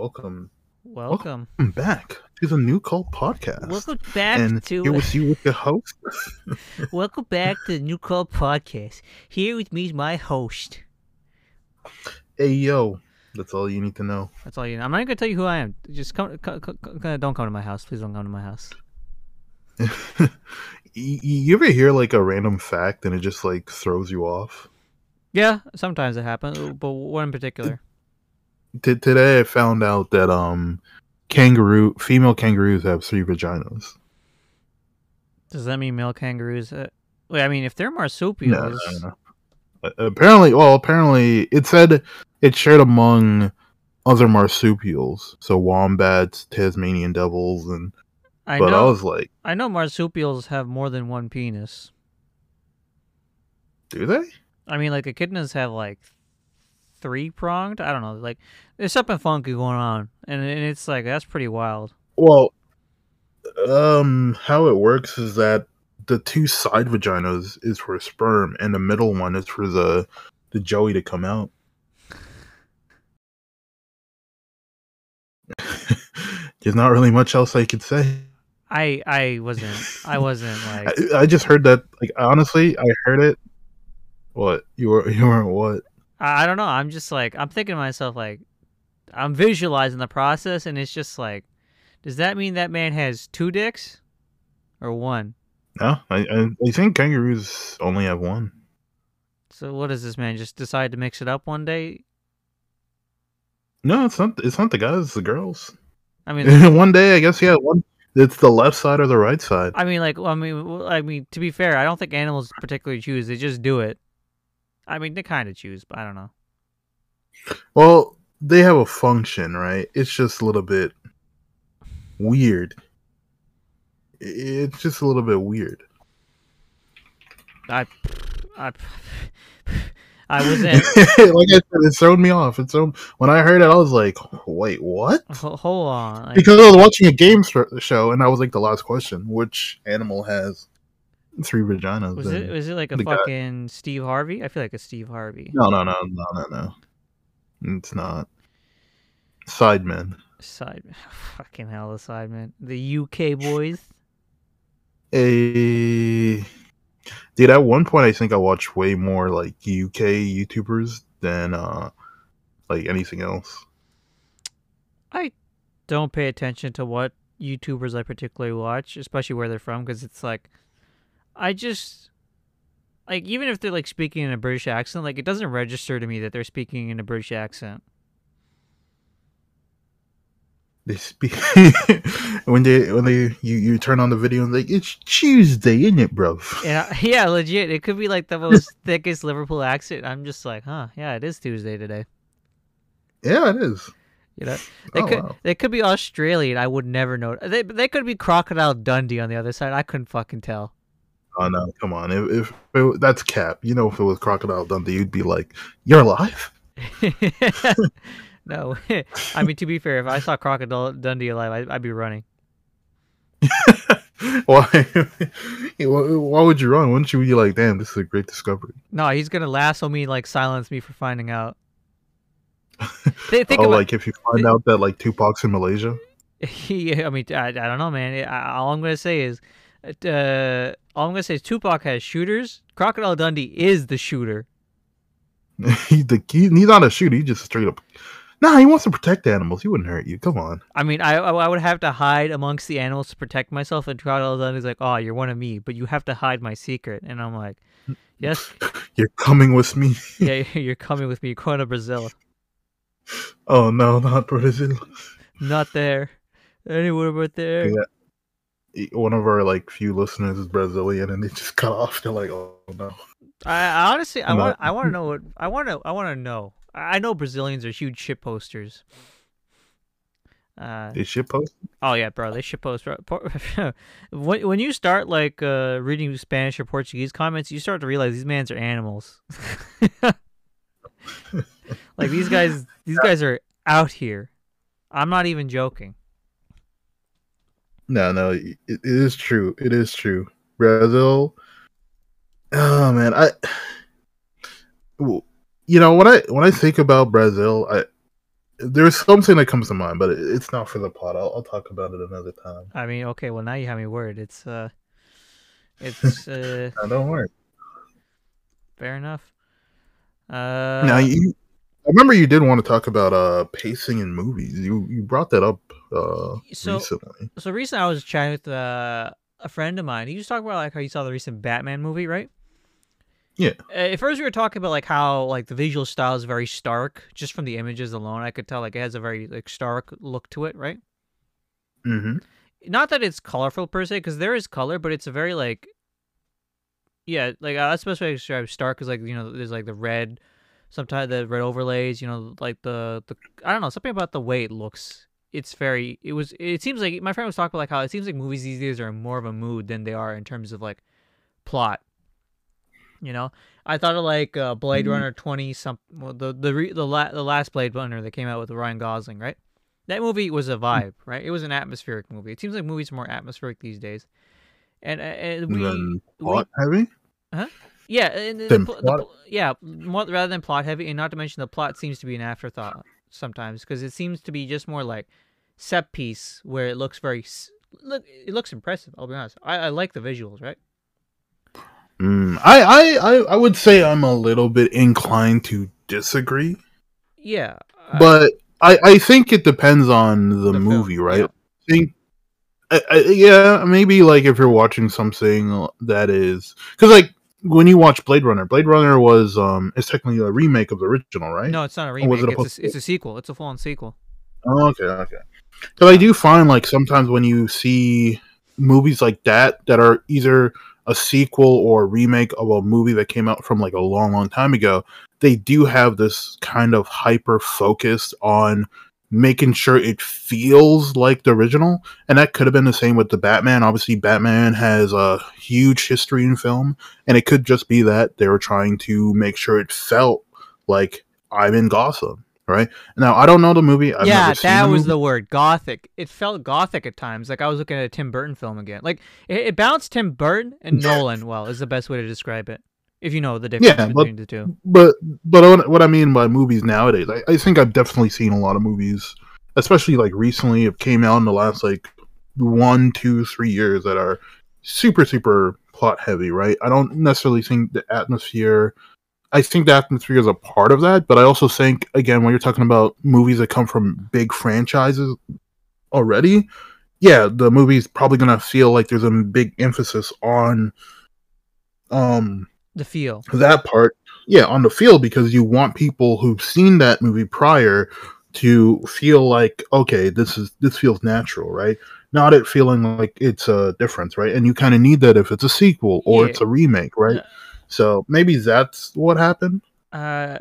welcome, Welcome. welcome back to the New Cult Podcast. Welcome back and to here with you with the host. Welcome back to the New Call Podcast. Here with me is my host. hey yo, that's all you need to know. That's all you know. I'm not even gonna tell you who I am. Just come, co- co- co- don't come to my house. Please don't come to my house. You ever hear like a random fact and it just like throws you off? Yeah, sometimes it happens, but what in particular? T- today I found out that um, kangaroo female kangaroos have three vaginas. Does that mean male kangaroos? Uh, wait, I mean, if they're marsupials, No, no, no. Apparently, well, apparently it said it's shared among other marsupials, so wombats, Tasmanian devils, and I but I was like, I know marsupials have more than one penis. do they? I mean, like echidnas have like three pronged. I don't know. Like, there's something funky going on, and, and it's like that's pretty wild. Well, um, how it works is that the two side vaginas is for sperm, and the middle one is for the the joey to come out. There's not really much else I could say. I I wasn't I wasn't like I, I just heard that. Like honestly, I heard it. What you were you weren't what? I, don't know. I'm just like I'm thinking to myself like I'm visualizing the process, and it's just like, does that mean that man has two dicks or one? No, I I, I think kangaroos only have one. So what does this man just decide to mix it up one day? No, it's not. It's not the guys. It's the girls. I mean, one day, I guess. Yeah, one. It's the left side or the right side. I mean, like, I mean, I mean, to be fair, I don't think animals particularly choose. They just do it. I mean, they kind of choose, but I don't know. Well, they have a function, right? It's just a little bit weird. It's just a little bit weird. I, I, I was in. like I said, it's thrown me off. It's thrown. When I heard it, I was like, "Wait, what?" ho- hold on. like- Because I was watching a game show, and that was like the last question: Which animal has three vaginas? was it was it like a the guy- fucking Steve Harvey? I feel like a Steve Harvey. No, no, no, no, no, no. It's not. Sidemen. Side, fucking hell, the sidemen, the UK boys. A dude, at one point, I think I watched way more like UK YouTubers than uh like anything else. I don't pay attention to what YouTubers I particularly watch, especially where they're from, because it's like, I just like even if they're like speaking in a British accent, like it doesn't register to me that they're speaking in a British accent. They speak when they when they you you turn on the video and like it's Tuesday, isn't it, bro? Yeah, yeah, legit, it could be like the most thickest Liverpool accent. I'm just like, huh, yeah, it is Tuesday today. Yeah, it is. You know, oh, they Oh, could wow. they could be Australian. I would never know. They they could be Crocodile Dundee on the other side. I couldn't fucking tell. Oh no, come on. If, if it, that's Cap, you know, if it was Crocodile Dundee, you'd be like, "You're alive." no, I mean to be fair, if I saw Crocodile Dundee alive, I'd, I'd be running. why? why would you run? Wouldn't you be like, "Damn, this is a great discovery"? No, he's gonna lasso me, like silence me for finding out. Th- think oh, about, like if you find out that like Tupac's in Malaysia. yeah, I mean, I, I don't know, man. I, all I'm gonna say is, uh, all I'm gonna say is Tupac has shooters. Crocodile Dundee is the shooter. he, the, he, he's not a shooter. He just straight up. Nah, he wants to protect animals. He wouldn't hurt you. Come on. I mean, I I would have to hide amongst the animals to protect myself, and Crocodile Dundee's like, "Oh, you're one of me, but you have to hide my secret." And I'm like, "Yes, You're coming with me. yeah, you're coming with me. Going to Brazil, Oh no, not Brazil. not there, anywhere but there." Yeah. One of our like few listeners is Brazilian, and they just cut off. They're like, "Oh no." I, honestly, I want, I want to know what I want to, I want to know. I I know Brazilians are huge shit posters. Uh, They shit post. oh yeah, bro, they shit post. when when you start like uh, reading Spanish or Portuguese comments, you start to realize these mans are animals. like these guys, these guys are out here. I'm not even joking. No, no, it, it is true. It is true. Brazil. Oh man, I. You know when I when I think about Brazil, I there's something that comes to mind, but it, it's not for the plot. I'll, I'll talk about it another time. I mean, okay, well now you have me worried. It's uh, it's uh, No, don't worry. fair enough. Uh, now you, I remember you did want to talk about uh pacing in movies. You you brought that up uh So- recently. so recently I was chatting with uh, a friend of mine. He was talking about like how you saw the recent Batman movie, right? Yeah. Uh, At first, we were talking about like how like the visual style is very stark, just from the images alone. I could tell like it has a very like stark look to it, right? Mm-hmm. Not that it's colorful per se, because there is color, but it's a very like, yeah, like uh, that's the best way to describe stark. Because like you know, there's like the red, sometimes the red overlays. You know, like the the I don't know something about the way it looks. It's very. It was. It seems like my friend was talking about like how it seems like movies these days are more of a mood than they are in terms of like plot. You know, I thought of like uh, Blade Mhm. Runner twenty some well, the the re, the la- the last Blade Runner that came out with Ryan Gosling, right? That movie was a vibe, right? It was an atmospheric movie. It seems like movies are more atmospheric these days, and, uh, and we, then we plot heavy. yeah, and the, the plot- yeah, more, rather than plot heavy, and not to mention the plot seems to be an afterthought sometimes because it seems to be just more like set piece where it looks very look it looks impressive. I'll be honest, I, I like the visuals, right? Mm, I, I I would say I'm a little bit inclined to disagree, Yeah, I- but I I think it depends on the, The film, movie, right? yeah. I think. I, I, yeah, maybe like if you're watching something that is because like when you watch Blade Runner, Blade Runner was um is technically a remake of the original, right? no, it's not a remake. it a It's a, it's a sequel. It's a full on sequel. Oh, okay, okay. Because I do find like sometimes when you see movies like that that are either a sequel or a remake of a movie that came out from like a long, long time ago, they do have this kind of hyper focus on making sure it feels like the original. And that could have been the same with the Batman. Obviously, Batman has a huge history in film, and it could just be that they were trying to make sure it felt like I'm in Gotham. Right now, I don't know the movie. I've yeah, that was the word gothic. It felt gothic at times. Like I was looking at a Tim Burton film again. Like it, it bounced Tim Burton and Nolan. Well, is the best way to describe it. If you know the difference Yeah, but- between the two. but but what- what I mean by movies nowadays, I, I think I've definitely seen a lot of movies, especially like recently, it came out in the last like one, two, three years that are super, super plot heavy. Right? I don't necessarily think the atmosphere. I think the atmosphere is a part of that, but I also think again when you're talking about movies that come from big franchises already, yeah, the movie's probably gonna feel like there's a big emphasis on um The feel. that part yeah on the field because you want people who've seen that movie prior to feel like okay this is this feels natural right not it feeling like it's a difference right and you kind of need that if it's a sequel or Yeah. it's a remake right Yeah. so maybe that's what happened Uh,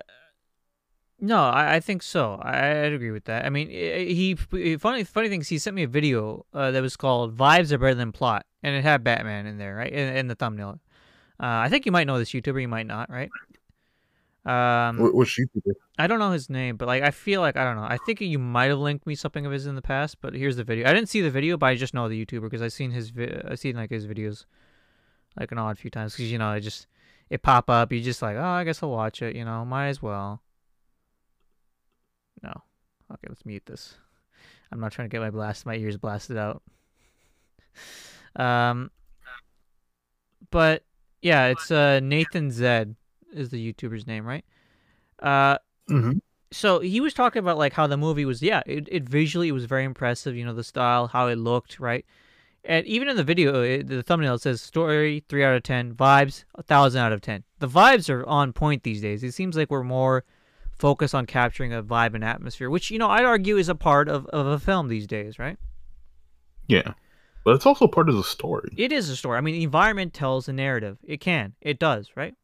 no, I, I think so. I, I'd agree with that. I mean, he, he funny funny things. He sent me a video uh, that was called "Vibes Are Better Than Plot," and it had Batman in there, right, in, in the thumbnail. Uh, I think you might know this YouTuber. You might not, right? Um, Wh- which you did. I don't know his name, but like I feel like I don't know. I think you might have linked me something of his in the past, but here's the video. I didn't see the video, but I just know the YouTuber because I've seen his vi- I've seen like his videos like an odd few times because you know it just it pop up. You just like oh I guess I'll watch it. You know might as well. No, okay, let's mute this. I'm not trying to get my blast my ears blasted out. Um, but yeah, it's uh Nathan Zed is the YouTuber's name, right? Uh, Mhm. so he was talking about like how the movie was yeah it, it visually it was very impressive you know the style how it looked right? And even in the video it, the thumbnail it says story 3 out of 10 vibes 1000 out of 10 the vibes are on point these days. It seems like we're more focused on capturing a vibe and atmosphere which you know i'd argue is a part of, of a film these days right? Yeah but it's also part of the story it is a story i mean the environment tells a narrative it can it does right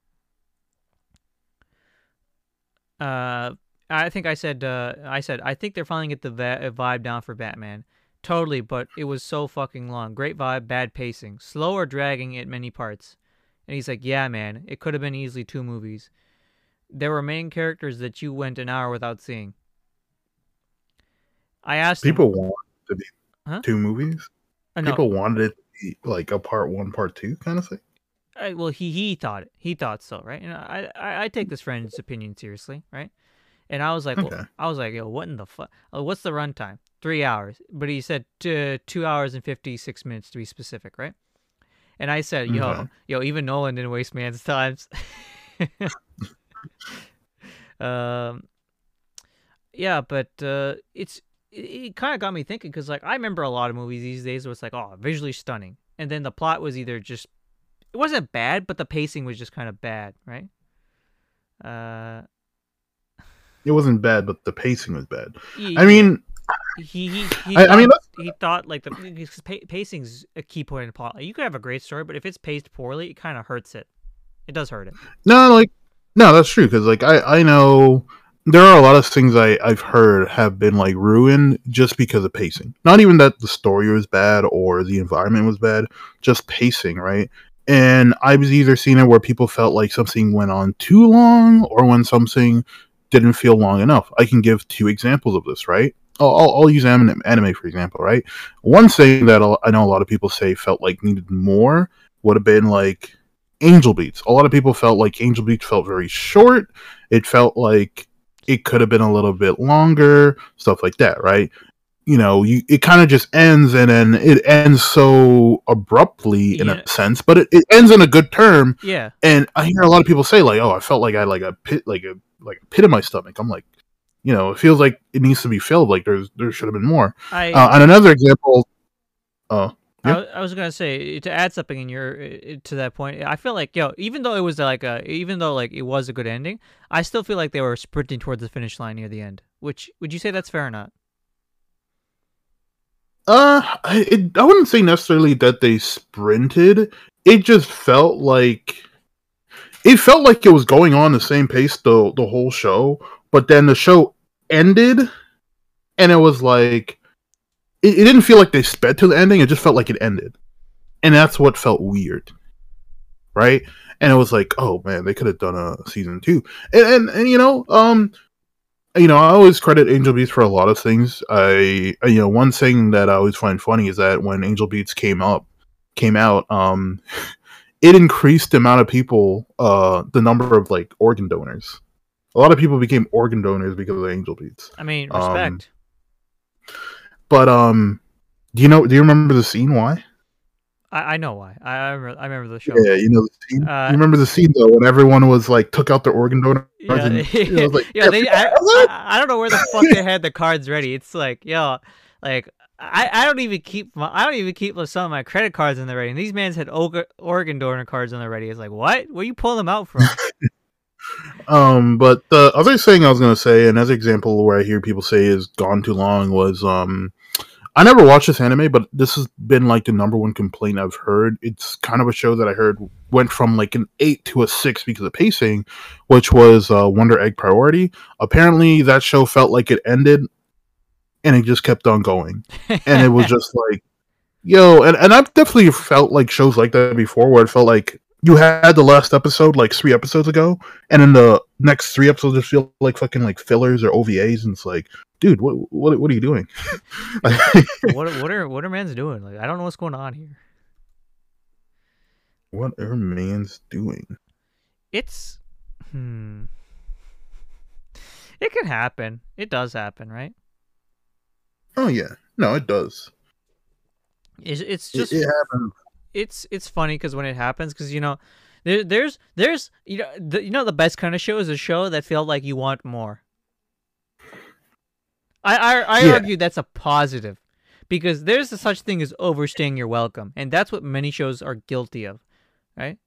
uh I think I said uh, I said I think they're finally get the va- vibe down for Batman. Totally, but it was so fucking long. Great vibe, bad pacing, slow or dragging at many parts. And he's like, "Yeah, man, it could have been easily two movies. There were main characters that you went an hour without seeing." I asked him- people want to be Huh? two movies uh, people wanted it be like a part one part two kind of thing I, well, he he thought it. He thought so, right? And I, I I take this friend's opinion seriously, right? and I was like, well, I was like, yo, what in the fuck? Uh, what's the runtime? Three hours, but he said t- two hours and fifty six minutes to be specific, right? And I said, yo, Okay. yo, even Nolan didn't waste man's times. um, yeah, but uh, it's it, it kind of got me thinking because like I remember a lot of movies these days where it's like, oh, visually stunning, and then the plot was either just it wasn't bad, but the pacing was just kind of bad, right? Uh, It wasn't bad, but the pacing was bad. he- I mean, he he he, I- I mean, thought, he thought like the pa- pacing's a key point in the plot. You could have a great story, but if it's paced poorly, it kind of hurts it. It does hurt it. no, like, no, that's true because like I I know there are a lot of things I I've heard have been like ruined just because of pacing. Not even that the story was bad or the environment was bad, just pacing, right? And I was either seeing it where people felt like something went on too long or when something didn't feel long enough. I can give two examples of this, right? I'll, I'll, use anime, anime for example, right? One thing that I know a lot of people say felt like needed more would have been like Angel Beats. A lot of people felt like Angel Beats felt very short. It felt like it could have been a little bit longer, stuff like that, right? You know, you it kind of just ends and then it ends so abruptly in Yeah. a sense, but it, it ends in a good term. Yeah, And I hear a lot of people say like, "Oh, I felt like I had like a pit, like a like a pit in my stomach." I'm like, you know, it feels like it needs to be filled. Like there's there should have been more. I Uh, and another example. Oh, I, yeah. w- I was gonna say to add something in your uh, to that point. I feel like yo, even though it was like a, even though like it was a good ending, I still feel like they were sprinting towards the finish line near the end. Which would you say that's fair or not? Uh, I, it, I wouldn't say necessarily that they sprinted. It just felt like it felt like it was going on the same pace the the whole show, but then the show ended, and it was like it, it didn't feel like they sped to the ending. It just felt like it ended, and that's what felt weird, right? And it was like, oh man, they could have done a season two, and, and and you know, um, you know, I always credit Angel Beats for a lot of things. I, you know, one thing that I always find funny is that when Angel Beats came up, came out, um, it increased the amount of people, uh, the number of like organ donors. A lot of people became organ donors because of Angel Beats. I mean, Um, respect. But um, do you know? Do you remember the scene? Why? I, I know why. I I remember, I remember the show. Yeah, you know the scene. Uh, you remember the scene though when everyone was like took out their organ donor Yeah, and, you know, like, yeah, yeah, they, I, I, I don't know where the fuck they had the cards ready. It's like, yo, like I, I don't even keep my, I don't even keep some of my credit cards in the ready. And these mans had orga- organ donor cards in the ready. It's like, what? Where you pull them out from? Um, but the other thing I was gonna say, another example where I hear people say is gone too long was um I never watched this anime, but this has been like the number one complaint I've heard. It's kind of a show that I heard went from like an eight to a six because of pacing, which was uh, Wonder Egg Priority. Apparently, that show felt like it ended, and it just kept on going, and it was just like, yo, and and I've definitely felt like shows like that before, where it felt like you had the last episode like three episodes ago, and then the next three episodes just feel like fucking like fillers or OVAs, and it's like, dude, what what what are you doing? what what are what are mans doing? Like I don't know what's going on here. what are man's doing? It's hmm. It can happen. It does happen, right? Oh yeah, no, it does. It's it's It, just it happens. it's it's funny because when it happens, because you know, there, there's there's you know the, you know the best kind of show is a show that felt like you want more. I I, I Yeah. argue that's a positive, because there's a such thing as overstaying your welcome, and that's what many shows are guilty of, right?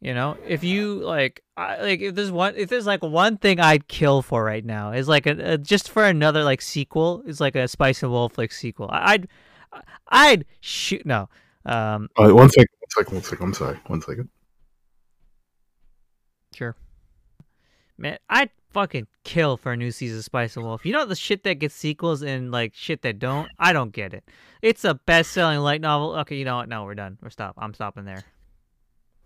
You know, if you like, I, like if there's one, if there's like one thing I'd kill for right now is like a, a just for another like sequel is like a Spice and Wolf like sequel. I, I'd, I'd shoot no. Um, All right, one second, one second, one second. I'm sorry, one second. sure. Man, I'd fucking kill for a new season of Spice and Wolf. You know the shit that gets sequels and like shit that don't. I don't get it. It's a best-selling light novel. Okay, you know what? No, we're done. We're stop. I'm stopping there.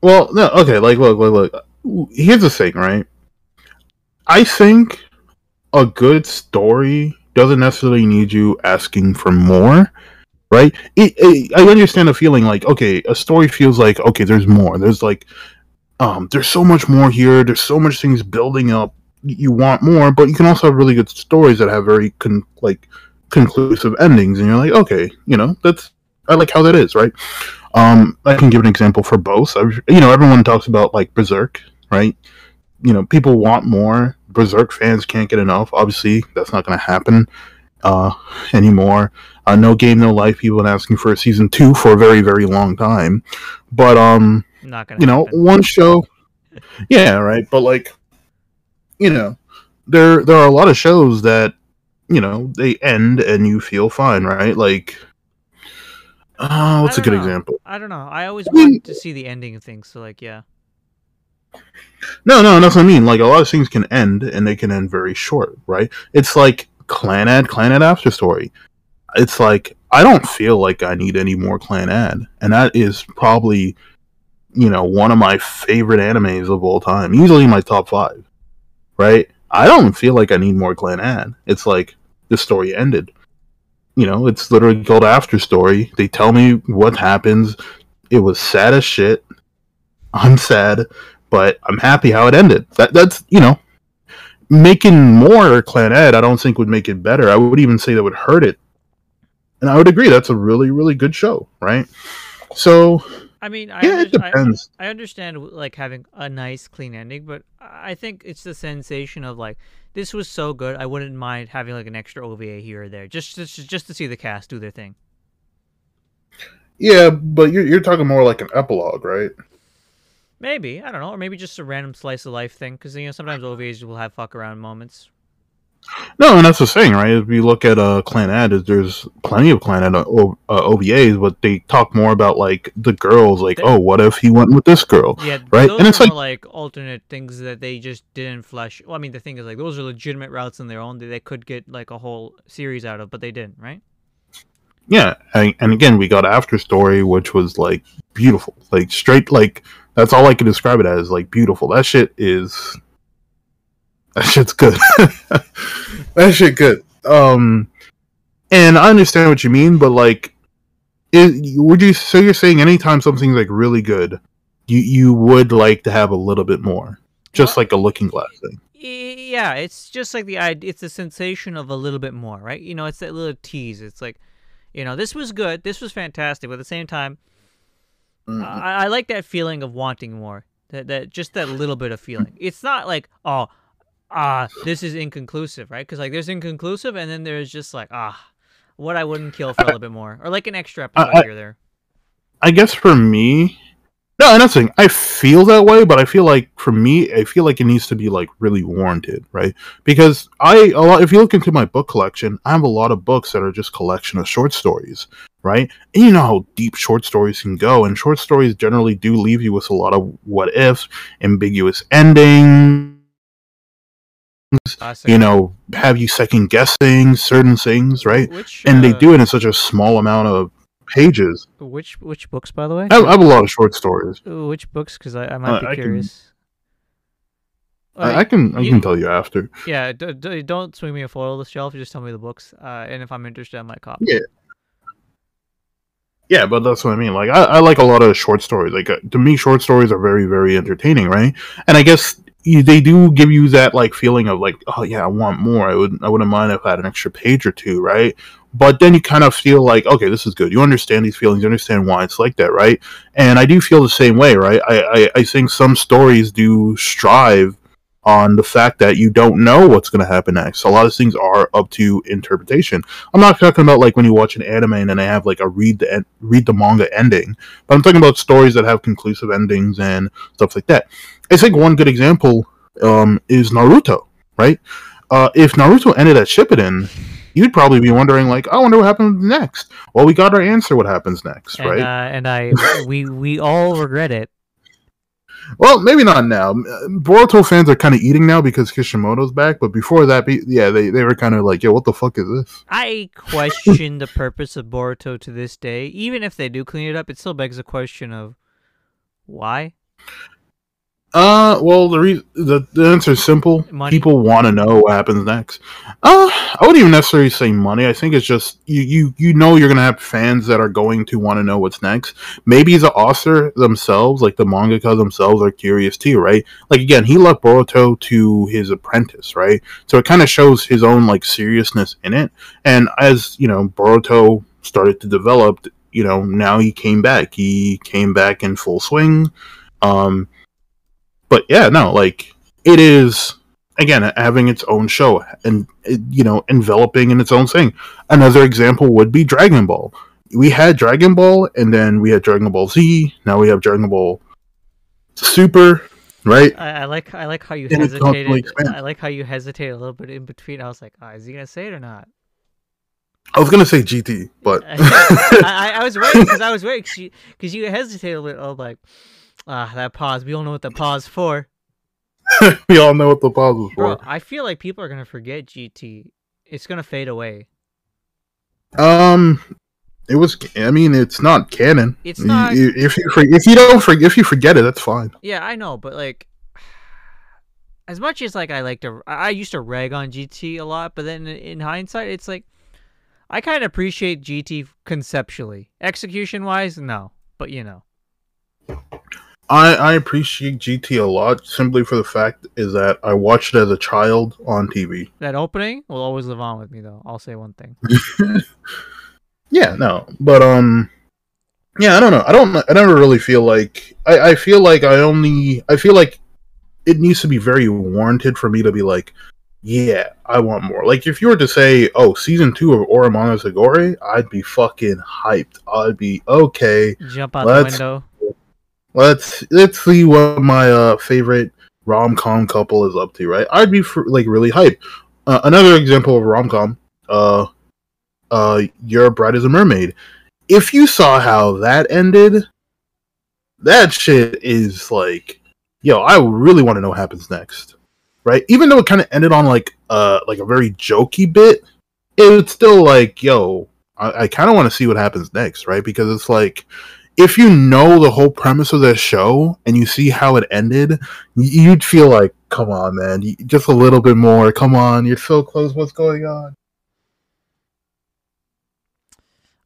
Well, no, okay, like look, look, look. Here's the thing, right? I think a good story doesn't necessarily need you asking for more, right? It, it, I understand the feeling like, okay, a story feels like, okay, there's more. There's like, um, there's so much more here. There's so much things building up. You want more, but you can also have really good stories that have very con- like conclusive endings, and you're like, okay, you know, that's I like how that is, right? Um, I can give an example for both. I, you know, everyone talks about like Berserk, right? You know, people want more. Berserk fans can't get enough. Obviously, that's not going to happen uh, anymore. Uh, no game, no life. People have been asking for a season two for a very, very long time. But um, Not gonna. you know, one show. Yeah, right. But like, you know, there there are a lot of shows that you know they end and you feel fine, right? Like, uh, what's a good know. example? I don't know. I always I mean- want to see the ending of things. So like, yeah. No, no, that's what I mean. Like a lot of things can end, and they can end very short, right? It's like Clannad, Clan Ad After Story. It's like I don't feel like I need any more Clannad, and that is probably, you know, one of my favorite animes of all time. Easily my top five, right? I don't feel like I need more Clannad. It's like the story ended. You know, it's literally called After Story. They tell me what happens. It was sad as shit. I'm sad but I'm happy how it ended. That that's you know, making more Clannad, I don't think would make it better. I would even say that would hurt it. And I would agree that's a really really good show, right? So I mean, I, yeah, it under- I, depends. I understand like having a nice clean ending, but I think it's the sensation of like this was so good. I wouldn't mind having like an extra OVA here or there, just just just to see the cast do their thing. Yeah, but you're you're talking more like an epilogue, right? Maybe I don't know, or maybe just a random slice of life thing, because you know sometimes OVAs will have fuck around moments. No, and that's the thing, right? If you look at uh, Clannad, is there's plenty of Clannad uh, O- uh, OVAs, but they talk more about like the girls, like, They- oh, what if he went with this girl? Yeah, Right, Those and it's are like- like alternate things that they just didn't flesh. Well, I mean, the thing is like those are legitimate routes on their own that they could get like a whole series out of, but they didn't, right? Yeah, and, and again, we got After Story, which was like beautiful, like straight, like that's all I can describe it as, like beautiful. That shit is, that shit's good. that shit good. Um, and I understand what you mean, but like, is, would you? So you're saying anytime something's like really good, you you would like to have a little bit more, just like a Looking Glass thing. Yeah, it's just like the idea. It's the sensation of a little bit more, right? You know, it's that little tease. It's like, you know, this was good, this was fantastic, but at the same time, Mm-hmm. I, I like that feeling of wanting more. That that just that little bit of feeling. It's not like oh, ah, this is inconclusive, right? Because like there's inconclusive, and then there's just like ah, what I wouldn't kill for a little bit more, or like an extra episode I- here there. I guess for me, no, and that's the thing. I feel that way, but I feel like for me, I feel like it needs to be like really warranted, right? Because I, a lot, if you look into my book collection, I have a lot of books that are just collection of short stories, right? And you know how deep short stories can go, and short stories generally do leave you with a lot of what ifs, ambiguous endings. You know, have you second guessing certain things, right? Which And they uh, do it in such a small amount of pages. Which which books, by the way? I have, I have a lot of short stories. Which books? Because I, I might Uh, be I can- curious. I, can I you- can tell you after. Yeah, d- d- don't swing me a foil the shelf. Just tell me the books, uh, and if I'm interested, I might copy. Yeah. Yeah, but that's what I mean. Like, I, I like a lot of short stories. Like, uh, to me, short stories are very, very entertaining, right? And I guess they do give you that like feeling of like, oh yeah, I want more. I wouldn't I wouldn't mind if I had an extra page or two, right? But then you kind of feel like, okay, this is good. You understand these feelings. You understand why it's like that, right? And I do feel the same way, right? I, I, I think some stories do strive on the fact that you don't know what's going to happen next. A lot of things are up to interpretation. I'm not talking about like when you watch an anime and then they have like a read the en- read the manga ending, but I'm talking about stories that have conclusive endings and stuff like that. I think one good example um, is Naruto, right? Uh, if Naruto ended at Shippuden, you'd probably be wondering like, I wonder what happens next. Well, we got our answer. What happens next, And right? uh, and I we we all regret it. Well, maybe not now. Uh, Boruto fans are kind of eating now because Kishimoto's back, but before that, yeah, they, they were kind of like, yo, what the fuck is this? I question the purpose of Boruto to this day. Even if they do clean it up, it still begs the question of why. Uh, well, the re- the, the answer is simple. Money. People want to know what happens next. Uh, I wouldn't even necessarily say money. I think it's just you you you know you're gonna have fans that are going to want to know what's next. Maybe the author themselves, like the mangaka themselves, are curious too, right? Like again, he left Boruto to his apprentice, right? So it kind of shows his own like seriousness in it. And as you know, Boruto started to develop, you know, now he came back. He came back in full swing. Um, but yeah, no, like it is again having its own show and you know enveloping in its own thing. Another example would be Dragon Ball. We had Dragon Ball, and then we had Dragon Ball Z. Now we have Dragon Ball Super, right? I, I like I like how you And hesitated. I like how you hesitated a little bit in between. I was like, oh, is he gonna say it or not? I was gonna say GT, but I, I, I was waiting because I was waiting because you, you hesitated a little. I was like, ah, that pause. We all know what the pause for. we all know what the pause was Bro, for. I feel like people are gonna forget GT. It's gonna fade away. Um, it was. I mean, it's not canon. It's not- if you if you don't forget if you forget it, that's fine. Yeah, I know, but like, as much as like I like to, I I used to rag on GT a lot, but then in hindsight, it's like I kind of appreciate GT conceptually. Execution wise, no, but you know, I, I appreciate GT a lot simply for the fact is that I watched it as a child on TV. that opening will always live on with me, though. I'll say one thing. Yeah, no, but um, yeah, I don't know. I don't. I never really feel like. I, I feel like I only. I feel like it needs to be very warranted for me to be like, yeah, I want more. Like if you were to say, oh, season two of Oramana Sagore, I'd be fucking hyped. I'd be okay. Jump out the window. Let's let's see what my uh, favorite rom com couple is up to. Right, I'd be fr- like really hyped. Uh, another example of rom com, uh, uh, Your Bride is a Mermaid. If you saw how that ended, that shit is like, yo, I really want to know what happens next. Right, even though it kind of ended on like uh like a very jokey bit, it's still like, yo, I, I kind of want to see what happens next, right? Because it's like if you know the whole premise of that show and you see how it ended, you'd feel like, come on, man, just a little bit more. Come on, you're so close. What's going on?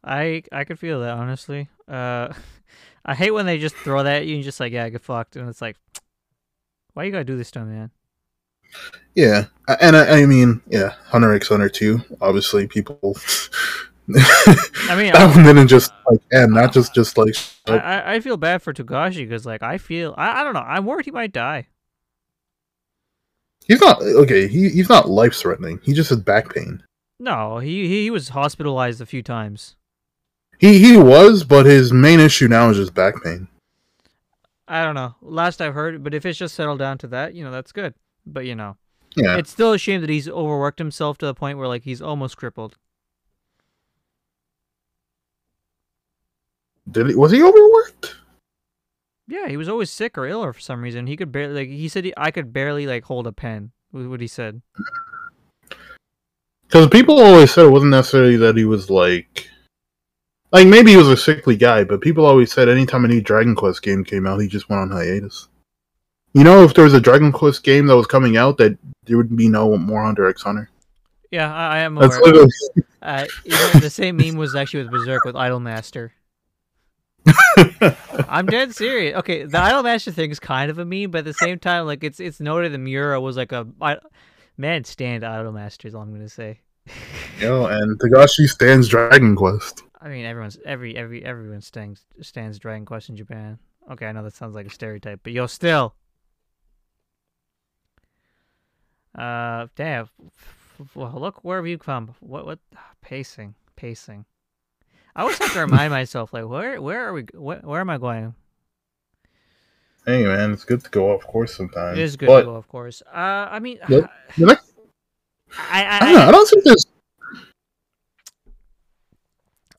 I I could feel that honestly. Uh, I hate when they just throw that at you and just like, yeah, get fucked, and it's like, why you gotta do this to me, man? Yeah, and I, I mean, yeah, Hunter x Hunter two. Obviously, people. I mean, that one didn't just like end. Not just just like. I, I, I feel bad for Togashi because like I feel I, I don't know I'm worried he might die. He's not okay. He he's not life threatening. He just has back pain. No, he he was hospitalized a few times. He he was, but his main issue now is just back pain. I don't know. Last I've heard, but if it's just settled down to that, you know, that's good. But you know, Yeah, it's still a shame that he's overworked himself to the point where like he's almost crippled. Did he was he overworked? Yeah, he was always sick or ill or for some reason. He could barely like he said he, I could barely like hold a pen. Was what he said. Because people always said it wasn't necessarily that he was like, like maybe he was a sickly guy, but people always said anytime a new Dragon Quest game came out, he just went on hiatus. You know, if there was a Dragon Quest game that was coming out, that there would be no more Hunter x Hunter. Yeah, I, I am That's aware. literally Uh, you know, the same meme was actually with Berserk with Idolmaster. I'm dead serious. Okay, the Idolmaster thing is kind of a meme, but at the same time, like it's it's noted that Miura was like a I, man stand Idol Master is all I'm gonna say. know, and Togashi stands Dragon Quest. I mean, everyone's every every everyone stands stands Dragon Quest in Japan. Okay, I know that sounds like a stereotype, but yo, still. Uh, damn. Well, look where have you come? What what pacing pacing? I always have to remind myself, like, where where are we? Where, where am I going? Hey man, it's good to go off course sometimes. It is good but to go, of course. Uh, I mean, Yep. I, I, I don't know. I don't think there's.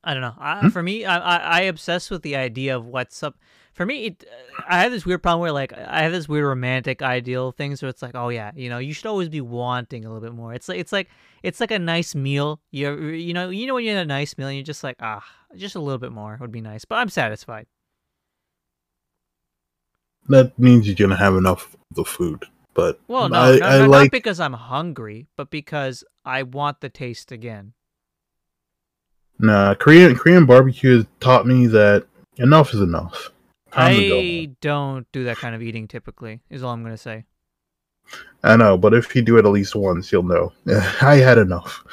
I don't know. I, Hmm? For me, I, I I obsess with the idea of what's up. For me, it, I have this weird problem where like I have this weird romantic ideal thing. So it's like, oh yeah, you know, you should always be wanting a little bit more. It's like it's like it's like a nice meal. You you know you know when you're in a nice meal, and you're just like ah, just a little bit more would be nice. But I'm satisfied. that means you're gonna have enough of the food. But Well, no, I, no, I no, like not because I'm hungry, but because I want the taste again. nah Korean Korean barbecue has taught me that enough is enough. I don't do that kind of eating typically. Is all I'm gonna say. I know, but if you do it at least once, you'll know. I had enough.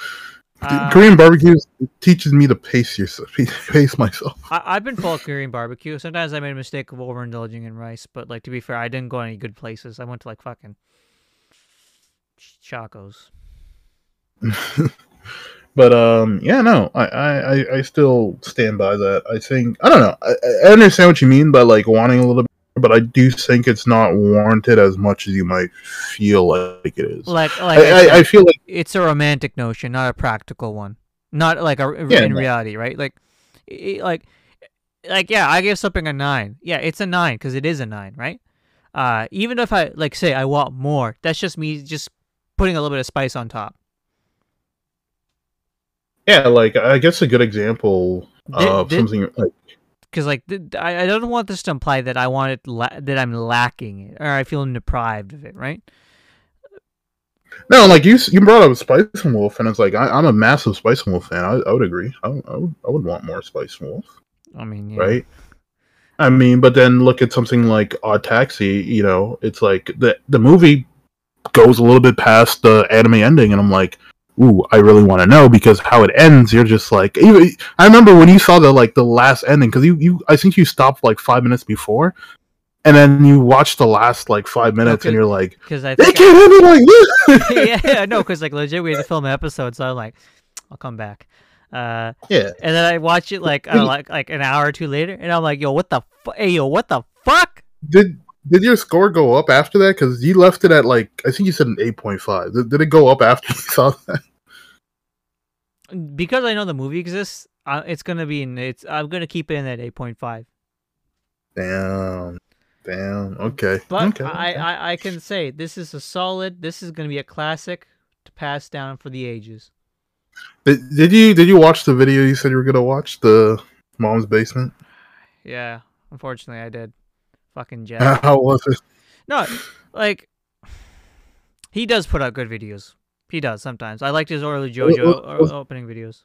Uh, Korean barbecue teaches me to pace yourself, pace myself. I, I've been full of Korean barbecue. Sometimes I made a mistake of overindulging in rice, but like to be fair, I didn't go any good places. I went to like fucking Chacos. but um, yeah, no, I, I, I- still stand by that. I think I don't know. I, I understand what you mean by like wanting a little bit, but I do think it's not warranted as much as you might feel like it is. Like like I, I I, feel like it's a romantic notion, not a practical one. Not like a, Yeah, in no. reality, right? Like, i like, like yeah, I give something a nine. Yeah, it's a nine because it is a nine, right? Uh, even if I like say I want more, that's just me just putting a little bit of spice on top. Yeah, like I guess a good example Did- of did- something like Because like I, I don't want this to imply that I want it la- that I'm lacking it or I feel deprived of it, right? no, like you you brought up Spice and Wolf, and it's like I, I'm a massive Spice and Wolf fan. I, I would agree. I, I would I would want more Spice and Wolf. I mean, yeah. right? I mean, but then look at something like Odd Taxi. You know, it's like the the movie goes a little bit past the anime ending, and I'm like, ooh, I really want to know because how it ends. You're just like, even, I remember when you saw the like the last ending because you you I think you stopped like five minutes before, and then you watched the last like five minutes, and you're like, Because I they can't end it like this. yeah, no, because like legit, we had to film an episode, so I'm like, I'll come back. Uh, yeah. and then I watch it like uh, like like an hour or two later, and I'm like, yo, what the fu- hey yo, what the fuck? Did did your score go up after that? Because you left it at like I think you said an eight point five. Did, did it go up after you saw that? Because I know the movie exists, uh, it's gonna be in it's. I'm gonna keep it in at eight point five. Damn. Damn. Okay. But okay. I. I I can say this is a solid. This is gonna be a classic to pass down for the ages. Did, did you did you watch the video you said you were gonna watch the mom's basement? Yeah, unfortunately, I did. Fucking Jeff. How was it? No, like he does put out good videos. He does sometimes. I liked his early JoJo what- o- what- opening videos.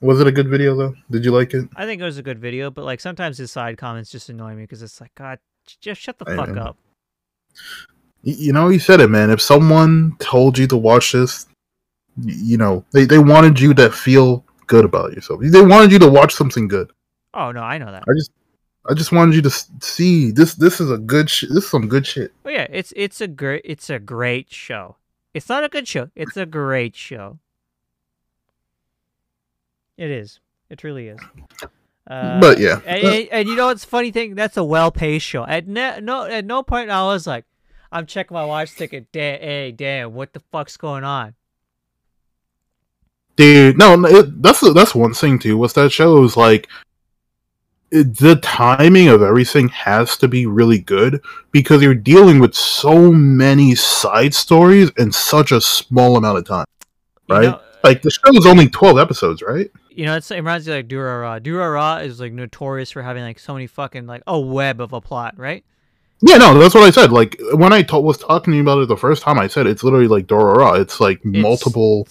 Was it a good video though? Did you like it? I think it was a good video, but like sometimes his side comments just annoy me because it's like, God, just shut the I fuck know. up. You know, he said it, man. If someone told you to watch this, you know, they, they wanted you to feel good about yourself. They wanted you to watch something good. Oh no, I know that. I just I just wanted you to see this. This is a good. Sh- this is some good shit. Oh yeah, it's it's a great it's a great show. It's not a good show. It's a great show. It is. It truly is. Uh, but yeah, and, and, and you know what's funny thing? That's a well-paced show. At ne- no at no point I was like, I'm checking my watch ticket. Damn, hey, damn, what the fuck's going on? dude. No, no, it, that's that's one thing too. What's that show is like. It, the timing of everything has to be really good because you're dealing with so many side stories in such a small amount of time. You Right? know, uh, Like the show is only twelve episodes, right? you know, it's, it reminds me of, like Durara. Durara is like notorious for having like so many fucking like a web of a plot, right? Yeah, no, that's what I said. Like when I was talking to you about it the first time, I said it's literally like Dorora. It's like multiple.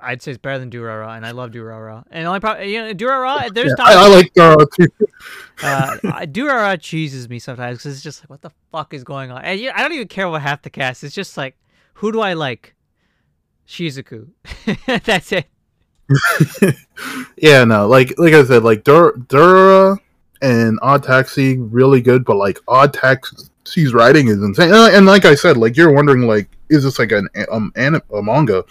I'd say it's better than Durara, and I love Durara. And the only problem, you know, Durara, there's Yeah, I, times I like Dorora too. uh, Durara cheeses me sometimes because it's just like, what the fuck is going on? And you I don't even care what half the cast. It's just like, who do I like? Shizuku. That's it. yeah, no, like like I said, like Dur- Dura and Odd Taxi really good, but like Odd Taxi's writing is insane. And, and like I said, like you're wondering, like, is this like an um anim- a manga?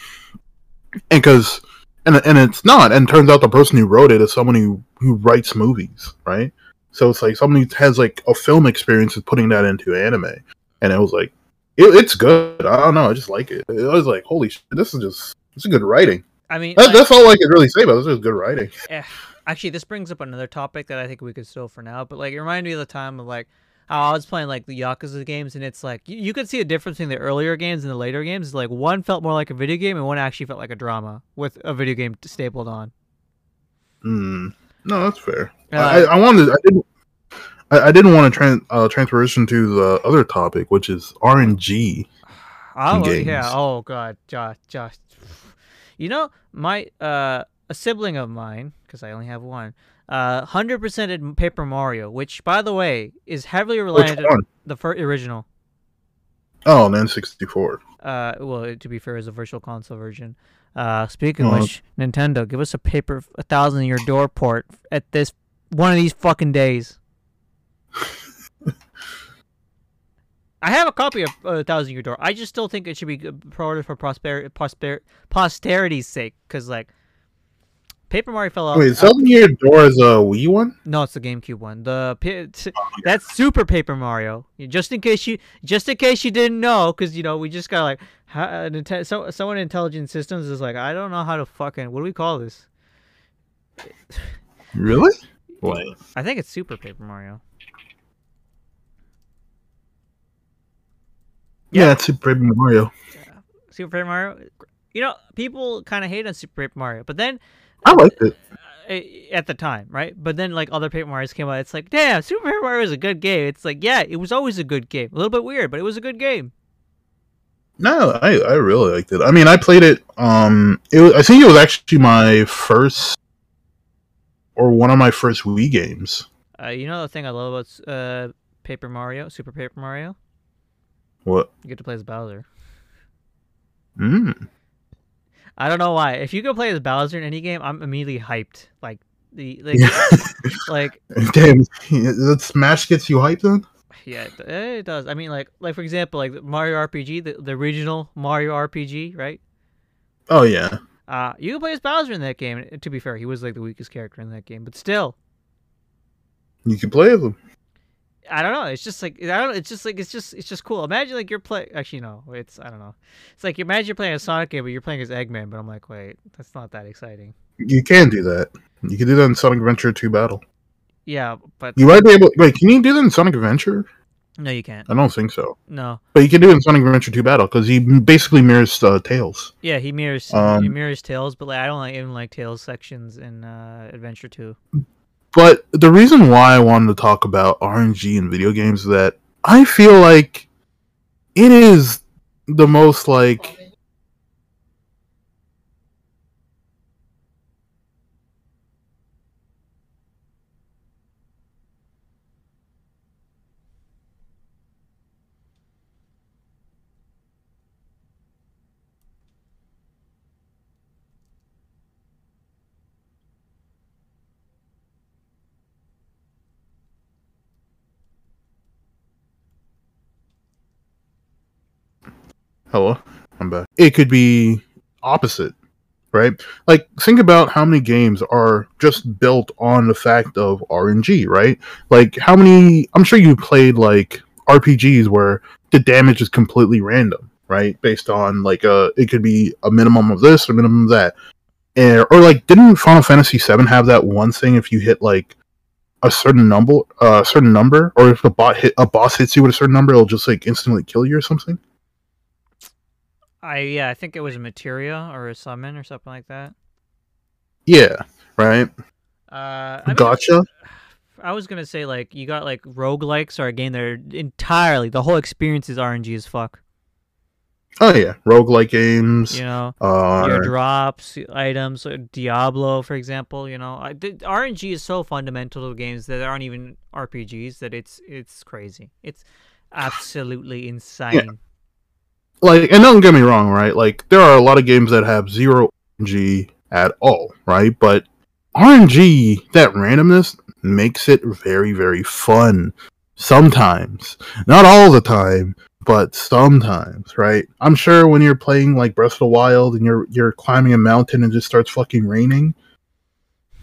And because and and it's not. And turns out the person who wrote it is someone who who writes movies, right? So it's like someone who has like a film experience is putting that into anime, and it was like. It, it's good. I don't know. I just like it. I was like, "Holy shit! This is just it's a good writing." I mean, That, like- that's all I could really say about this. Is good writing. eh, actually, this brings up another topic that I think we could still for now. But like, it reminded me of the time of like I was playing like the Yakuza games, and it's like you, you could see a difference between the earlier games and the later games. Like one felt more like a video game, and one actually felt like a drama with a video game stapled on. Hmm. No, that's fair. Uh, I, I wanted. I did. I, I didn't want to tran uh, transition to the other topic, which is RNG. Oh games. yeah. Oh god, Josh, Josh. You know, my uh, a sibling of mine, because I only have one, uh, hundred percent Paper Mario, which, by the way, is heavily related one? the first original. Oh, an N64. Uh, well, to be fair, is a virtual console version. Uh, speaking of which, Nintendo, give us a paper a thousand year door port at this one of these fucking days. I have a copy of uh, Thousand Year Door. I just still think it should be promoted for prosperity, prosper, posterity's sake, because like Paper Mario fell off. Wait, Thousand Year Door is a Wii one? No, it's the GameCube one. The that's Super Paper Mario. Just in case you, just in case you didn't know, because you know we just got like, uh, so someone in Intelligent Systems is like, I don't know how to fucking what do we call this? Really? Wait. I think it's Super Paper Mario. Yeah, it's Super Paper Mario. Yeah. Super Paper Mario. You know, people kind of hate on Super Paper Mario, but then I liked it. uh, at the time, right? But then like other Paper Mario's came out, it's like, damn, Super Paper Mario is a good game. It's like, yeah, it was always a good game. A little bit weird, but it was a good game. No, I, I really liked it. I mean, I played it. Um, it was, I think it was actually my first or one of my first Wii games. Uh, you know the thing I love about uh, Paper Mario, Super Paper Mario? What? You get to play as Bowser. Mm. I don't know why. If you go play as Bowser in any game, I'm immediately hyped. Like the like like Damn, that Smash gets you hyped then? yeah, it, it does. I mean, like like for example, like Mario RPG, the, the original Mario RPG, right? Oh yeah. Uh, you can play as Bowser in that game. To be fair, he was like the weakest character in that game, but still, You can play with them. I don't know. It's just like I don't. It's just like it's just it's just cool. Imagine like you're play. Actually, no. It's I don't know. It's like imagine you're playing a Sonic game, but you're playing as Eggman. But I'm like, wait, that's not that exciting. You can do that. You can do that in Sonic Adventure 2 Battle. Yeah, but You might be able. Wait, can you do that in Sonic Adventure? no, you can't. I don't think so. No. But you can do it in Sonic Adventure 2 Battle because he basically mirrors uh, Tails. Yeah, he mirrors he Um, mirrors Tails, but like I don't like even like Tails sections in uh, Adventure Two. But the reason why I wanted to talk about RNG in video games is that I feel like it is the most like hello, I'm back. It could be opposite, right? Like think about how many games are just built on the fact of RNG, right? Like how many I'm sure you played like RPGs where the damage is completely random, right? Based on like a it could be a minimum of this, a minimum of that. And, or like didn't Final Fantasy 7 have that one thing if you hit like a certain number uh, a certain number or if a bot hit a boss hits you with a certain number it'll just like instantly kill you or something? I yeah, I think it was a materia or a summon or something like that. Yeah, right. Uh, I mean, gotcha. I was gonna say like you got like roguelikes are a game that are entirely the whole experience is RNG as fuck. Oh yeah, roguelike games. You know, Uh, your drops, items, uh, Diablo, for example. You know, I, the, RNG is so fundamental to games that aren't even RPGs that it's it's crazy. It's absolutely insane. Like, and don't get me wrong, right? Like, there are a lot of games that have zero RNG at all, right? But RNG, that randomness, makes it very, very fun. Sometimes, not all the time, but sometimes, right? I'm sure when you're playing like Breath of the Wild and you're you're climbing a mountain and it just starts fucking raining,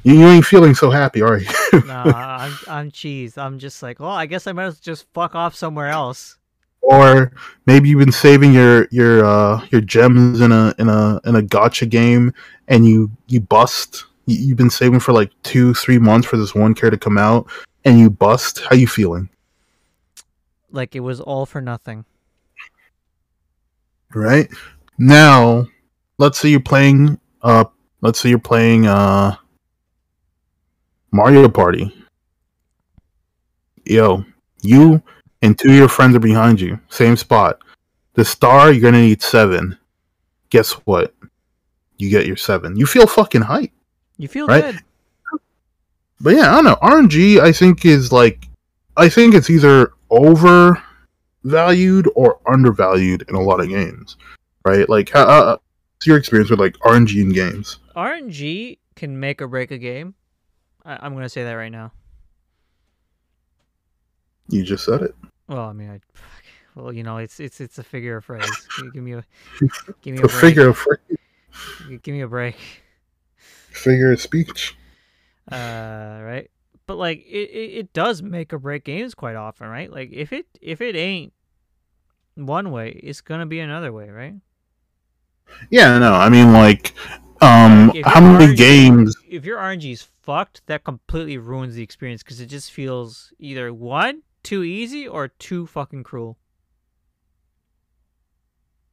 you, you ain't feeling so happy, are you? nah, I'm I'm cheese. I'm just like, well, I guess I might as well just fuck off somewhere else. Or maybe you've been saving your your uh your gems in a in a in a gacha game and you you bust. You- you've been saving for like two three months for this one care to come out and you bust. How you feeling? Like it was all for nothing. right? Now let's say you're playing uh let's say you're playing uh mario party. Yo, you and two of your friends are behind you, same spot. The star, you're gonna need seven. Guess what? You get your seven. You feel fucking hype. You feel Right? good. But yeah, I don't know. RNG, I think is like, I think it's either overvalued or undervalued in a lot of games, right? Like, how, uh, what's your experience with like RNG in games? RNG can make or break a game. I, I'm gonna say that right now. You just said it. Well, I mean, I, well, you know, it's it's it's a figure of phrase. Give- me a give me a break. figure of phrase. Give me a break. figure of speech. Uh, right. But like, it, it it does make or break games quite often, right? Like, if it if it ain't one way, it's gonna be another way, right? Yeah, no, I mean like, um, Like, how many RNG games? If your RNG is fucked, that completely ruins the experience because it just feels either one too easy or too fucking cruel.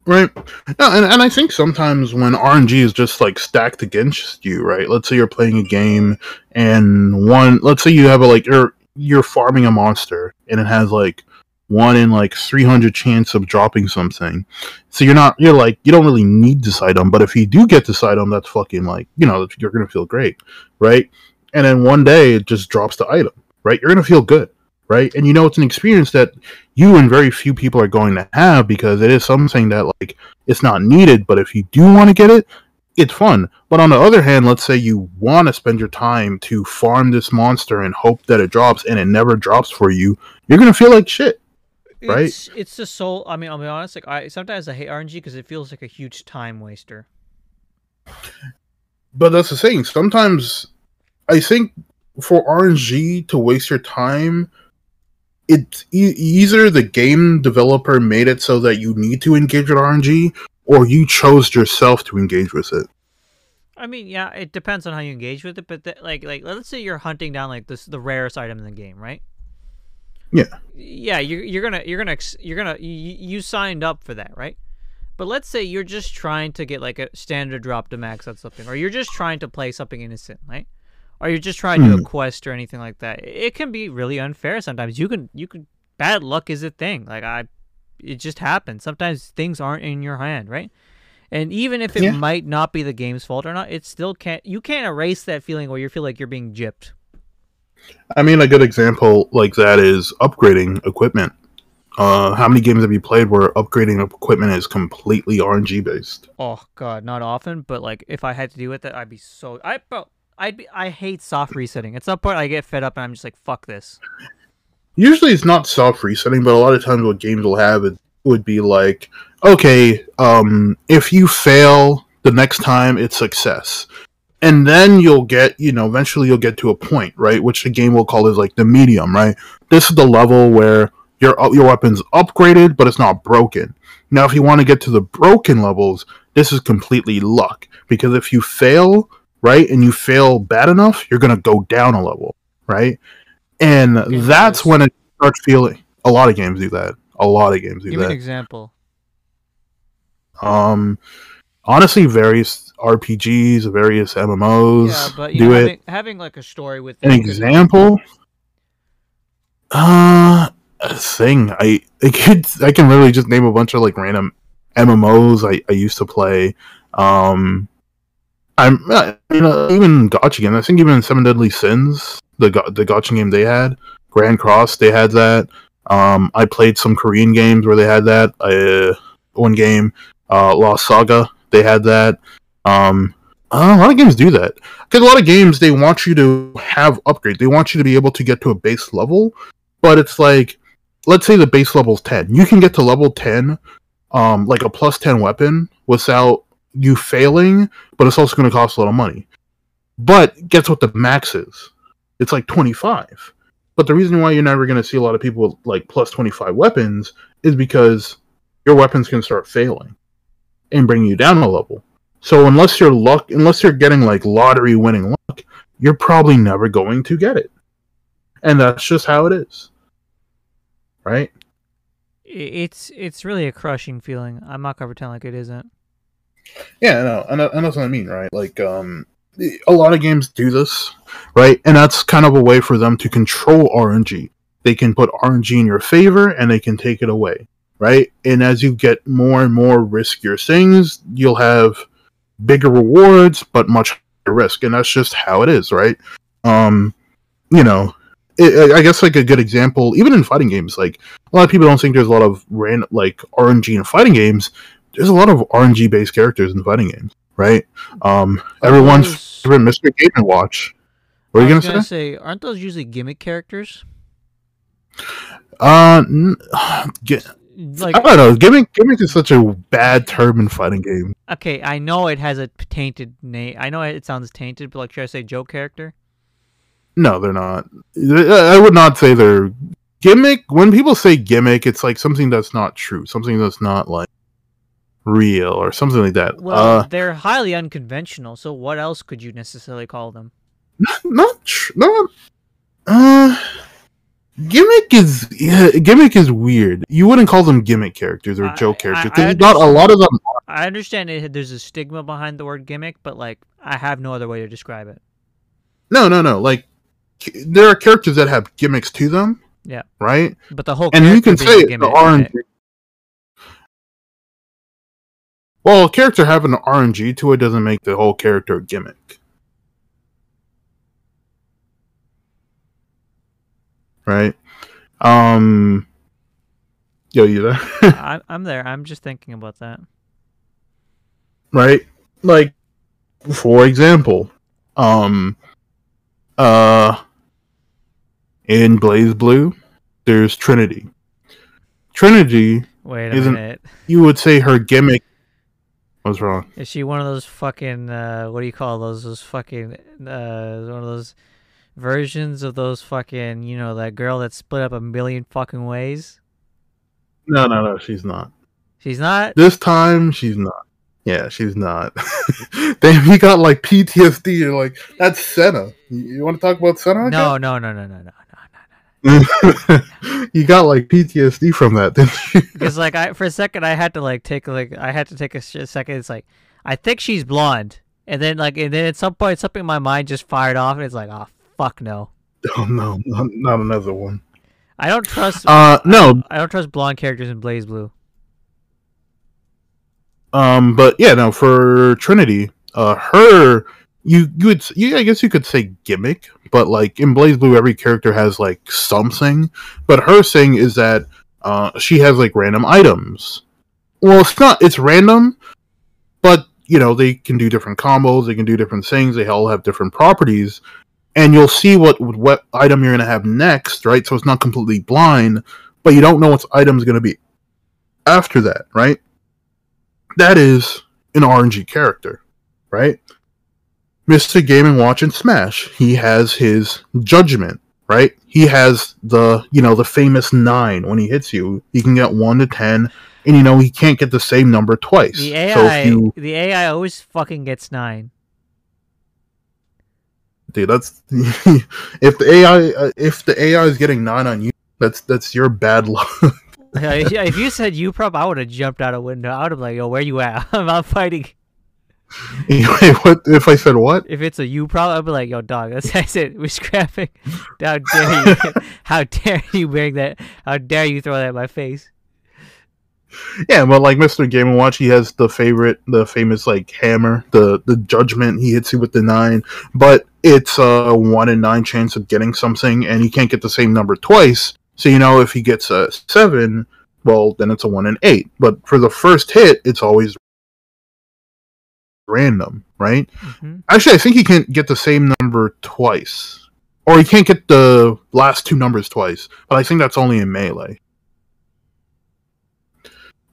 Right. No, and, and I think sometimes when RNG is just like stacked against you, right? Let's say you're playing a game and one let's say you have a like you're you're farming a monster and it has like one in like 300 chance of dropping something. So you're not you're like you don't really need this item, but if you do get this item that's fucking like, you know, you're going to feel great, right? And then one day it just drops the item, right? You're going to feel good, right? And you know it's an experience that you and very few people are going to have because it is something that like it's not needed but if you do want to get it it's fun but on the other hand let's say you want to spend your time to farm this monster and hope that it drops and it never drops for you you're gonna feel like shit Right? It's it's the soul. I mean, I'll be honest. Like, I sometimes I hate RNG because it feels like a huge time waster. but that's the thing sometimes i think for rng to waste your time it's e- either the game developer made it so that you need to engage with rng or you chose yourself to engage with it I mean, yeah, it depends on how you engage with it, but the, like, like let's say you're hunting down like this the rarest item in the game, right? Yeah. Yeah, you're you're gonna you're gonna you're gonna you, you signed up for that, right? But let's say you're just trying to get like a standard drop to max on something, or you're just trying to play something innocent, right? Or you're just trying to do a Hmm. quest or anything like that. It can be really unfair sometimes. You can you can bad luck is a thing. Like I, it just happens. Sometimes things aren't in your hand, right? And even if it Yeah. might not be the game's fault or not, it still can't. You can't erase that feeling where you feel like you're being gypped. I mean, a good example like that is upgrading equipment. Uh, how many games have you played where upgrading equipment is completely RNG based? Oh God, not often, but like if I had to do with it, I'd be so. I bro, I'd be. I hate soft resetting. At some point, I get fed up and I'm just like, fuck this. Usually, it's not soft resetting, but a lot of times, what games will have it would be like, okay, um, if you fail the next time, it's success, and then you'll get, you know, eventually you'll get to a point, right, which the game will call is like the medium, right. This is the level where your your weapon's upgraded, but it's not broken. Now, if you want to get to the broken levels, this is completely luck because if you fail, right, and you fail bad enough, you're gonna go down a level, right, and Games that's when it starts feeling. A lot of games do that. A lot of games do that. Give me an example. Um, honestly, various RPGs, various MMOs Yeah, but do know, it. having, having like a story with An example, uh, a thing. I I could I can literally just name a bunch of like random MMOs I, I used to play. Um, I'm you know even gacha game. I think even Seven Deadly Sins, the the gacha game they had, Grand Cross they had that. Um, I played some Korean games where they had that. Uh, one game, uh, Lost Saga, they had that. Um, uh, a lot of games do that because a lot of games they want you to have upgrades. They want you to be able to get to a base level, but it's like, let's say the base level's ten. You can get to level ten, um, like a plus ten weapon without you failing, but it's also going to cost a lot of money. But guess what the max is? It's like twenty five. But the reason why you're never going to see a lot of people with like plus twenty five weapons is because your weapons can start failing and bring you down a level. So unless you're luck, unless you're getting like lottery winning luck, you're probably never going to get it, and that's just how it is, right? It's it's really a crushing feeling. I'm not gonna pretend like it isn't. Yeah, no, and, and that's what I mean, right? Like, um, a lot of games do this, right? And that's kind of a way for them to control RNG, they can put RNG in your favor and they can take it away, right? And as you get more and more riskier things, you'll have bigger rewards but much higher risk, and that's just how it is, right? Um, you know, it, I guess like a good example, even in fighting games, like a lot of people don't think there's a lot of random like RNG in fighting games. There's a lot of RNG based characters in fighting games, right? Um, everyone's those- favorite Mr. Game and Watch. What are you gonna gonna say? say, aren't those usually gimmick characters? Uh, n- gi- Like, I don't know. Gimmick gimmick is such a bad term in fighting games. okay, I know it has a tainted name. I know it sounds tainted, but like, should I say joke character? No, they're not. I would not say they're gimmick. When people say gimmick, it's like something that's not true, something that's not like real or something like that. Well, uh, they're highly unconventional. So what else could you necessarily call them? not tr- not uh gimmick is yeah, gimmick is weird you wouldn't call them gimmick characters or I- joke characters I 'cause not a lot of them I understand it, there's a stigma behind the word gimmick, but like, I have no other way to describe it. no no no like there are characters that have gimmicks to them Yeah. right But the whole and you can say the rng gimmick. Well a character having an rng to it doesn't make the whole character a gimmick right um yo you there I, I'm there. I'm just thinking about that. right? Like, for example, um, uh, in BlazBlue, there's Trinity. Trinity, Wait a Isn't- minute. you would say her gimmick. What's wrong? Is she one of those fucking uh what do you call those those fucking uh one of those versions of those fucking you know that girl that split up a million fucking ways? No, no, no, she's not. She's not. This time, she's not. Yeah, she's not. Damn, he got like PTSD. You're like, that's Senna. You, you want to talk about Senna? No, no, no, no, no, no, no. you got like PTSD from that, didn't you? Because like I for a second I had to like take like I had to take a sh- second. It's like I think she's blonde, and then like and then at some point something in my mind just fired off, and it's like oh fuck no. Oh no, not, not another one. I don't trust. Uh, no, I don't trust blonde characters in Blaze Blue. Um, but yeah, no, for Trinity, uh, her, you you would, you, I guess you could say gimmick, but like in BlazBlue, every character has like something. But her thing is that uh, she has like random items. Well, it's not, it's random, but you know they can do different combos, they can do different things, they all have different properties, and you'll see what what item you're gonna have next, right? So it's not completely blind, but you don't know what item's gonna be after that, right? that is an RNG character, right? Mr. Game and Watch and Smash, he has his judgment, right? He has the you know the famous nine when he hits you, he can get one to ten, and you know he can't get the same number twice. The so AI, if you, the AI always fucking gets nine. dude, that's if the AI uh, if the AI is getting nine on you, that's that's your bad luck. Yeah, if you said you prop, I would have jumped out a window. I would have like, yo, where you at? I'm out fighting. anyway, what if I said what? If it's a you prop, I'd be like, yo, dog, that's, it. We're scrapping. How dare you? How dare you bring that? How dare you throw that in my face? Yeah, but like Mr. Game and Watch, he has the favorite, the famous like hammer, the the judgment. He hits you with the nine, but it's a one in nine chance of getting something, and he can't get the same number twice. So you know, if he gets a seven, well, then it's a one in eight. But for the first hit, it's always random, right? hmm Actually, I think he can't get the same number twice, or he can't get the last two numbers twice. But I think that's only in melee.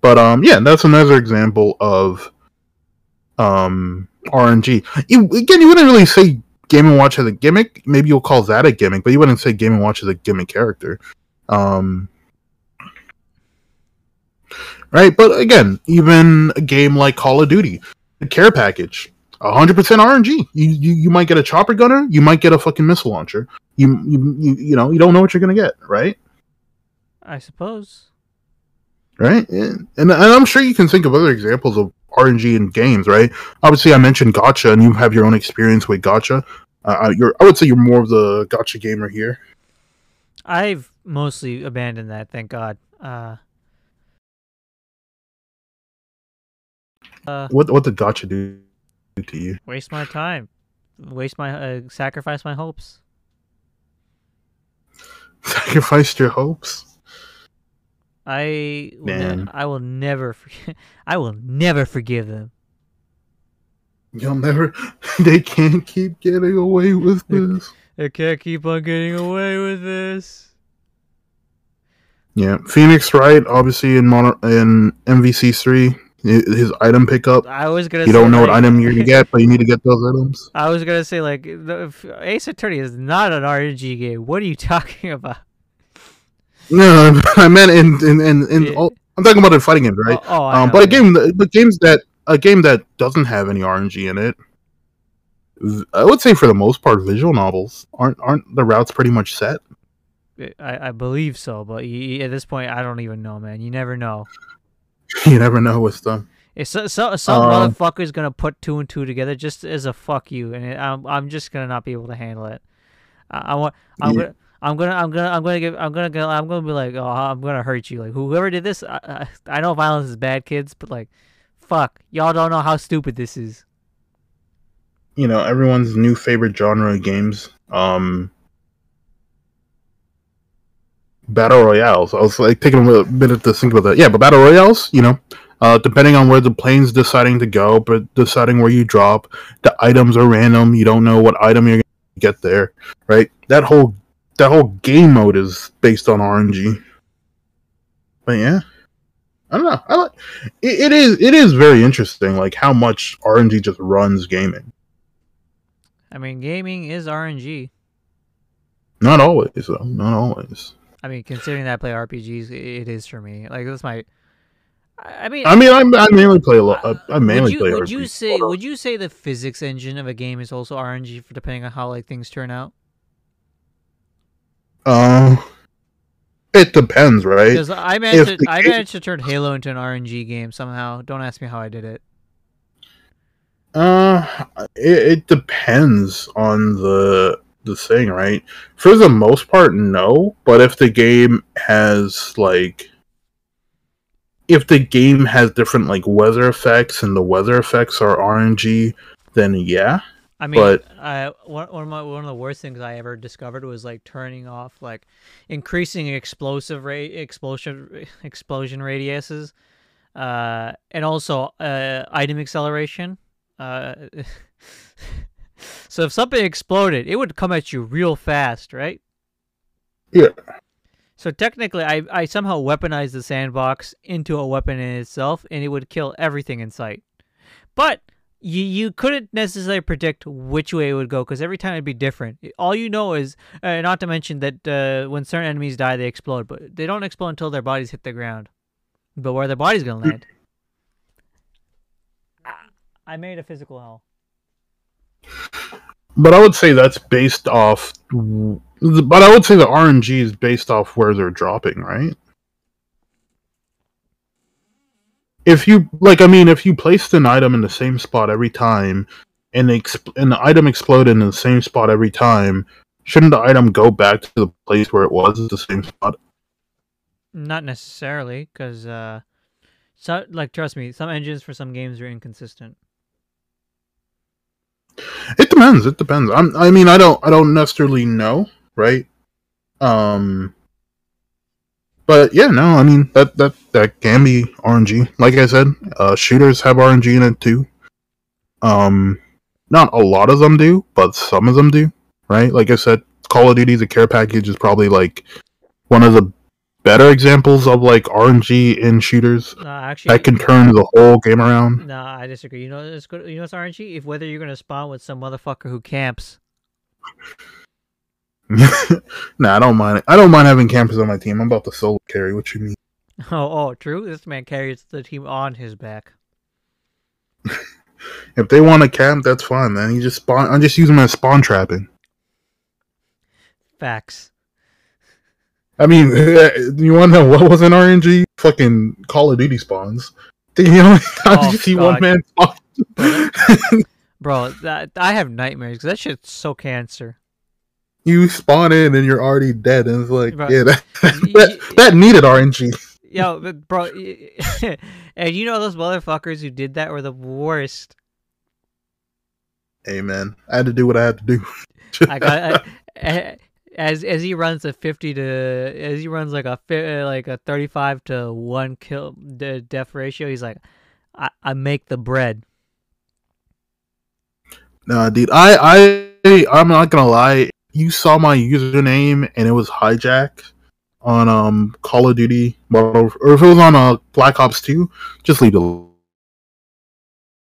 But um, yeah, that's another example of um RNG. You, again, you wouldn't really say Game and Watch has a gimmick. Maybe you'll call that a gimmick, but you wouldn't say Game and Watch is a gimmick character. Um, right? But again, even a game like Call of Duty, the care package, 100% RNG. You, you you might get a chopper gunner, you might get a fucking missile launcher. You you you, you know you don't know what you're gonna get, right? I suppose. right? And, and I'm sure you can think of other examples of RNG in games, right? Obviously, I mentioned gacha, and you have your own experience with gacha. Uh, you're, I would say you're more of the gacha gamer here. I've mostly abandoned that. Thank God. Uh, uh, What what did Gacha do to you? waste my time, waste my uh, sacrifice my hopes. Sacrificed your hopes? I Man. I will never forgive. I will never forgive them. You'll never. They can't keep getting away with this. They can't keep on getting away with this. Yeah, Phoenix Wright, obviously in Mono- in MVC three, his item pickup. I was gonna. You don't know what item you're gonna get, but you need to get those items. I was gonna say like the, if Ace Attorney is not an RNG game. What are you talking about? No, I meant in in in, in oh, I'm talking about in fighting games, right? Oh, oh, um, but a game, that- but games that a game that doesn't have any RNG in it, I would say for the most part, visual novels aren't aren't the routes pretty much set. I, I believe so, but y- y- at this point, I don't even know, man. You never know. you never know with them. If so, so, some Um, motherfucker's gonna put two and two together just as a fuck you, and it, I'm I'm just gonna not be able to handle it. I, I want I'm Yeah. gonna. I'm gonna, I'm gonna, I'm gonna give, I'm gonna, go- I'm gonna be like, oh, I'm gonna hurt you. Like whoever did this, I, I, I know violence is bad, kids, but like, fuck, y'all don't know how stupid this is. You know, everyone's new favorite genre of games. Um, battle royales. I was like taking a minute to think about that. Yeah, but battle royales, you know, uh, depending on where the plane's deciding to go, but deciding where you drop, the items are random. You don't know what item you're gonna get there, right? That whole that whole game mode is based on RNG. But yeah, I don't know. I like it, it is it is very interesting, like how much RNG just runs gaming. I mean, gaming is RNG. Not always, though. Not always. I mean, considering that I play RPGs, it is for me. Like that's my. I mean, I mean, I, I mainly play a lot. I, I would mainly you, play would RPGs. you say would you say the physics engine of a game is also RNG for depending on how like things turn out? Uh, it depends, right? Because I managed If to, I managed to turn Halo into an RNG game somehow. Don't ask me how I did it. Uh, it, it depends on the the thing, right? For the most part, no. But if the game has like, if the game has different like weather effects and the weather effects are RNG, then yeah. I mean, But- I, one, one of my one of the worst things I ever discovered was like turning off like increasing explosive rate explosion explosion radiuses, uh, and also uh, item acceleration. So if something exploded, it would come at you real fast, right? Yeah. So technically, I I somehow weaponized the sandbox into a weapon in itself, and it would kill everything in sight. But you you couldn't necessarily predict which way it would go because every time it'd be different. All you know is, uh, not to mention that uh, when certain enemies die, they explode, but they don't explode until their bodies hit the ground. But where their body's gonna land? Ah, I made a physical hell. But I would say that's based off. But I would say the RNG is based off where they're dropping, right? If you like, I mean, if you placed an item in the same spot every time, and the and the item exploded in the same spot every time, shouldn't the item go back to the place where it was at the same spot? Not necessarily, because uh, so like trust me, some engines for some games are inconsistent. It depends. It depends. I'm, I mean, I don't. I don't necessarily know, right? Um. But yeah, no. I mean that that that can be RNG. Like I said, uh, shooters have RNG in it too. Um, not a lot of them do, but some of them do. Right? Like I said, Call of Duty: The Care Package is probably like one of the better examples of like RNG in shooters No, actually, that can turn the whole game around. No, I disagree. You know, it's good. You know, it's RNG. If whether you're gonna spawn with some motherfucker who camps, nah, I don't mind. I don't mind having campers on my team. I'm about to solo carry. What you mean? oh, oh, true. This man carries the team on his back. If they want to camp, that's fine. Then you just spawn. I'm just using as spawn trapping. Facts. I mean, you want to know what was an RNG? Fucking Call of Duty spawns. You know, how Oh, did you see God. one man spawn? Bro, that I have nightmares because that shit's so cancer. you spawn in and you're already dead, and it's like, Right. yeah, that, that, that needed RNG. Yo, bro, and you know those motherfuckers who did that were the worst. Hey man, I had to do what I had to do. I got I, eh, as as he runs a fifty to as he runs like a uh, like a thirty five to one kill de- death ratio. He's like, I, I make the bread. Nah, dude, I, I, I'm not gonna lie. You saw my username and it was hijack on um Call of Duty, Modern- or if it was on uh, Black Ops Two, just leave the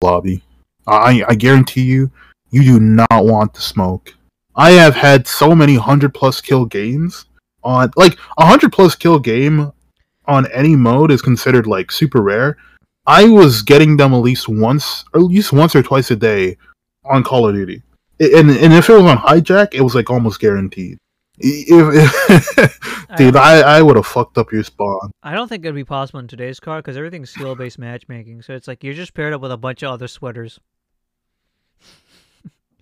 lobby. I, I guarantee you, you do not want to smoke. I have had so many hundred plus kill games on like a hundred plus kill game on any mode is considered like super rare. I was getting them at least once, or at least once or twice a day on Call of Duty. And and if it was on hijack, it was like almost guaranteed. I- If, dude, I, I would have fucked up your spawn. I don't think it'd be possible in today's car because everything's skill based matchmaking. So it's like you're just paired up with a bunch of other sweaters.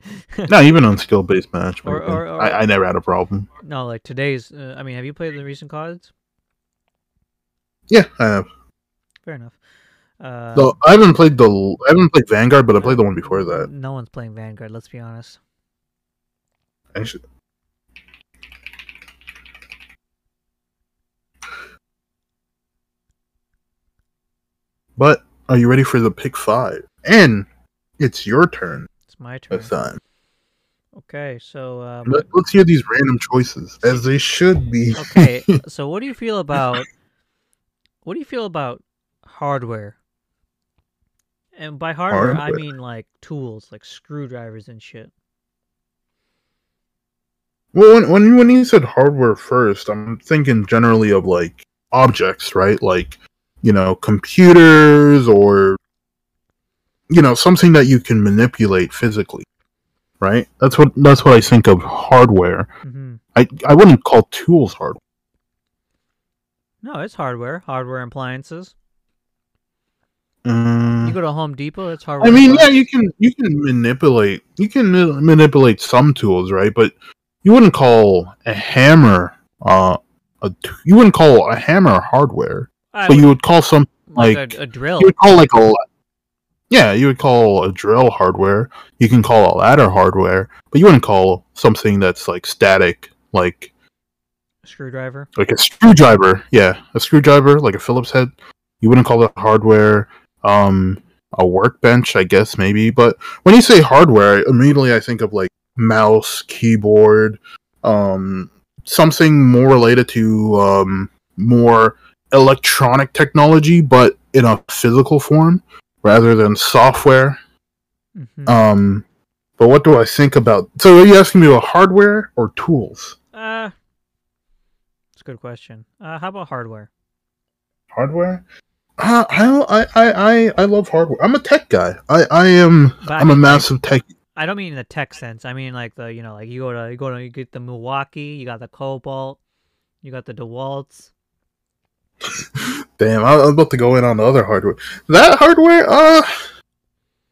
No, even on skill based match, Or- or- or- I, I never had a problem. No, like today's. Uh, I mean, have you played the recent cards? Yeah, I have. Fair enough. Uh, So I haven't played the I haven't played Vanguard, but I played the one before that. No one's playing Vanguard. Let's be honest. Actually, but are you ready for the pick five? And it's your turn my turn. time. Okay, so um, Let, let's hear these random choices as they should be. okay, so what do you feel about what do you feel about hardware? And by hardware, I mean like tools, like screwdrivers and shit. Well, when, when when you said hardware first, I'm thinking generally of like objects, right? Like you know, computers or you know something that you can manipulate physically, right? That's what that's what I think of hardware. mm-hmm. I I wouldn't call tools hardware. No, it's hardware. Hardware appliances. Mm, You go to Home Depot, it's hardware. I mean, yeah, you can you can manipulate you can ma- manipulate some tools, right? But you wouldn't call a hammer uh a t- you wouldn't call a hammer hardware, I but would- you would call some like, like- a, a drill. you would call like a yeah you would call a drill hardware. You can call a ladder hardware, but you wouldn't call something that's like static like screwdriver. like a screwdriver. Yeah, a screwdriver like a Phillips head. You wouldn't call that hardware. Um, a workbench, I guess maybe. But when you say hardware, immediately I think of like mouse, keyboard, um, something more related to um, more electronic technology, but in a physical form rather than software. hmm Um, but what do I think about? So are you asking me about hardware or tools? Uh, it's a good question. Uh, how about hardware? Hardware? Uh, I, I I I love hardware. I'm a tech guy. I I am. But I I'm a like, massive tech. I don't mean in the tech sense. I mean like the you know like you go to you go to you get the Milwaukee, you got the Kobalt, you got the DeWalt's. Damn, I- I'm about to go in on the other hardware. That hardware, uh,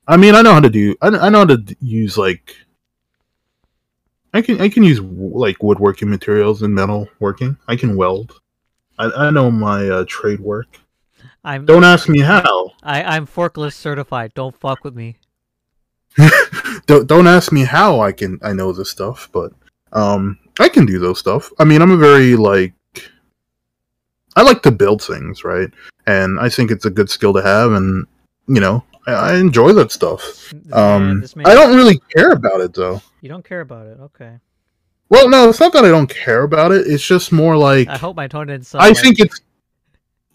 I mean, I know how to do. I, I know how to use like. I can I can use like woodworking materials and metal working. I can weld. I, I know my uh, trade work. I'm Don't ask me how. I I'm forklift certified. Don't fuck with me. don't don't ask me how I can I know this stuff, but um I can do those stuff. I mean, I'm a very like I like to build things, right? And I think it's a good skill to have and you know, I, I enjoy that stuff. Um I don't really care about it though. You don't care about it. Okay. Well, no, it's not that I don't care about it. It's just more like I hope my tone didn't sound. I think it's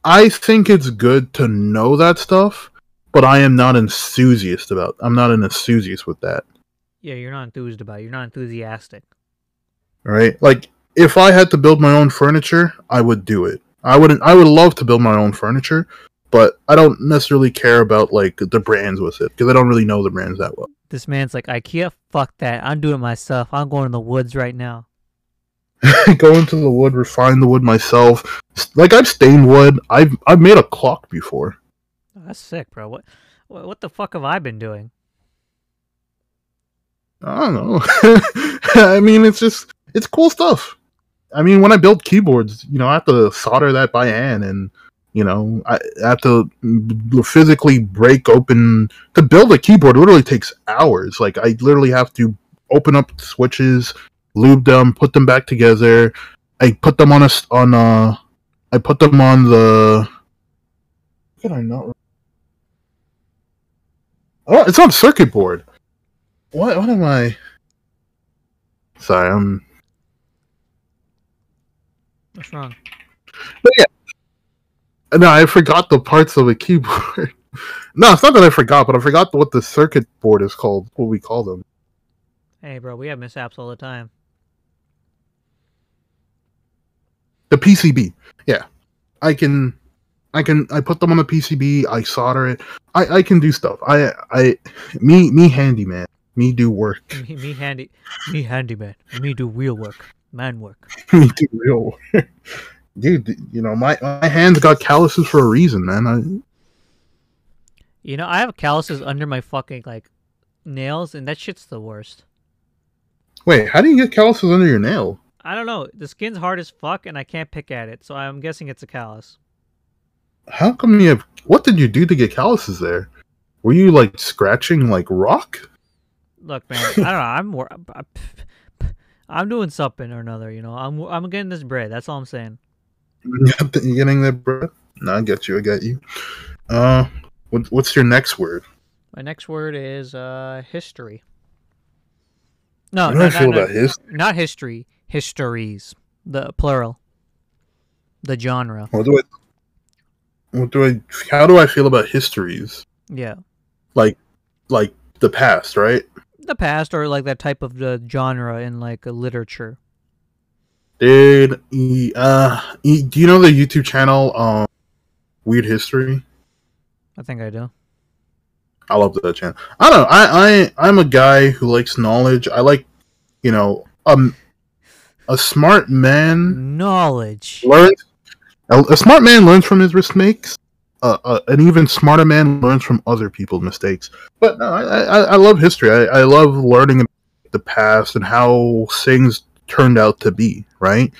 I think it's good to know that stuff, but I am not enthusiast about. I'm not an enthusiast with that. Yeah, you're not enthused about. it. You're not enthusiastic. right? Like if I had to build my own furniture, I would do it. I wouldn't. I would love to build my own furniture, but I don't necessarily care about like the brands with it because I don't really know the brands that well. This man's like IKEA. Fuck that. I'm doing it myself. I'm going in the woods right now. Go into the wood, refine the wood myself. Like I've stained wood. I've I've made a clock before. Oh, that's sick, bro. What, what what the fuck have I been doing? I don't know. I mean, it's just it's cool stuff. I mean, when I build keyboards, you know, I have to solder that by hand, and you know, I have to physically break open to build a keyboard. Literally takes hours. Like I literally have to open up switches, lube them, put them back together. I put them on a on a. I put them on the. Can I not? Oh, it's on circuit board. What? What am I? Sorry, I'm. What's wrong? But yeah. No, I forgot the parts of a keyboard. no, it's not that I forgot, but I forgot what the circuit board is called. What we call them. Hey, bro, we have mishaps all the time. The PCB. Yeah, I can. I can. I put them on the PCB. I solder it. I. I can do stuff. I. I. Me. Me handyman. Me do work. Me, me handy. Me handyman. Me do real work. Man work. real work. Dude, you know my my hands got calluses for a reason, man. I, You know, I have calluses under my fucking like nails, and that shit's the worst. wait, how do you get calluses under your nail? I don't know. The skin's hard as fuck, and I can't pick at it, so I'm guessing it's a callus. How come you have? What did you do to get calluses there? Were you like scratching like rock? Look, man, I don't know. I'm more. I'm doing something or another. You know, I'm I'm getting this bread. That's all I'm saying. You getting that, bro? No, I get you. I got you. Uh, what, what's your next word? My next word is uh history. No, How do no, I no, feel no, about his? not history. Histories, the plural. The genre. What do I? What do I? How do I feel about histories? Yeah, Like, like the past, right? The past or like that type of the genre in like a literature. Dude, e- uh, do you know the YouTube channel, um, Weird History? I think I do. I love that channel. I don't know. I, I I'm a guy who likes knowledge. I like, you know, um, a smart man Knowledge. learns. A, a smart man learns from his mistakes. An even smarter man learns from other people's mistakes. But no, I, I, I love history. I, I love learning about the past and how things turned out to be. Right.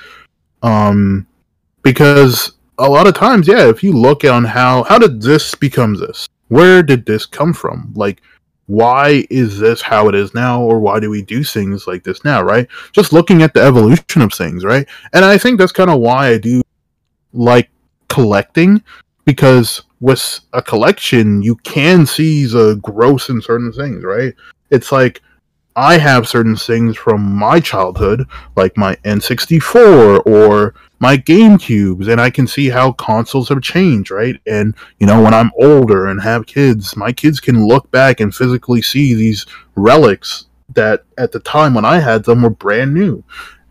Um, because a lot of times, yeah, if you look on how how did this become this? Where did this come from? Like, why is this how it is now, or why do we do things like this now? Right? Just looking at the evolution of things, right? And I think that's kind of why I do like collecting because with a collection you can see the growth in certain things, right? It's like I have certain things from my childhood, like my N64 or my GameCubes, and I can see how consoles have changed, right? And you know, when I'm older and have kids, my kids can look back and physically see these relics that at the time when I had them were brand new.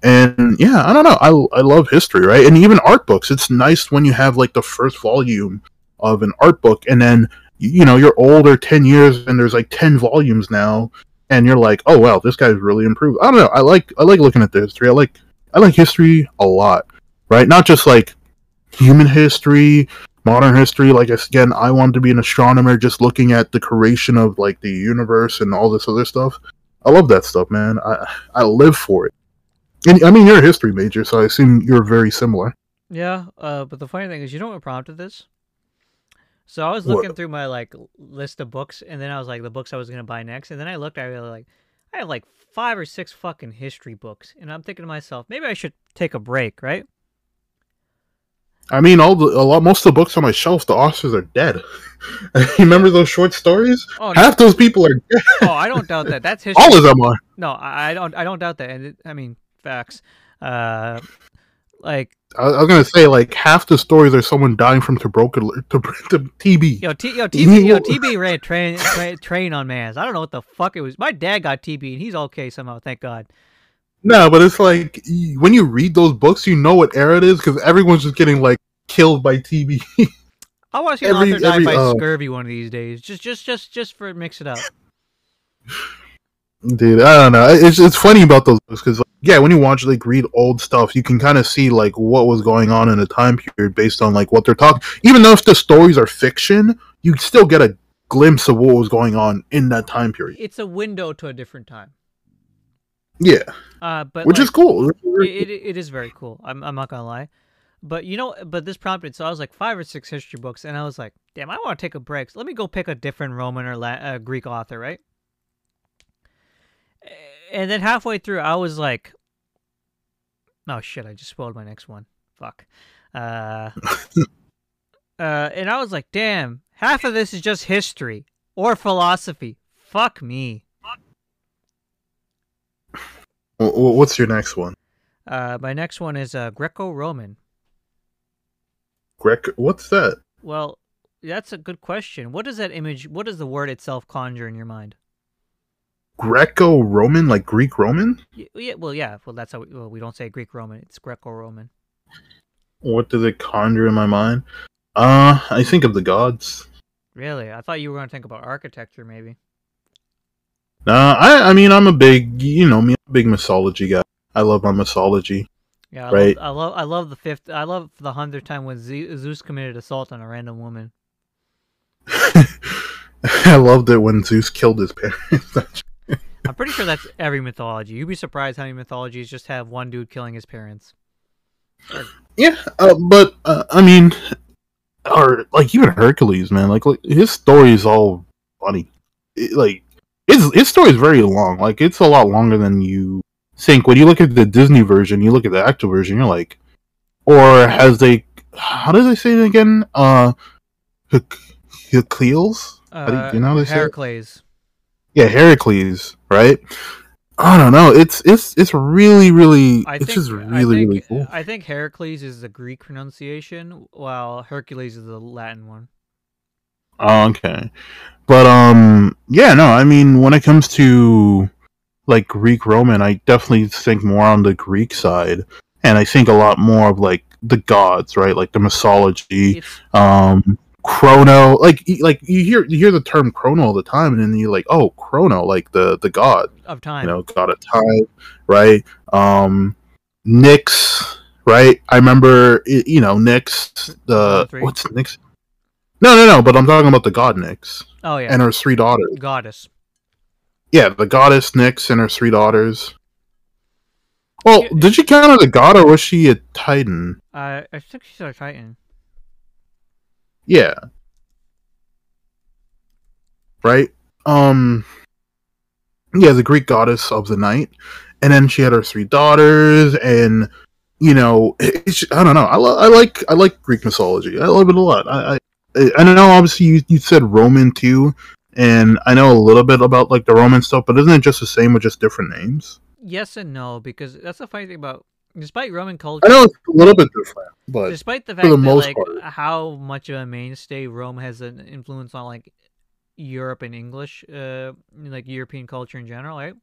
And yeah, I don't know. I, I love history, right? And even art books. It's nice when you have like the first volume of an art book, and then you know you're older, ten years, and there's like ten volumes now, and you're like, oh wow, this guy's really improved. I don't know. I like I like looking at the history. I like I like history a lot, right? Not just like human history, modern history. Like again, I wanted to be an astronomer, just looking at the creation of like the universe and all this other stuff. I love that stuff, man. I I live for it. And I mean, you're a history major, so I assume you're very similar. Yeah, uh, but the funny thing is, you know what prompted this? So I was What? looking through my like list of books, and then I was like, the books I was gonna buy next, and then I looked, I really like, I have like five or six fucking history books, and I'm thinking to myself, maybe I should take a break, right? I mean, all the a lot, most of the books on my shelf, the authors are dead. you remember those short stories? Oh, no, Half those people are dead. oh, I don't doubt that. That's history. All of them are. No, I, I don't. I don't doubt that. And it, I mean, facts. Uh, like I, I was gonna say like half the stories are someone dying from tuberculosis to, to TB. yo, T, yo, TB, yo, TB ran train tra- train on mans. I don't know what the fuck it was. My dad got TB, and he's okay somehow. Thank God. No, but it's like when you read those books, you know what era it is because everyone's just getting like killed by TB. I want to see an author die every, by uh, scurvy one of these days. Just, just, just, just for mix it up. Dude, I don't know. It's it's funny about those books because like, yeah, when you watch like read old stuff, you can kind of see like what was going on in a time period based on like what they're talking. Even though if the stories are fiction, you still get a glimpse of what was going on in that time period. It's a window to a different time. Yeah, Uh, but which like, is cool. it, it, it is very cool. I'm I'm not gonna lie, but you know, but this prompted so I was like five or six history books, and I was like, damn, I want to take a break. So let me go pick a different Roman or La- uh, Greek author, right? And then halfway through, I was like, oh shit, I just spoiled my next one. Fuck. Uh, uh, and I was like, damn, half of this is just history or philosophy. Fuck me. Wh- wh- What's your next one? Uh, my next one is uh, Greco-Roman. Grec. What's that? Well, that's a good question. What does that image? What does the word itself conjure in your mind? Greco-Roman, like Greek Roman. Yeah, well, yeah, well, that's how we, well, we don't say Greek-Roman. It's Greco-Roman. What does it conjure in my mind? Uh, I think of the gods. Really? I thought you were going to think about architecture, maybe. Nah, I, I mean, I'm a big, you know me, I'm a big mythology guy. I love my mythology. Yeah, I Right. love, I love, I love the fifth. I love the hundredth time when Zeus committed assault on a random woman. I loved it when Zeus killed his parents. I'm pretty sure that's every mythology. You'd be surprised how many mythologies just have one dude killing his parents. yeah, uh, but uh, I mean, or like even Hercules, man. Like, like his story is all funny. It, like his his story is very long. Like it's a lot longer than you think. When you look at the Disney version, you look at the actual version, you're like, or has they? How do they say it again? Uh, Herc- Hercules. Uh, you- you know how they say it? Heracles. Yeah, Heracles. Right. I don't know. It's it's it's really really. I it's think, just really think, really cool. I think Heracles is the Greek pronunciation, while Hercules is the Latin one. Oh, okay. But um yeah, no, I mean when it comes to like Greek Roman, I definitely think more on the Greek side. And I think a lot more of like the gods, right? Like the mythology, It's um Chrono, like like you hear you hear the term Chrono all the time and then you're like, "Oh, Chrono, like the the god, of time. you know, god of time, right? Um Nyx, right? I remember you know, Nyx the Three. what's Nyx? No, no, no, but I'm talking about the god Nyx oh yeah, and her three daughters. goddess. Yeah, the goddess Nyx and her three daughters. Well, did she count as a god or was she a titan? Uh, I think she's a Titan. Yeah. Right? Um Yeah, the Greek goddess of the night. And then she had her three daughters and you know, I don't know. I, lo- I like I like Greek mythology. I love it a lot. I I, I know obviously you, you said Roman too, and I know a little bit about like the Roman stuff, but isn't it just the same with just different names? Yes and no, because that's the funny thing about. Despite Roman culture, I know it's a little bit different, but despite the fact the that like part. how much of a mainstay Rome has an influence on like Europe and English, uh, like European culture in general, right?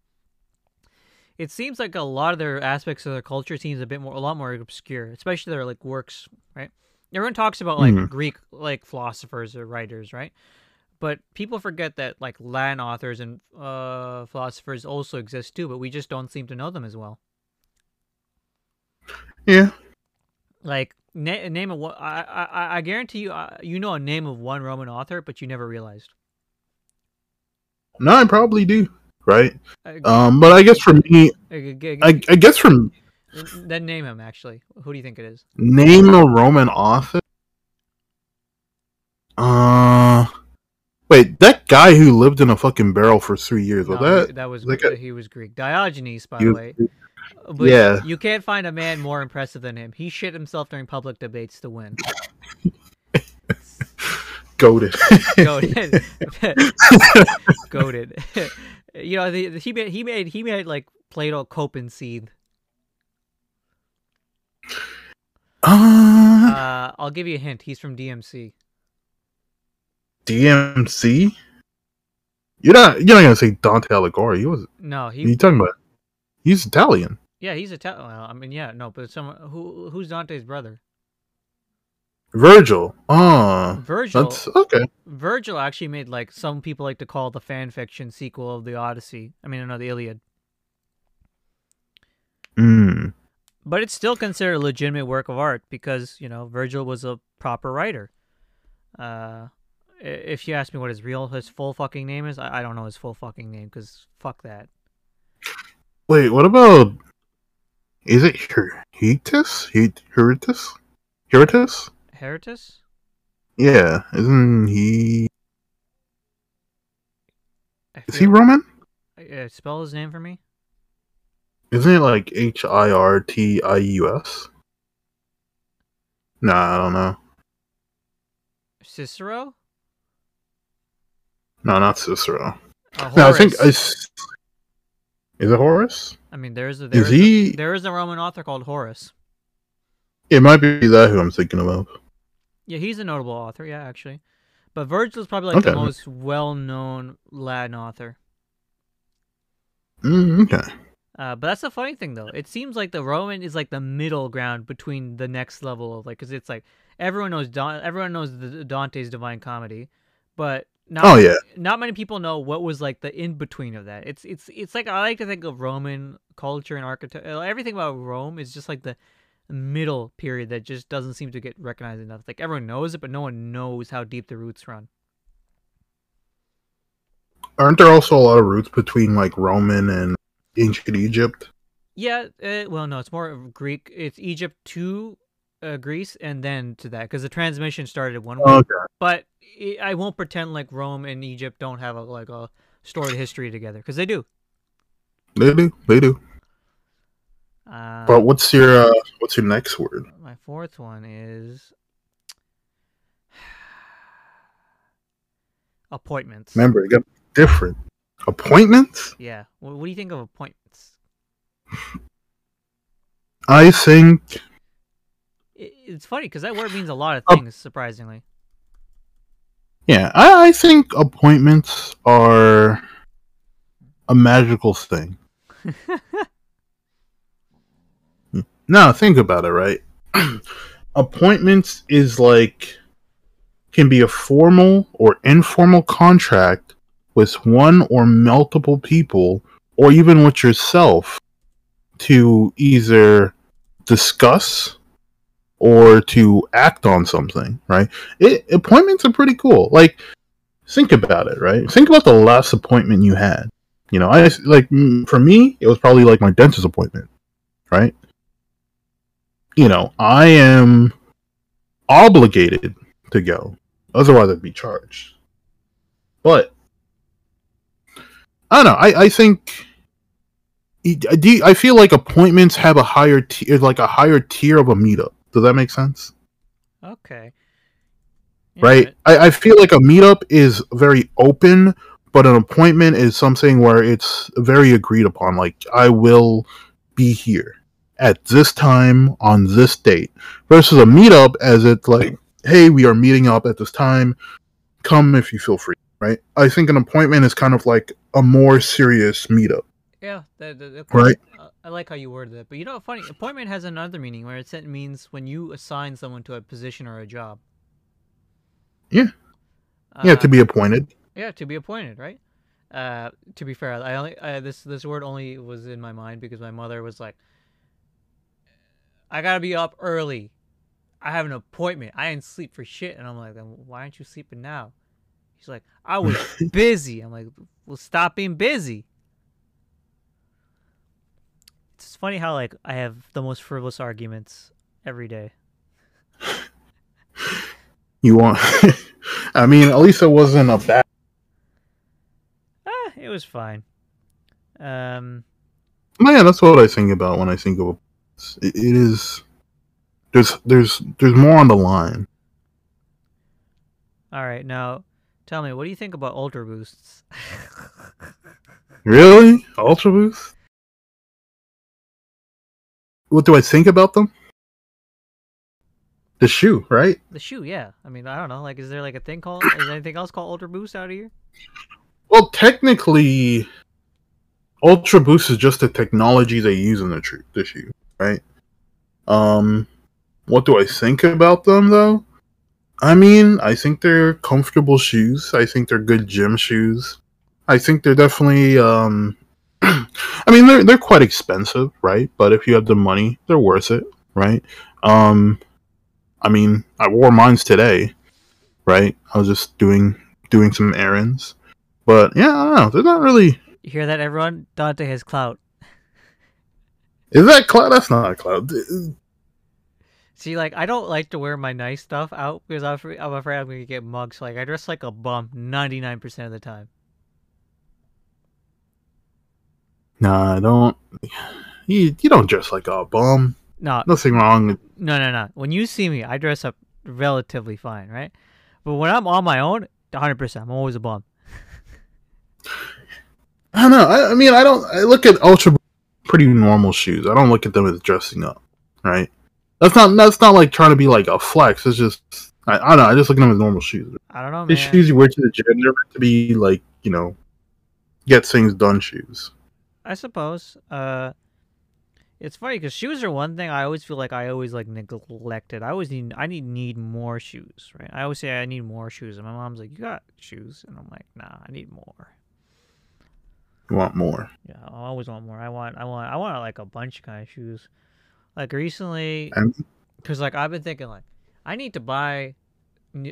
It seems like a lot of their aspects of their culture seems a bit more, a lot more obscure, especially their like works, right? Everyone talks about like Mhm. Greek like philosophers or writers, right? But people forget that like Latin authors and uh, philosophers also exist too, but we just don't seem to know them as well. Yeah, Like na- name of one, I, I I guarantee you, uh, you know a name of one Roman author, but you never realized. no, I probably do, right? Uh, Um, but I guess for me, I, g- I, I guess from then name him. Actually, who do you think it is? name a Roman author. Uh, wait, that guy who lived in a fucking barrel for three years was No, that? that was that guy- he was Greek. Diogenes, by the way. But Yeah. you can't find a man more impressive than him. He shit himself during public debates to win. goaded. Goated. Goated. you know, the, the- he made he made he made like Plato cope and seethe. uh, Uh, I'll give you a hint. He's from DMC. DMC. You're not. You're not gonna say Dante Alighieri. He was. No, he you talking about? He's Italian. Yeah, he's Italian. Well, I mean, yeah, no, but someone who who's Dante's brother? Virgil. Oh, Virgil. that's okay. Virgil actually made like some people like to call the fan fiction sequel of the Odyssey. I mean, no, the Iliad. Mm. But it's still considered a legitimate work of art because you know Virgil was a proper writer. Uh, if you ask me what his real, his full fucking name is, I, I don't know his full fucking name because fuck that. Wait, what about? Is it Heritus? Heritus? Heritus? Heritus? Yeah, isn't he? Is he Roman? uh, spell his name for me. Isn't it like H I R T I U S? Nah, I don't know. Cicero? No, not Cicero. Uh, No, I think I. Is it Horace? I mean, there's a there's Is he? a, there is a Roman author called Horace. It might be that who I'm thinking of. Yeah, he's a notable author. Yeah, actually, but Virgil's probably like the most well-known Latin author. Mm, okay. Uh, but that's the funny thing, though. It seems like the Roman is like the middle ground between the next level of like, because it's like everyone knows Don, everyone knows the Dante's Divine Comedy, but not Oh yeah. not many people know what was like the in between of that. It's it's it's like I like to think of Roman culture and architecture. Everything about Rome is just like the middle period that just doesn't seem to get recognized enough. Like everyone knows it, but no one knows how deep the roots run. Aren't there also a lot of roots between like Roman and ancient Egypt? Yeah, uh, well, no, it's more of Greek. It's Egypt to uh, Greece and then to that because the transmission started one way. Okay. But i I won't pretend like Rome and Egypt don't have a like a storied history together because they do. They do. They do. Uh, But what's your uh, what's your next word? my fourth one is appointments. Remember, you got different appointments. Yeah. What, what do you think of appointments? I think It, it's funny because that word means a lot of Up- things. Surprisingly. yeah, I, I think appointments are a magical thing. No, think about it, right? Appointments is like can be a formal or informal contract with one or multiple people or even with yourself to either discuss or to act on something, right? It, appointments are pretty cool. Like think about it, right? Think about the last appointment you had. You know, I like for me, it was probably like my dentist appointment, right? you know, I am obligated to go. Otherwise, I'd be charged. But I don't know. I, I think I feel like appointments have a higher tier, like a higher tier of a meetup. Does that make sense? Okay. Yeah, Right. I, I feel like a meetup is very open, but an appointment is something where it's very agreed upon. Like I will be here at this time on this date versus a meetup as it's like hey we are meeting up at this time come if you feel free right i think an appointment is kind of like a more serious meetup Yeah, that, that, that- Right. Uh, I like how you worded it, but you know, funny appointment has another meaning where it means when you assign someone to a position or a job. Yeah. yeah Uh, to be appointed yeah to be appointed, right? Uh, to be fair, I only uh, this this word only was in my mind because my mother was like, "I gotta be up early. I have an appointment. I didn't sleep for shit." And I'm like, "Then why aren't you sleeping now?" She's like, "I was busy." I'm like, "Well, stop being busy." It's funny how like I have the most frivolous arguments every day. you want i mean at least it wasn't a bad Ah, it was fine. Um, yeah that's what i think about when i think of it, it is there's there's there's more on the line all right, now tell me, what do you think about ultra boosts? Really? Ultra Boost? What do I think about them? The shoe, right? the shoe, yeah. I mean, I don't know. Like, is there like a thing called? Is there anything else called ultra boost out of here? Well, technically, Ultra Boost is just the technology they use in the, tr- the shoe, right? Um, what do I think about them though? I mean, I think they're comfortable shoes. I think they're good gym shoes. I think they're definitely um I mean they're they're quite expensive, right? But if you have the money, they're worth it, right? Um I mean, I wore mines today, right? I was just doing doing some errands. But yeah, I don't know. They're not really You hear that, everyone? Dante has clout. Is that cloud? That's not a cloud. See, like I don't like to wear my nice stuff out because I'm afraid I'm, afraid I'm gonna get mugged. So, like I dress like a bum ninety nine percent of the time. Nah, I don't. You you don't dress like a bum. No, Nothing wrong. with- no, no, no. When you see me, I dress up relatively fine, right? But when I'm on my own, hundred percent, I'm always a bum. I don't know. I, I mean, I don't. I look at ultra pretty normal shoes. I don't look at them as dressing up, right? That's not. That's not like trying to be like a flex. It's just. I, I don't know. I just look at them as normal shoes. I don't know, The man. shoes you wear to the gym, they're meant to be like you know, get things done shoes. I suppose. Uh, it's funny because shoes are one thing I always feel like I always like neglected. I always need I need need more shoes, right? I always say I need more shoes, and my mom's like, "You got shoes," and I'm like, "Nah, I need more." You want more? Yeah, I always want more. I want I want I want like a bunch of kind of shoes. Like recently, because like I've been thinking like I need to buy.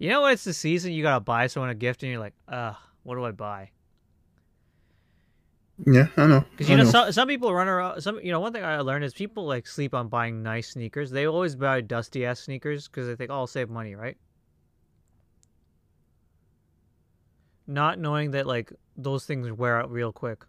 You know when it's the season, you gotta buy someone a gift, and you're like, "Ugh, what do I buy?" Yeah, I know. Because you know, know. some some people run around. Some you know, one thing I learned is people like sleep on buying nice sneakers. They always buy dusty ass sneakers because they think, "Oh, I'll save money," right? Not knowing that like those things wear out real quick.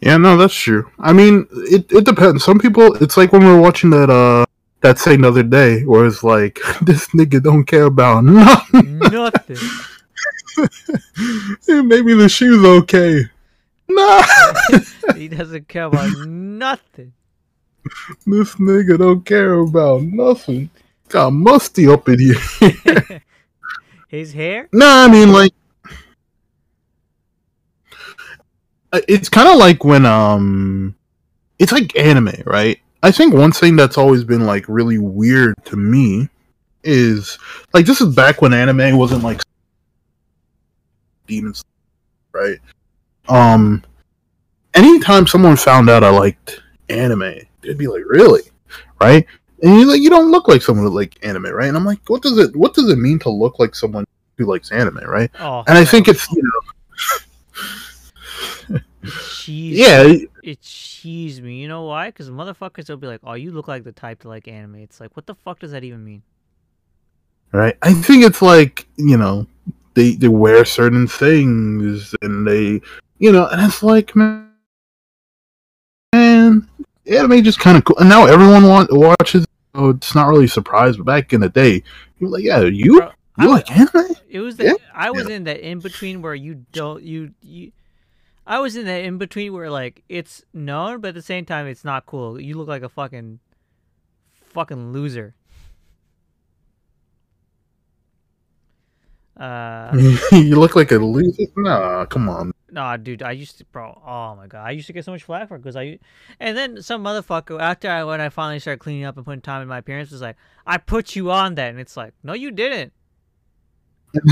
Yeah, no, that's true. I mean, it, it depends. Some people, it's like when we were watching that uh that thing the other day, where it's like this nigga don't care about nothing. Nothing. Maybe the shoes okay. Nah, he doesn't care about nothing. this nigga don't care about nothing. Got musty up in here. His hair. nah, I mean like. uh, It's kind of like when um, it's like anime, right? I think one thing that's always been like really weird to me is like this is back when anime wasn't like demons, right? Um, anytime someone found out I liked anime, they'd be like, "Really?" Right? And you're like, "You don't look like someone who like anime, right?" And I'm like, "What does it? What does it mean to look like someone who likes anime, right?" Oh, And I think it's you know, cheese. yeah, it cheese me. You know why? Because motherfuckers will be like, "Oh, you look like the type to like anime." It's like, what the fuck does that even mean? right. I think it's like you know, they they wear certain things and they, you know, and it's like man, man anime just kind of cool. And now everyone want, watches. Oh, it's not really a surprise, but back in the day, you're like, yeah, you Bro, you like anime? It was the Yeah. I was in that in between where you don't you you. I was in that in between where like it's known, but at the same time it's not cool. You look like a fucking fucking loser. Uh, you look like a loser. Nah, come on. nah, dude, I used to, bro. Oh my god, I used to get so much flack for because I, and then some motherfucker after I when I finally started cleaning up and putting time in my appearance was like, I put you on that, and it's like, no, you didn't.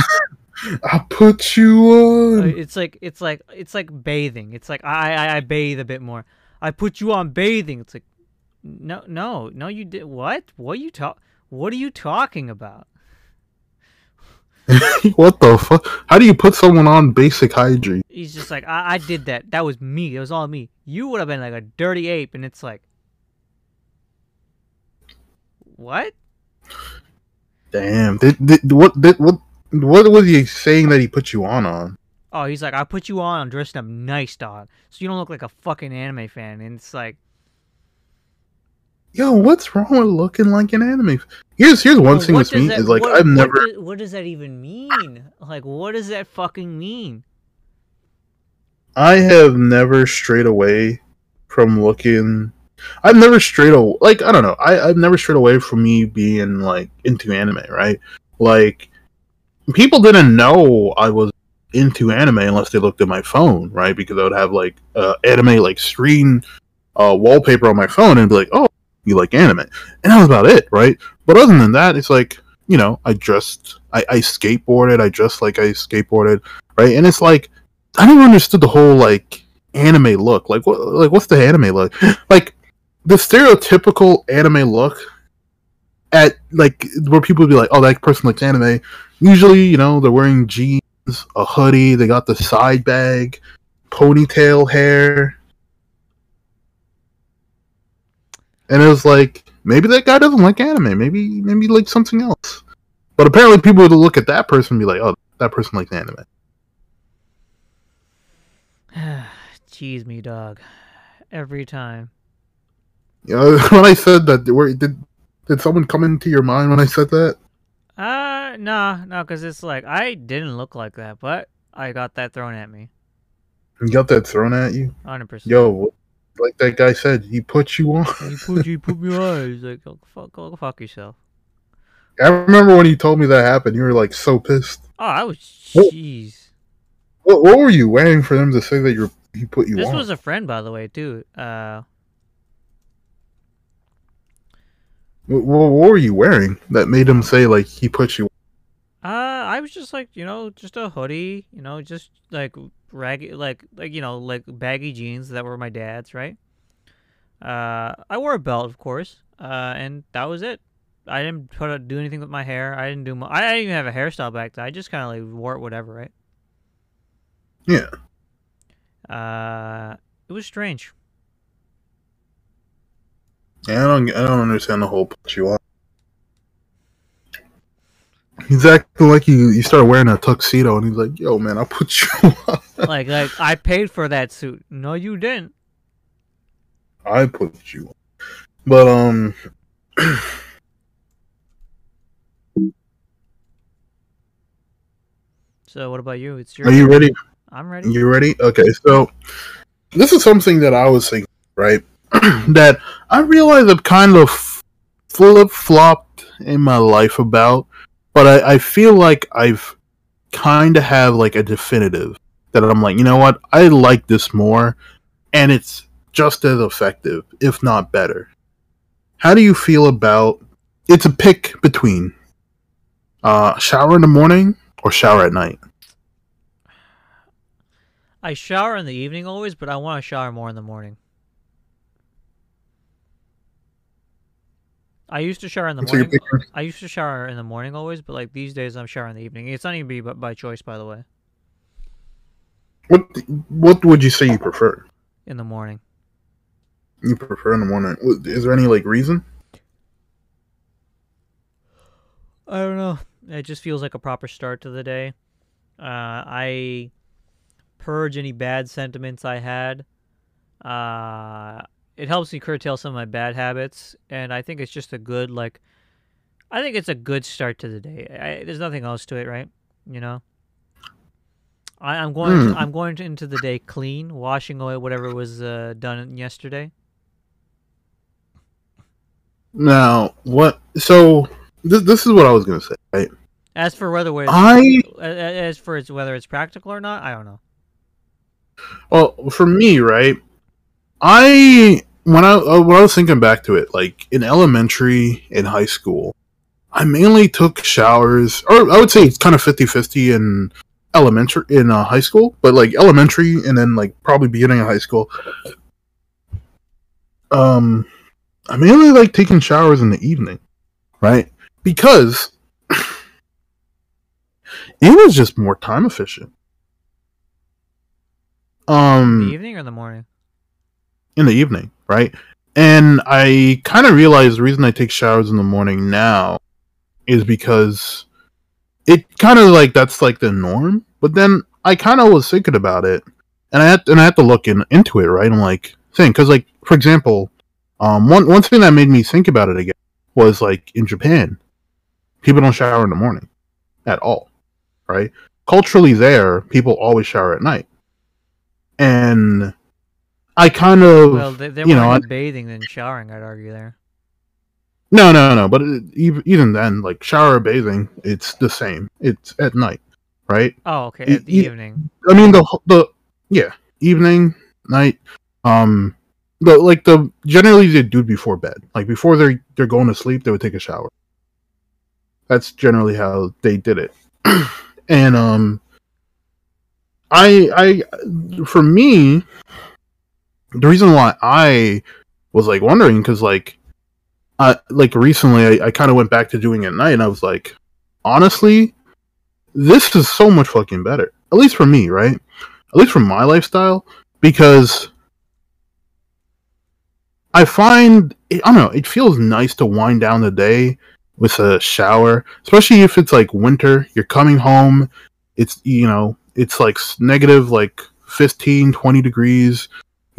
I put you on. It's like it's like it's like bathing. It's like I, I I bathe a bit more. I put you on bathing. It's like no no no you did what? What you talk? What are you talking about? what the fuck? How do you put someone on basic hygiene? He's just like I, I did that. That was me. It was all me. You would have been like a dirty ape, and it's like what? Damn. Did, did, what, did, what, what was he saying that he put you on on? Oh, he's like I put you on. I'm dressing up nice, dog, so you don't look like a fucking anime fan. And it's like Yo, what's wrong with looking like an anime? Here's here's one well, thing with me that- is like what- I've what never does- what does that even mean? Like, what does that fucking mean? I have never strayed away from looking. I've never strayed away. Like I don't know. I I've never strayed away from me being like into anime. Right? Like people didn't know I was into anime unless they looked at my phone. Right? Because I would have like uh, anime like screen uh, wallpaper on my phone and be like, oh, you like anime, and that was about it. Right? But other than that, it's like you know, I dressed, I, I skateboarded, I dressed like I skateboarded, right? And it's like I never understood the whole like anime look. Like what like what's the anime look? Like the stereotypical anime look at like where people would be like, Oh, that person likes anime. Usually, you know, they're wearing jeans, a hoodie, they got the side bag, ponytail hair, and it was like maybe that guy doesn't like anime. Maybe maybe like something else. But apparently, people would look at that person and be like, "Oh, that person likes anime." Cheese me, dog. Every time. You know, when I said that, where did did someone come into your mind when I said that? Uh, no, no, because it's like I didn't look like that, but I got that thrown at me. You got that thrown at you? Hundred percent. Yo, like that guy said, he put you on. He put you put me on. He's like, oh, fuck, go fuck yourself. I remember when he told me that happened. You were like so pissed. Oh, I was jeez. What, what were you waiting for them to say that you're he put you This on? This was a friend, by the way, too. Uh, What, what were you wearing that made him say like he put you? uh, I was just like, you know, just a hoodie, you know, just like raggy, like like you know, like baggy jeans that were my dad's, right? Uh, I wore a belt, of course, uh, and that was it. I didn't put a, do anything with my hair. I didn't do. My, I didn't even have a hairstyle back then. I just kind of like wore it, whatever, right? Yeah. Uh, it was strange. Yeah, I don't I don't understand the whole put you on. He's acting like you you start wearing a tuxedo and he's like, "Yo, man, I'll put you on. like like I paid for that suit. No, you didn't. I put you on." But um, So what about you? It's your. are you ready? I'm ready. You ready? Okay, so this is something that I was thinking, right? that I realize I've kind of flip flopped in my life about, but I, I feel like I've kind of have like a definitive that I'm like, you know what? I like this more, and it's just as effective, if not better. How do you feel about? It's a pick between uh, shower in the morning or shower at night. I shower in the evening always, but I want to shower more in the morning. I used to shower in the morning. I used to shower in the morning always, but like these days I'm showering in the evening. It's not even be by, by choice, by the way. What what would you say you prefer? In the morning, You prefer in the morning. Is there any like reason? I don't know. It just feels like a proper start to the day. Uh, I purge any bad sentiments I had. Uh, it helps me curtail some of my bad habits, and I think it's just a good like. I think it's a good start to the day. I, there's nothing else to it, right? You know. I, I'm going. Hmm. To, I'm going to, into the day clean, washing away whatever was uh, done yesterday. Now, what? So this this is what I was gonna say. Right? As for whether it's, I as for it's whether it's practical or not, I don't know. well for me, right? I when I uh, when I was thinking back to it, like in elementary, in high school, I mainly took showers, or I would say it's kind of 50-50 in elementary in uh, high school, but like elementary and then like probably beginning of high school. Um, I mainly like taking showers in the evening, right? Because it was just more time efficient. Um, the evening or the morning? In the evening, right? And I kind of realized the reason I take showers in the morning now is because it kind of like that's like the norm. But then I kind of was thinking about it, and I had and I had to look in, into it, right? I'm like saying because like for example, um, one one thing that made me think about it again was like in Japan, people don't shower in the morning at all, right? Culturally, there people always shower at night, and I kind of Well, they, they're you know, bathing than showering. I'd argue there. No, no, no. But it, even even then, like shower or bathing, it's the same. It's at night, right? Oh, okay. At the evening. I mean the the yeah evening night. Um, the like the generally they do before bed. Like before they're they're going to sleep, they would take a shower. That's generally how they did it. and um, I I for me, the reason why I was like wondering because like I like recently I, I kind of went back to doing it at night and I was like, honestly, this is so much fucking better. At least for me, right? At least for my lifestyle, because I find I don't know. It feels nice to wind down the day with a shower, especially if it's like winter. You're coming home. It's you know it's like negative like 15, 20 degrees.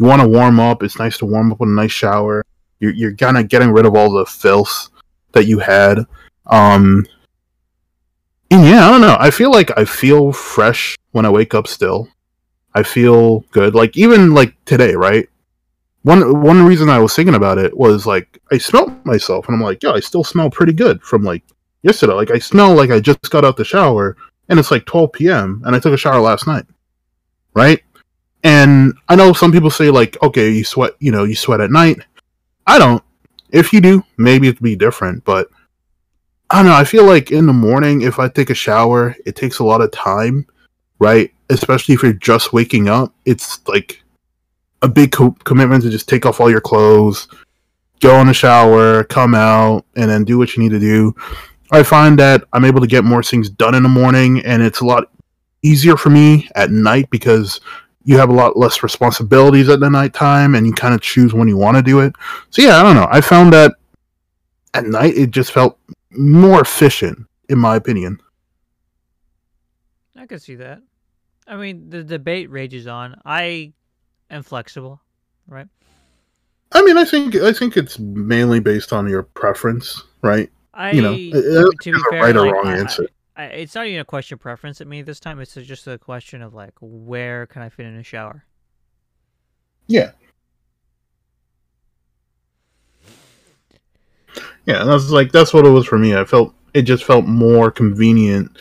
You want to warm up. It's nice to warm up with a nice shower. You're you're kind of getting rid of all the filth that you had. Um, and yeah, I don't know. I feel like I feel fresh when I wake up. Still, I feel good. Like even like today, right? one one reason I was thinking about it was like I smelled myself and I'm like, yeah, I still smell pretty good from like yesterday. Like I smell like I just got out the shower and it's like 12 p.m. and I took a shower last night, right? And I know some people say like, okay, you sweat, you know, you sweat at night. I don't. If you do, maybe it'd be different, but I don't know. I feel like in the morning, if I take a shower, it takes a lot of time, right? Especially if you're just waking up. It's like a big co- commitment to just take off all your clothes, go in the shower, come out, and then do what you need to do. I find that I'm able to get more things done in the morning, and it's a lot easier for me at night because you have a lot less responsibilities at the nighttime, and you kind of choose when you want to do it. So yeah, I don't know. I found that at night it just felt more efficient, in my opinion. I can see that. I mean, the debate rages on. I am flexible, right? I mean, I think I think it's mainly based on your preference, right? I, you know, to be fair, right like, or wrong I, answer. I, it's not even a question of preference at me this time. It's just a question of like, where can I fit in a shower? Yeah. Yeah, and that's like that's what it was for me. I felt it just felt more convenient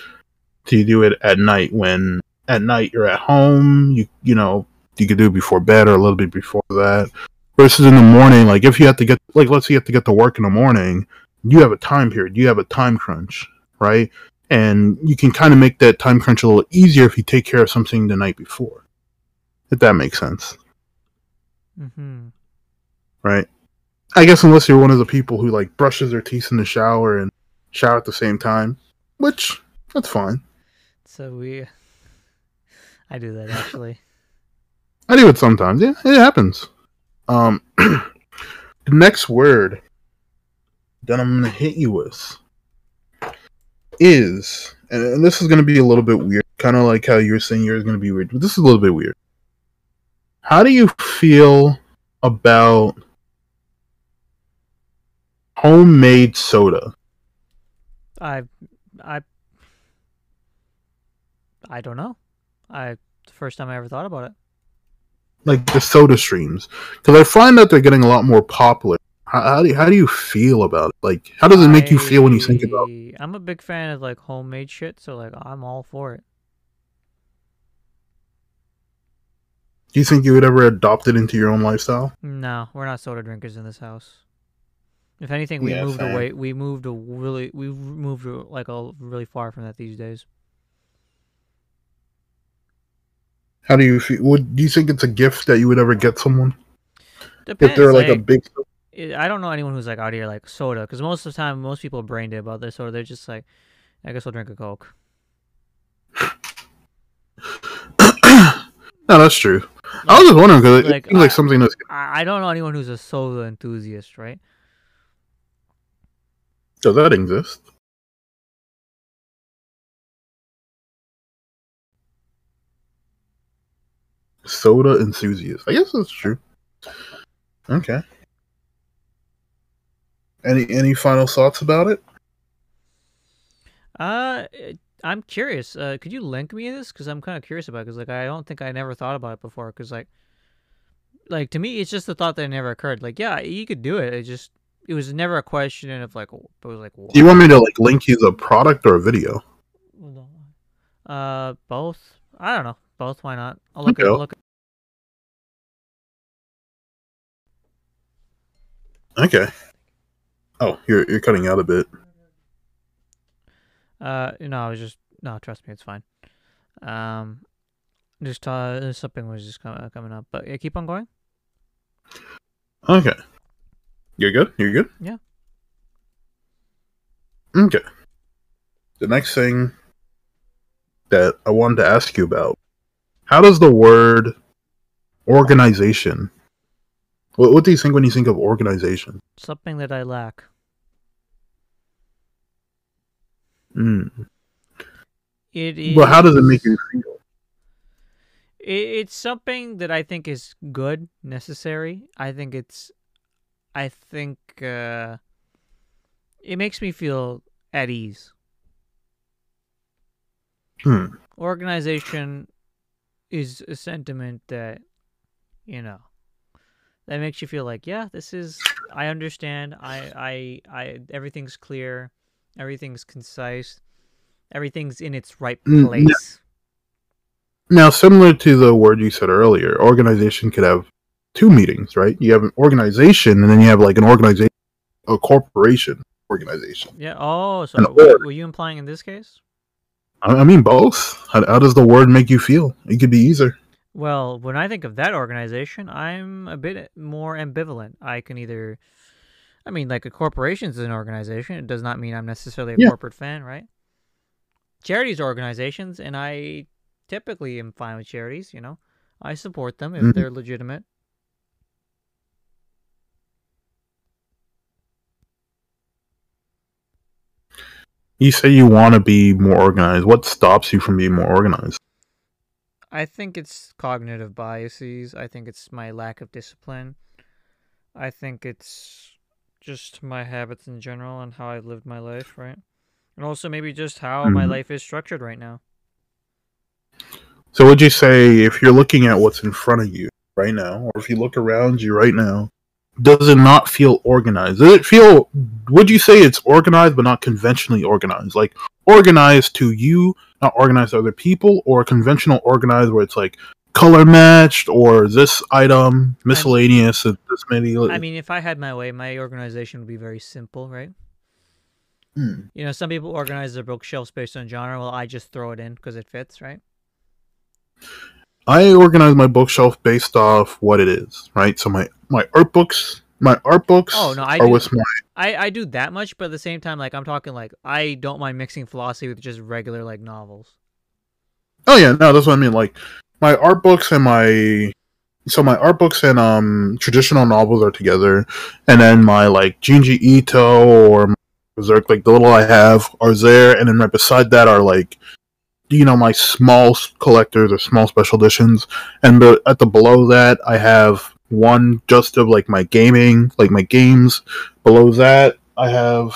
to do it at night when at night you're at home, you you know, you could do it before bed or a little bit before that. Versus in the morning, like if you have to get like let's say you have to get to work in the morning, you have a time period, you have a time crunch, right? And you can kind of make that time crunch a little easier if you take care of something the night before. If that makes sense. Mm-hmm. Right? I guess unless you're one of the people who like brushes their teeth in the shower and shower at the same time, which that's fine. So we, I do that actually. I do it sometimes. Yeah, it happens. Um, the next word that I'm gonna hit you with is, and this is gonna be a little bit weird, kind of like how you were saying yours is gonna be weird, but this is a little bit weird. How do you feel about homemade soda? I, I, I don't know. I the first time I ever thought about it like the soda streams because I find that they're getting a lot more popular. How, how, do you, how do you feel about it? Like, how does it make I, you feel when you think about? it? I'm a big fan of like homemade shit, so like I'm all for it. Do you think you would ever adopt it into your own lifestyle? No, we're not soda drinkers in this house. If anything, we yeah, moved away. We moved a really, we moved like a really far from that these days. How do you feel? Would do you think it's a gift that you would ever get someone? Depends, if they're like, like, a big. I don't know anyone who's like out here like soda because most of the time most people are brain dead about their soda. They're just like, I guess I'll drink a coke. no, that's true. Like, I was just wondering because like, it seems like something that's. I don't know anyone who's a soda enthusiast, right? Does that exist? soda enthusiast. I guess that's true. Okay. Any any final thoughts about it? Uh, I'm curious. Uh, could you link me this? Because I'm kind of curious about. Because like I don't think I never thought about it before. Because like, like to me, it's just the thought that never occurred. Like, yeah, you could do it. It just it was never a question of like it was like. Do you want me to like link you the product or a video? Uh, both. I don't know. Both. Why not? I'll look okay. at look. Okay. Oh, you're you're cutting out a bit. Uh, no, I was just no. Trust me, it's fine. Um, just uh, something was just com- coming up, but yeah, keep on going. Okay. You're good. You're good. Yeah. Okay. The next thing that I wanted to ask you about: How does the word organization What, what do you think when you think of organization? Something that I lack. Mm. It is. Well, how does it make you feel? it's something that I think is good, necessary. I think it's, I think uh, it makes me feel at ease. Hmm. Organization is a sentiment that, you know, that makes you feel like, yeah, this is. I understand. I, I, I. Everything's clear. Everything's concise. Everything's in its right Mm, place. Now, similar to the word you said earlier, organization could have two meetings, right? You have an organization, and then you have like an organization, a corporation organization. Yeah. Oh, so were, were you implying in this case? I, I mean, both. How, how does the word make you feel? It could be either. Well, when I think of that organization, I'm a bit more ambivalent. I can either, I mean, like a corporation is an organization. It does not mean I'm necessarily a Yeah. corporate fan, right? Charities are organizations, and I typically am fine with charities. You know, I support them if Mhm. they're legitimate. You say you want to be more organized. What stops you from being more organized? I think it's cognitive biases. I think it's my lack of discipline. I think it's just my habits in general and how I've lived my life, right? And also maybe just how my Mhm. life is structured right now. So, would you say if you're looking at what's in front of you right now, or if you look around you right now, does it not feel organized? Does it feel? Would you say it's organized but not conventionally organized? Like organized to you, not organized to other people, or conventional organized where it's like color matched or this item miscellaneous and this many. I mean, if I had my way, my organization would be very simple, right? Hmm. You know, some people organize their bookshelves based on genre. Well, I just throw it in because it fits, right? I organize my bookshelf based off what it is, right? So my my art books, my art books Oh, no, I are do- with my I, I do that much, but at the same time, like I'm talking like I don't mind mixing philosophy with just regular like novels. Oh yeah, no, that's what I mean. Like my art books and my so my art books and um traditional novels are together, and then my like Junji Ito or Berserk, like the little I have are there, and then right beside that are like you know my small collectors or small special editions, and the, at the below that I have one just of like my gaming, like my games. Below that I have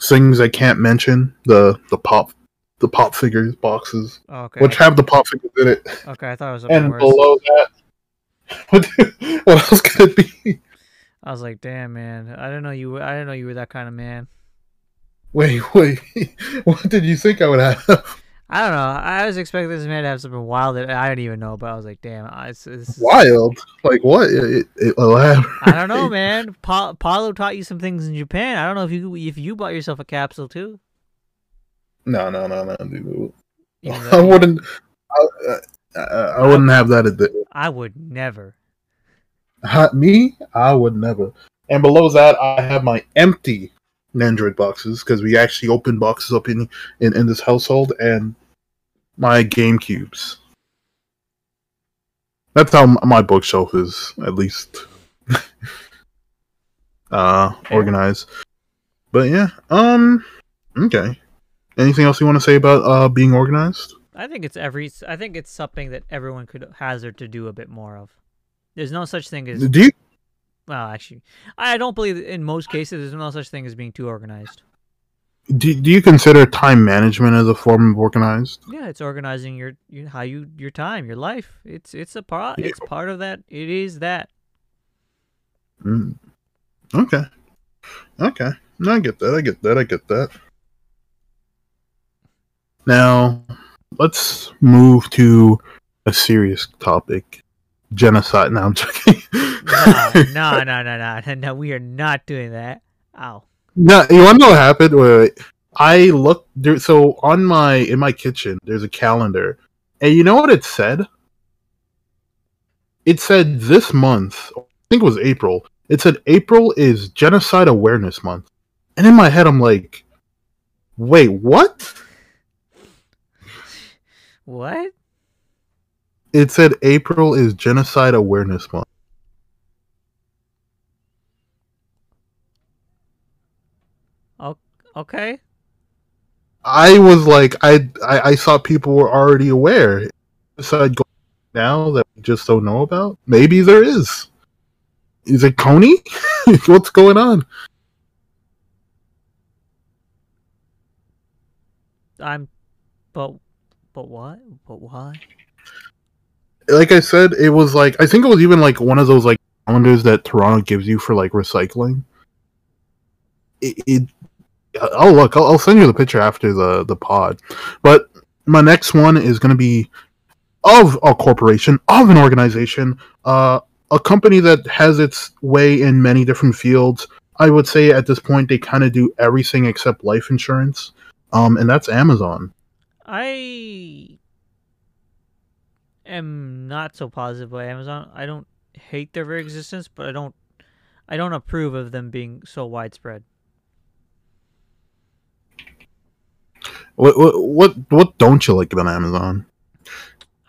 things I can't mention. The the pop the pop figures boxes Oh, okay. which have the pop figures in it, okay, I thought it was and worse. below that, what, what else could it be? I was like, damn, man, I didn't know you. Were, I didn't know you were that kind of man. Wait, wait, what did you think I would have? I don't know. I was expecting this man to have something wild that I didn't even know, but I was like, damn, I, it's, it's, Wild, like what? It, it, oh, elaborate. I don't know, man. Pa- Paulo taught you some things in Japan. I don't know if you if you bought yourself a capsule too. No, no, no, no, dude. I wouldn't. I, I, I wouldn't have that. At the, I would never. Me, I would never. And below that, I have my empty Nendoroid boxes because we actually open boxes up in, in in this household, and my Game Cubes. That's how my bookshelf is, at least, uh, organized. But yeah, um, okay. Anything else you want to say about uh being organized? I think it's every. I think it's something that everyone could hazard to do a bit more of. There's no such thing as Do you well, actually, I don't believe in most cases there's no such thing as being too organized. do, do you consider time management as a form of organized? Yeah, it's organizing your, your how you your time, your life. It's it's a part. Yeah. It's part of that. It is that. Mm. Okay. Okay. No, I get that. I get that. I get that. Now, let's move to a serious topic. Genocide. No, I'm joking. No, no, no, no, no, no. We are not doing that. Ow. No, you want to know what happened? Wait, wait. I looked there. So on my in my kitchen, there's a calendar, and you know what it said? It said this month. I think it was April. It said April is Genocide Awareness Month, and in my head, I'm like, wait, what? What? It said April is Genocide Awareness Month. Okay. I was like, I, I, I saw people were already aware. Genocide now that we just don't know about. Maybe there is. Is it Kony? What's going on? I'm, but but what? But why? Like I said, it was like I think it was even like one of those like calendars that Toronto gives you for like recycling. It, it oh look, I'll, I'll send you the picture after the the pod. But my next one is going to be of a corporation, of an organization, uh, a company that has its way in many different fields. I would say at this point they kind of do everything except life insurance, um, and that's Amazon. I am not so positive about Amazon. I don't hate their very existence, but I don't I don't approve of them being so widespread. What what what, what don't you like about Amazon?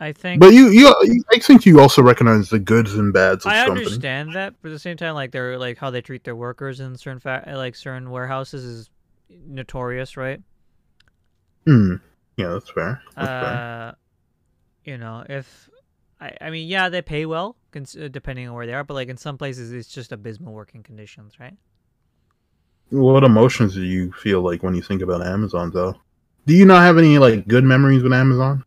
I think But you, you, I think you also recognize the goods and bads of I company. understand that, but at the same time, like they're like how they treat their workers in certain fa- like certain warehouses is notorious, right? Hmm. Yeah, that's fair. That's fair. Uh, you know, if I, I mean, yeah, they pay well, cons- uh, depending on where they are, but like in some places, it's just abysmal working conditions, right? What emotions do you feel like when you think about Amazon, though? Do you not have any like good memories with Amazon?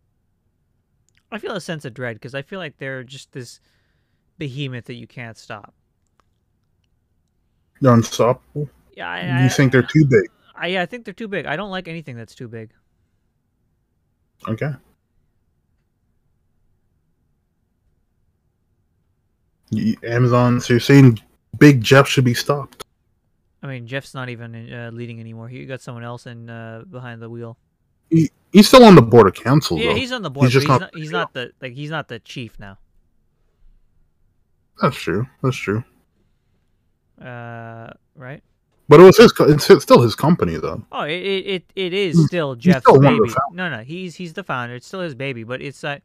I feel a sense of dread because I feel like they're just this behemoth that you can't stop. They're unstoppable. Yeah, I, you think they're too big? I, yeah, I think they're too big. I don't like anything that's too big. Okay. Amazon. So you're saying Big Jeff should be stopped? I mean, Jeff's not even uh, leading anymore. He got someone else in uh, behind the wheel. He, he's still on the board of council. Yeah, though. he's on the board. just he's not- not. He's not the like. He's not the chief now. That's true. That's true. Uh, right? But it was his. It's still his company, though. Oh, it it it, is still he's Jeff's still one of the baby. No, no, he's he's the founder. It's still his baby, but it's like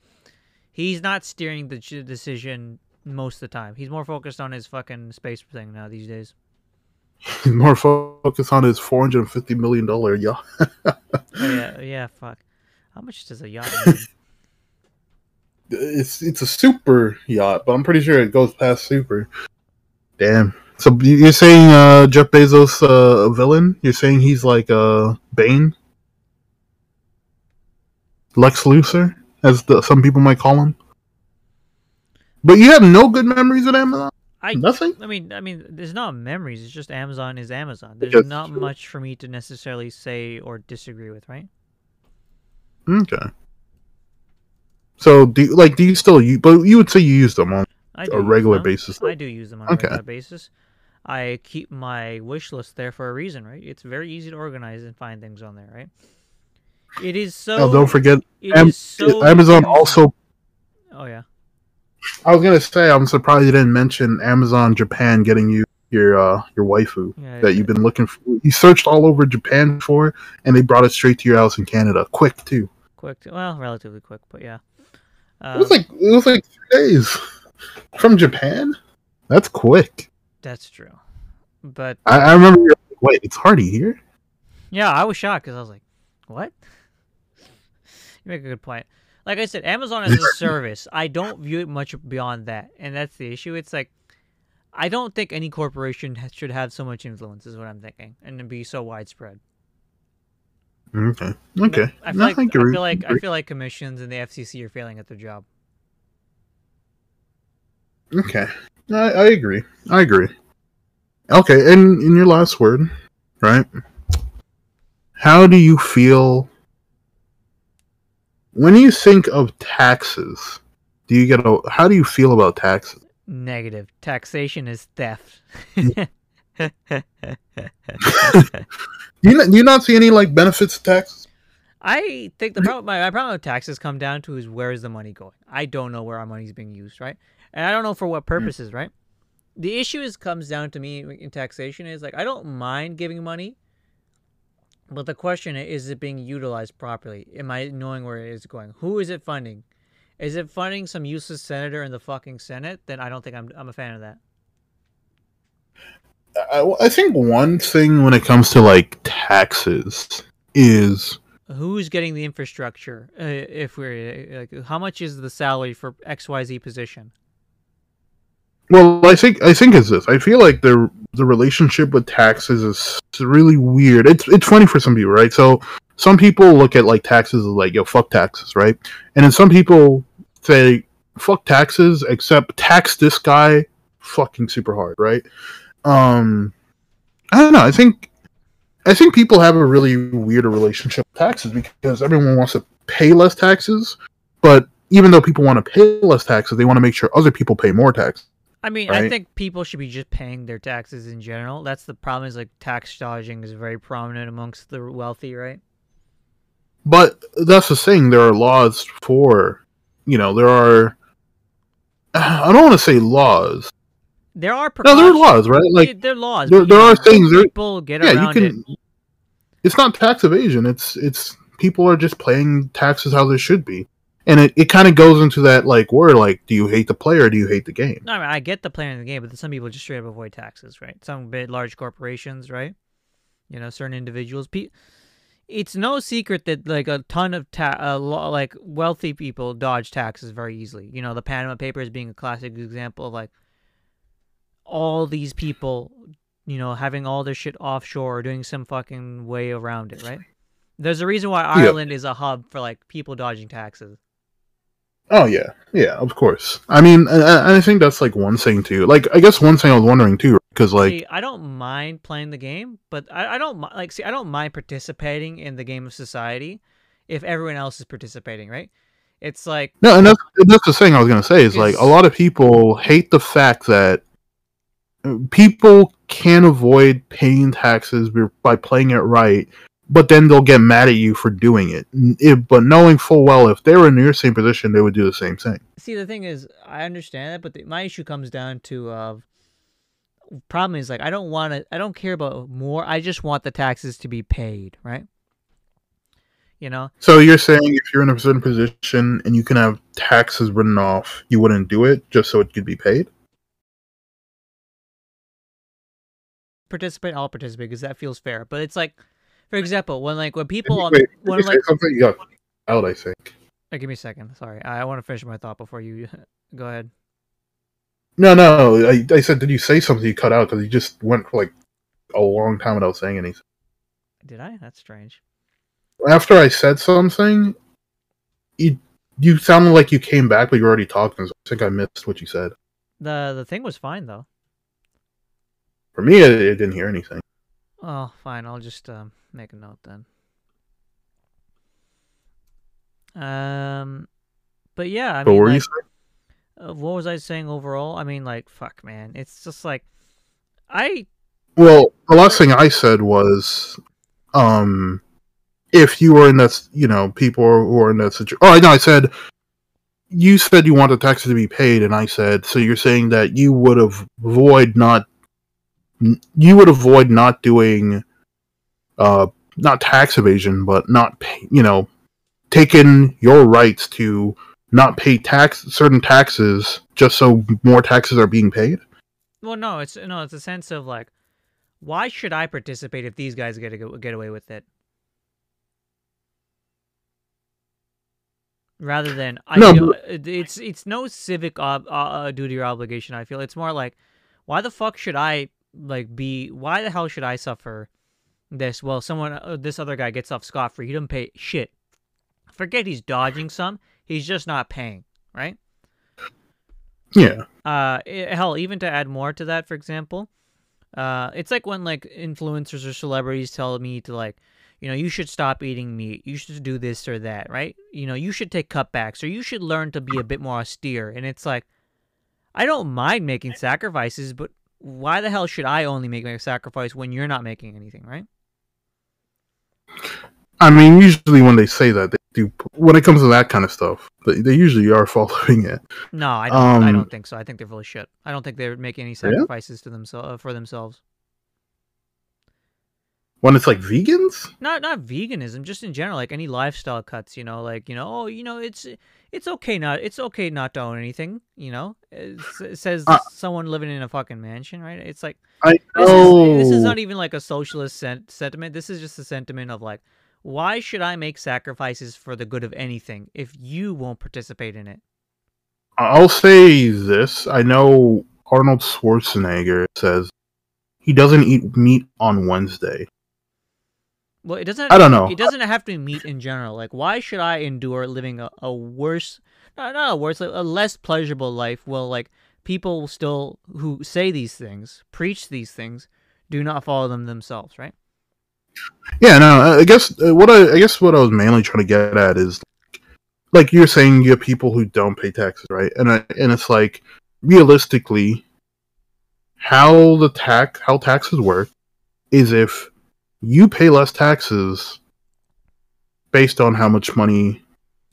he's not steering the ch- decision most of the time. He's more focused on his fucking space thing now these days. He's more focused on his four hundred and fifty million dollar yacht. Oh, yeah, yeah. Fuck. How much does a yacht? It's it's a super yacht, but I'm pretty sure it goes past super. Damn. So you- you're saying uh, Jeff Bezos uh, a villain? You're saying he's like uh, Bane, Lex Luthor, as the, some people might call him. But you have no good memories of Amazon. I Nothing. I mean, I mean, there's not memories. It's just Amazon is Amazon. There's not much for me to necessarily say or disagree with, right? Okay. So do you, like do you still use? But you would say you use them on I a regular basis. I do use them on a regular basis. I keep my wish list there for a reason, right? It's very easy to organize and find things on there, right? It is so. Now, don't forget, Am- so Amazon also Oh yeah. I was gonna say I'm surprised you didn't mention Amazon Japan getting you your uh your waifu Yeah. that you've been looking for. You searched all over Japan for, and they brought it straight to your house in Canada, quick too. quick. To, well, relatively quick, but yeah. It Um, was like it was like three days from Japan. That's quick. That's true. But I, I remember. Like, Wait, it's Hardy here. Yeah, I was shocked because I was like, "What?" you make a good point. Like I said, Amazon is a service, I don't view it much beyond that, and that's the issue. It's like, I don't think any corporation ha- should have so much influence, is what I'm thinking, and to be so widespread. Okay. Okay. I feel No, like I I feel like I feel like commissions and the FCC are failing at their job. Okay. I, I agree. I agree. Okay, and in your last word, right? How do you feel when you think of taxes? Do you get a how do you feel about taxes? Negative taxation is theft. Do you not, do you not see any like benefits to taxes? I think the problem, my, my problem with taxes come down to is where is the money going? I don't know where our money's being used, right? And I don't know for what purposes, right? The issue is comes down to me in taxation is like I don't mind giving money, but the question is, is it being utilized properly? Am I knowing where it is going? Who is it funding? Is it funding some useless senator in the fucking Senate? Then I don't think I'm I'm a fan of that. I, I think one thing when it comes to like taxes is Who's getting the infrastructure? Uh, if we're uh, like, how much is the salary for X Y Z position? Well, I think I think is this. I feel like the the relationship with taxes is really weird. It's it's funny for some people, right? So some people look at like taxes as like yo fuck taxes, right? And then some people say fuck taxes, except tax this guy fucking super hard, right? Um, I don't know. I think I think people have a really weird relationship with taxes because everyone wants to pay less taxes, but even though people want to pay less taxes, they want to make sure other people pay more tax. I mean, I think people should be just paying their taxes in general. That's the problem. Is like tax dodging is very prominent amongst the wealthy, right? But that's the thing. There are laws for, you know, there are. I don't want to say laws. There are No, there are laws, right? Like there are laws. there- there are things people get yeah, you around can. it. It's not tax evasion. It's it's people are just paying taxes how they should be, and it, it kind of goes into that like word like, do you hate the player or do you hate the game? No, I, mean, I get the player in the game, but some people just straight up avoid taxes, right? Some big, large corporations, right? You know, certain individuals. Pe- it's no secret that like a ton of ta- uh, lo- like wealthy people dodge taxes very easily. You know, the Panama Papers being a classic example of like all these people, you know, having all their shit offshore or doing some fucking way around it, right? There's a reason why Ireland is a hub for like people dodging taxes. Oh yeah, yeah, of course. I mean, and and I think that's like one thing too. Like, I guess one thing I was wondering too, because like, see, I don't mind playing the game, but I, I don't like. See, I don't mind participating in the game of society if everyone else is participating. Right? It's like no, and that's that's the thing I was gonna say is like a lot of people hate the fact that uh, people can avoid paying taxes by playing it right, but then they'll get mad at you for doing it. But knowing full well if they were in your same position, they would do the same thing. see the thing is I understand that, but the, my issue comes down to uh, problem is like I don't want to. I don't care about more. I just want the taxes to be paid. Right? You know. So you're saying if you're in a certain position and you can have taxes written off, you wouldn't do it just so it could be paid? Participate, I'll participate because that feels fair. But it's like, for example, when like when people on Wait, when like something you got out, I think. Uh, give me a second. Sorry, I, I want to finish my thought before you go ahead. No, no, I, I said, did you say something you cut out because you just went for like a long time without saying anything. Did I? That's strange. After I said something, you you sounded like you came back, but you were already talking. So I think I missed what you said. the The thing was fine though. For me, I, I didn't hear anything. Oh, fine. I'll just um, make a note then. Um, but yeah, I but mean, like, uh, what was I saying overall? I mean, like, fuck, man. It's just like, I Well, the last thing I said was, um, if you were in that, you know, people who are in that situation. Oh, I know. I said, you said you want the taxes to be paid, and I said, so you're saying that you would avoid not, you would avoid not doing, uh, not tax evasion, but not, pay, you know, taking your rights to not pay tax certain taxes just so more taxes are being paid. well, no, it's no, it's a sense of like, why should I participate if these guys get to get away with it? Rather than I No, feel, but- it's it's no civic ob- uh, uh, duty or obligation. I feel it's more like, why the fuck should I like be? Why the hell should I suffer this? Well, someone uh, this other guy gets off scot free. He doesn't pay shit. Forget he's dodging some. He's just not paying, right? Yeah. uh i- hell even to add more to that for example uh it's like when like influencers or celebrities tell me to like you know you should stop eating meat you should do this or that right you know you should take cutbacks or you should learn to be a bit more austere and it's like i don't mind making sacrifices but why the hell should i only make a sacrifice when you're not making anything right I mean, usually when they say that, they do. When it comes to that kind of stuff, they, they usually are following it. no i don't i Um, don't think so i think they're full of shit i don't think they're making any sacrifices to themselves for themselves When it's like vegans, not not veganism just in general like any lifestyle cuts you know like you know oh you know it's it's okay not it's okay not to own anything you know it says Uh, someone living in a fucking mansion, right? It's like I this know. is this is not even like a socialist sen- sentiment. This is just a sentiment of like, why should I make sacrifices for the good of anything if you won't participate in it? I'll say this. I know Arnold Schwarzenegger says he doesn't eat meat on Wednesday. Well, it doesn't. I don't know. It doesn't have to be meat in general. Like, why should I endure living a, a worse, not, not a worse, like, a less pleasurable life? Well, like people still who say these things, preach these things, do not follow them themselves, right? Yeah, no. I guess uh, what I, I guess what I was mainly trying to get at is like, like you're saying, you have people who don't pay taxes, right? And I, and it's like realistically, how the tax how taxes work is if you pay less taxes based on how much money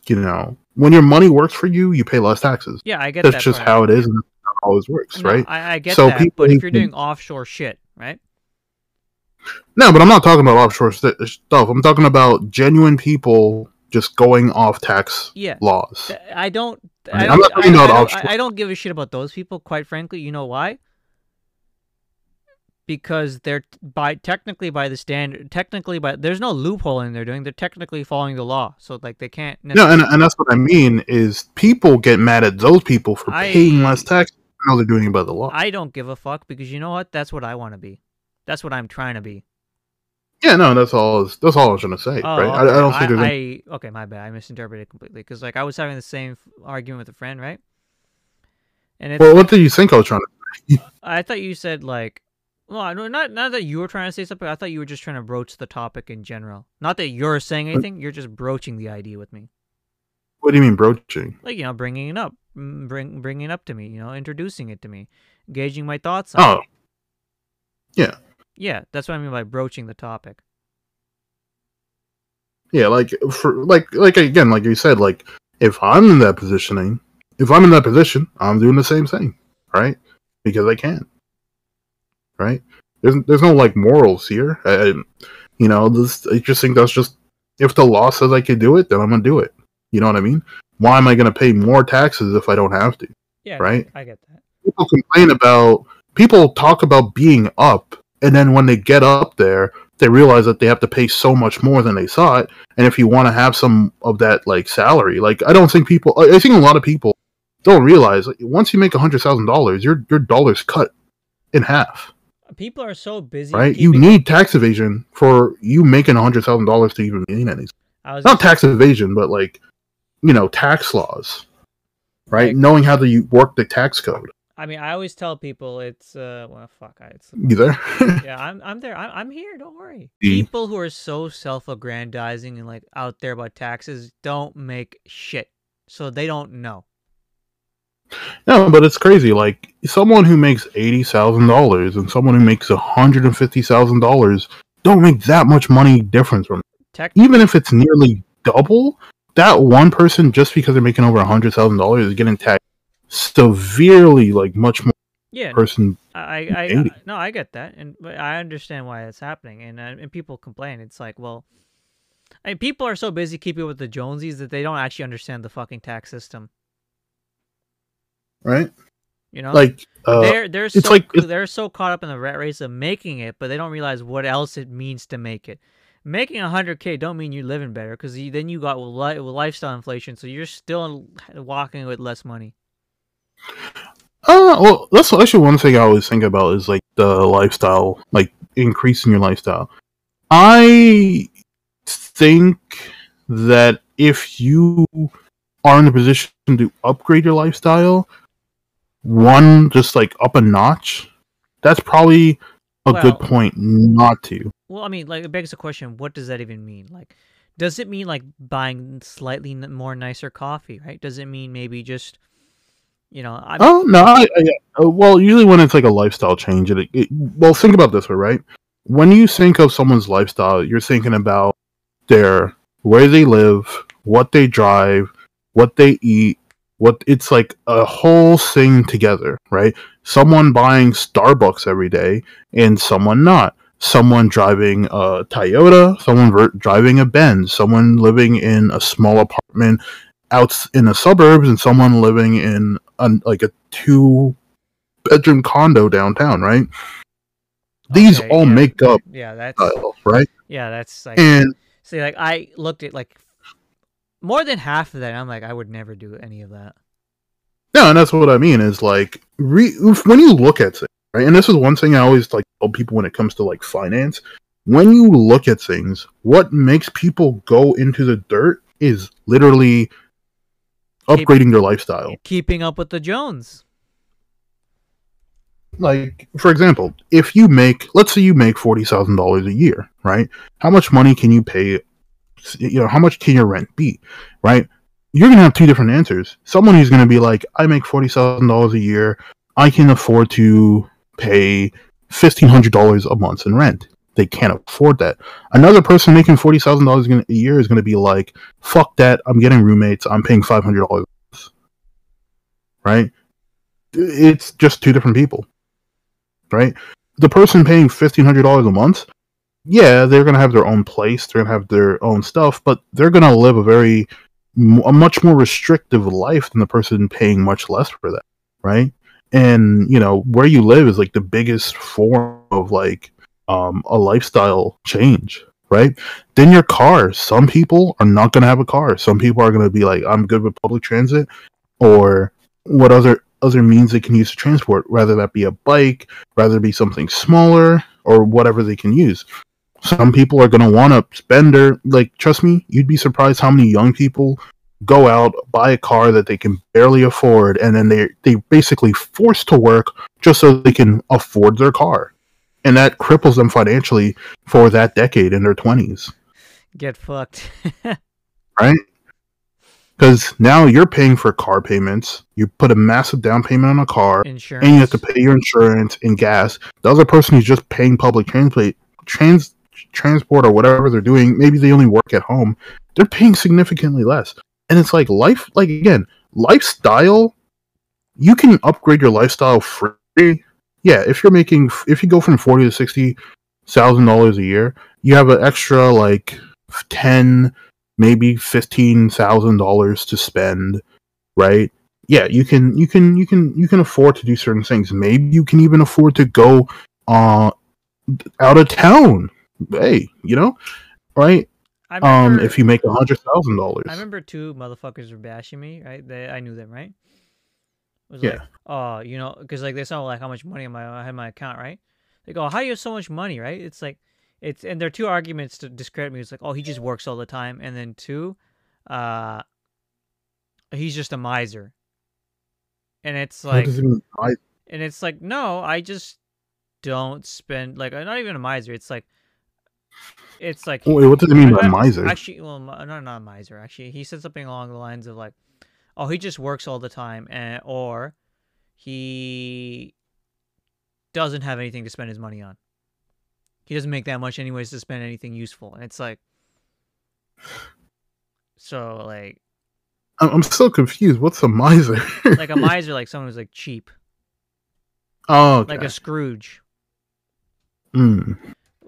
you know when your money works for you you pay less taxes Yeah, I get that's that. just part. how it is and how it always works No, right I, I get So that. people But if you're doing offshore shit, right? no but i'm not talking about offshore st- uh, stuff i'm talking about genuine people just going off tax Yeah. laws I don't. I don't, I, don't, I don't give a shit about those people. Quite frankly, you know why? Because they're by technically by the standard, technically by there's no loophole in they're doing. They're technically following the law, so like they can't. no and, and that's what i mean is people get mad at those people for I- paying less tax now they're doing it by the law I don't give a fuck because you know what? That's what I want to be. That's what I'm trying to be. yeah no that's all that's all i was to say Oh, right I, okay. I don't think there's any- I, okay, my bad. I misinterpreted completely because like I was having the same argument with a friend, right? And it's well what did you think i was trying to I thought you said like, well, I know not not that you were trying to say something. I thought you were just trying to broach the topic in general. Not that you're saying anything. You're just broaching the idea with me, what do you mean broaching like you know, bringing it up, mm, bring bringing it up to me, you know, introducing it to me, gauging my thoughts on oh it. yeah Yeah, that's what I mean by broaching the topic. Yeah, like for like like again, like you said, like if I'm in that positioning, if I'm in that position, I'm doing the same thing, right? Because I can, right? There's there's no like morals here. I, you know, this I just think that's just if the law says I can do it, then I'm gonna do it. You know what I mean? Why am I gonna pay more taxes if I don't have to? Yeah, Right. I get that. People complain about people talk about being up, and then when they get up there, they realize that they have to pay so much more than they thought. And if you want to have some of that like salary, like I don't think people, I I think a lot of people don't realize like, once you make a hundred thousand dollars, your your dollars cut in half, People are so busy. right? You need tax evasion for you making a hundred thousand dollars to even anything. I was Not tax evasion, but like you know tax laws, right? Like- Knowing how to work the tax code. I mean, I always tell people it's uh, well, fuck, I- it's You there? yeah, I'm I'm there. I'm, I'm here. Don't worry. See? People who are so self-aggrandizing and like out there about taxes don't make shit, so they don't know. No, but it's crazy. Like someone who makes eighty thousand dollars and someone who makes hundred and fifty thousand dollars don't make that much money difference from Tech, even if it's nearly double. That one person, just because they're making over hundred thousand dollars, is getting taxed severely, like much more yeah, person. I, I, I, no, I get that, and I understand why it's happening, and uh, and people complain. It's like, well, I mean, people are so busy keeping with the Jonesies that they don't actually understand the fucking tax system. Right? You know, Like, uh, they're they're so like- they're so caught up in the rat race of making it, but they don't realize what else it means to make it. Making hundred k don't mean you're living better because you, then you got li- lifestyle inflation, so you're still walking with less money. Uh, well, that's actually one thing I always think about is like the lifestyle, like increasing your lifestyle. I think that if you are in a position to upgrade your lifestyle, one just like up a notch, that's probably a Well- good point not to. Well, I mean, like it begs the question: What does that even mean? Like, does it mean like buying slightly more nicer coffee? Right? Does it mean maybe just, you know, I Oh no! I, I, uh, well, usually when it's like a lifestyle change, it, it well think about this way, right? When you think of someone's lifestyle, you're thinking about their where they live, what they drive, what they eat, what it's like a whole thing together, right? Someone buying Starbucks every day and someone not. Someone driving a Toyota, someone ver- driving a Benz, someone living in a small apartment out in the suburbs and someone living in a, like a two bedroom condo downtown, right? These Okay, all yeah. make up Yeah, that's style, right? yeah, that's like And see, like I looked at like more than half of that. I'm like, I would never do any of that. no, and that's what I mean is like re, when you look at things, right? And this is one thing I always like tell people when it comes to like finance. When you look at things, what makes people go into the dirt is literally upgrading their lifestyle. Keeping up with the Jones. like for example if you make let's say you make $40000 a year right how much money can you pay you know how much can your rent be right? You're to have two different answers. Someone who's to be like i make $40000 a year i can afford to pay $1500 a month in rent. They can't afford that. Another person making $40000 a year is to be like fuck that i'm getting roommates i'm paying $500 right? It's just two different people right? The person paying fifteen hundred dollars a month, yeah, they're gonna have their own place, they're gonna have their own stuff, but they're gonna live a very a much more restrictive life than the person paying much less for that, right? And you know where you live is like the biggest form of like um, a lifestyle change, right? Then your car. Some people are not gonna have a car. Some people are gonna be like, I'm good with public transit, or what other other means they can use to transport, whether that be a bike, rather be something smaller or whatever they can use. Some people are going to want to spend their like trust me, you'd be surprised how many young people go out buy a car that they can barely afford and then they they basically forced to work just so they can afford their car. And that cripples them financially for that decade in their 20s, Get fucked. right? Cuz now you're paying for car payments. You put a massive down payment on a car Insurance. and you have to pay your insurance and gas. The other person who's just paying public transport, trans transport or whatever they're doing, maybe they only work at home. They're paying significantly less, and it's like life. Like again, lifestyle. You can upgrade your lifestyle free. Yeah, if you're making, if you go from forty to sixty thousand dollars a year, you have an extra like ten, maybe fifteen thousand dollars to spend, right? yeah you can you can you can you can afford to do certain things maybe you can even afford to go uh out of town hey you know right I um if you make a hundred thousand dollars I remember two motherfuckers were bashing me, right? They, I knew them, right? It was Yeah. like, oh, you know, because like they saw like how much money on my I had in my account, right? They go, how do you have so much money, right? It's like, it's and there are two arguments to discredit me. It's like, oh, he just works all the time, and then two, uh, he's just a miser. And it's like, it mean? I, and it's like, no, I just don't spend like I'm not even a miser. It's like, it's like wait, what does it mean by miser Actually, well, mi- no, not miser. Actually, he said something along the lines of like, "Oh, he just works all the time," and or he doesn't have anything to spend his money on. He doesn't make that much anyways to spend anything useful, and it's like, so like, I'm I'm still confused what's a miser like a miser, like someone who's like cheap, oh okay. like a Scrooge. Mm.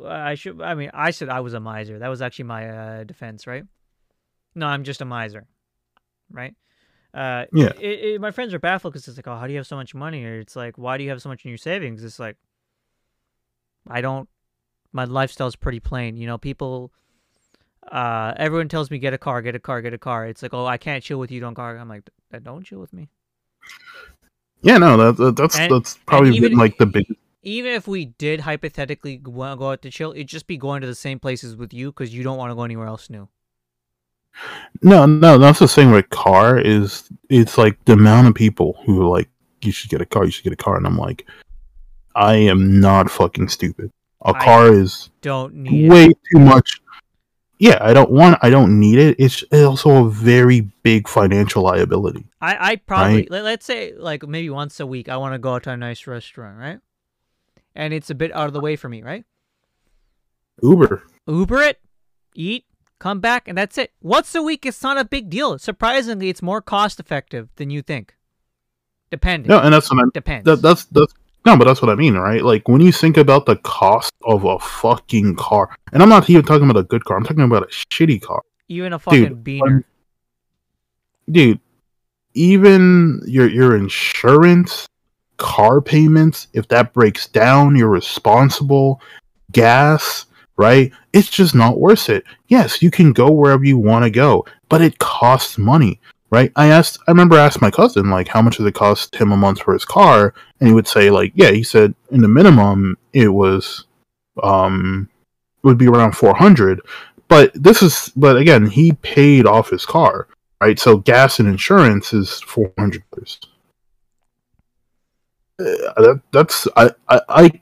I should. I mean, I said I was a miser. That was actually my uh, defense, right? No, I'm just a miser, right? Uh, Yeah. It, it, my friends are baffled because it's like, oh, how do you have so much money? Or it's like, why do you have so much in your savings? It's like, I don't. My lifestyle's pretty plain. You know, people. Uh, everyone tells me get a car, get a car, get a car. It's like, oh, I can't chill with you, don't car. I'm like, don't chill with me. yeah no that, that that's And- that's probably even- like the big Even if we did hypothetically go out to chill, it'd just be going to the same places with you because you don't want to go anywhere else new. no no that's the thing with car is it's like the amount of people who are like you should get a car you should get a car and i'm like i am not fucking stupid a I- car is Don't need it. way too much. Yeah, I don't want. I don't need it. It's also a very big financial liability. I, I probably Right. let's say like maybe once a week I want to go out to a nice restaurant, right? And it's a bit out of the way for me, right? Uber. Uber it, eat, come back, and that's it. Once a week, it's not a big deal. Surprisingly, it's more cost effective than you think. Depending. No, and that's what I'm. Depends. That, that's that's no, but that's what I mean, right? Like when you think about the cost of a fucking car, and I'm not even talking about a good car. I'm talking about a shitty car. Even a fucking Dude, beaner. Um, dude, even your your insurance, car payments, if that breaks down, you're responsible. Gas, right? It's just not worth it. Yes, you can go wherever you want to go, but it costs money, right? I asked, I remember asked my cousin, like, how much does it cost him a month for his car? And he would say, like, yeah, he said in the minimum it was, um, it would be around 400. But this is, but again, he paid off his car, right? So gas and insurance is $400. Uh, that, that's, I, I, I,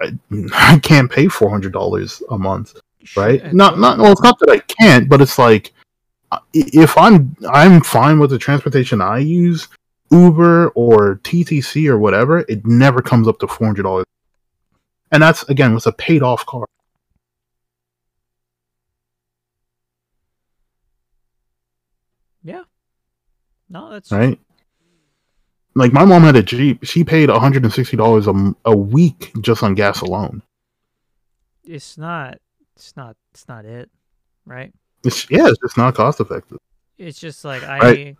I, can't pay $400 a month right? Shit. Not not well. It's not that I can't, but it's like if I'm I'm fine with the transportation I use, Uber or TTC or whatever, it never comes up to four hundred dollars, and that's again with a paid off car. Yeah. No, that's right? Like my mom had a Jeep. She paid one hundred and sixty dollars a, a week just on gas alone. it's not it's not it's not it, right? It's, yeah, it's just not cost effective. It's just like I Right.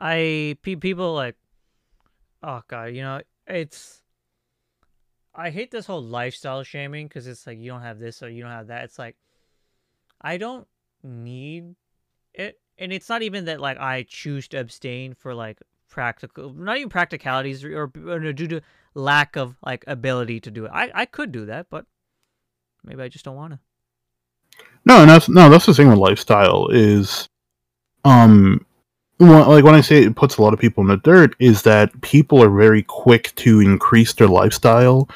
I pe- people like oh god, you know, it's I hate this whole lifestyle shaming cuz it's like you don't have this or you don't have that. It's like I don't need it and it's not even that like I choose to abstain for like practical not even practicalities or, or due to lack of like ability to do it. I I could do that, but maybe I just don't want to. No, and that's no, that's the thing with lifestyle is, um, like when I say it puts a lot of people in the dirt, is that people are very quick to increase their lifestyle.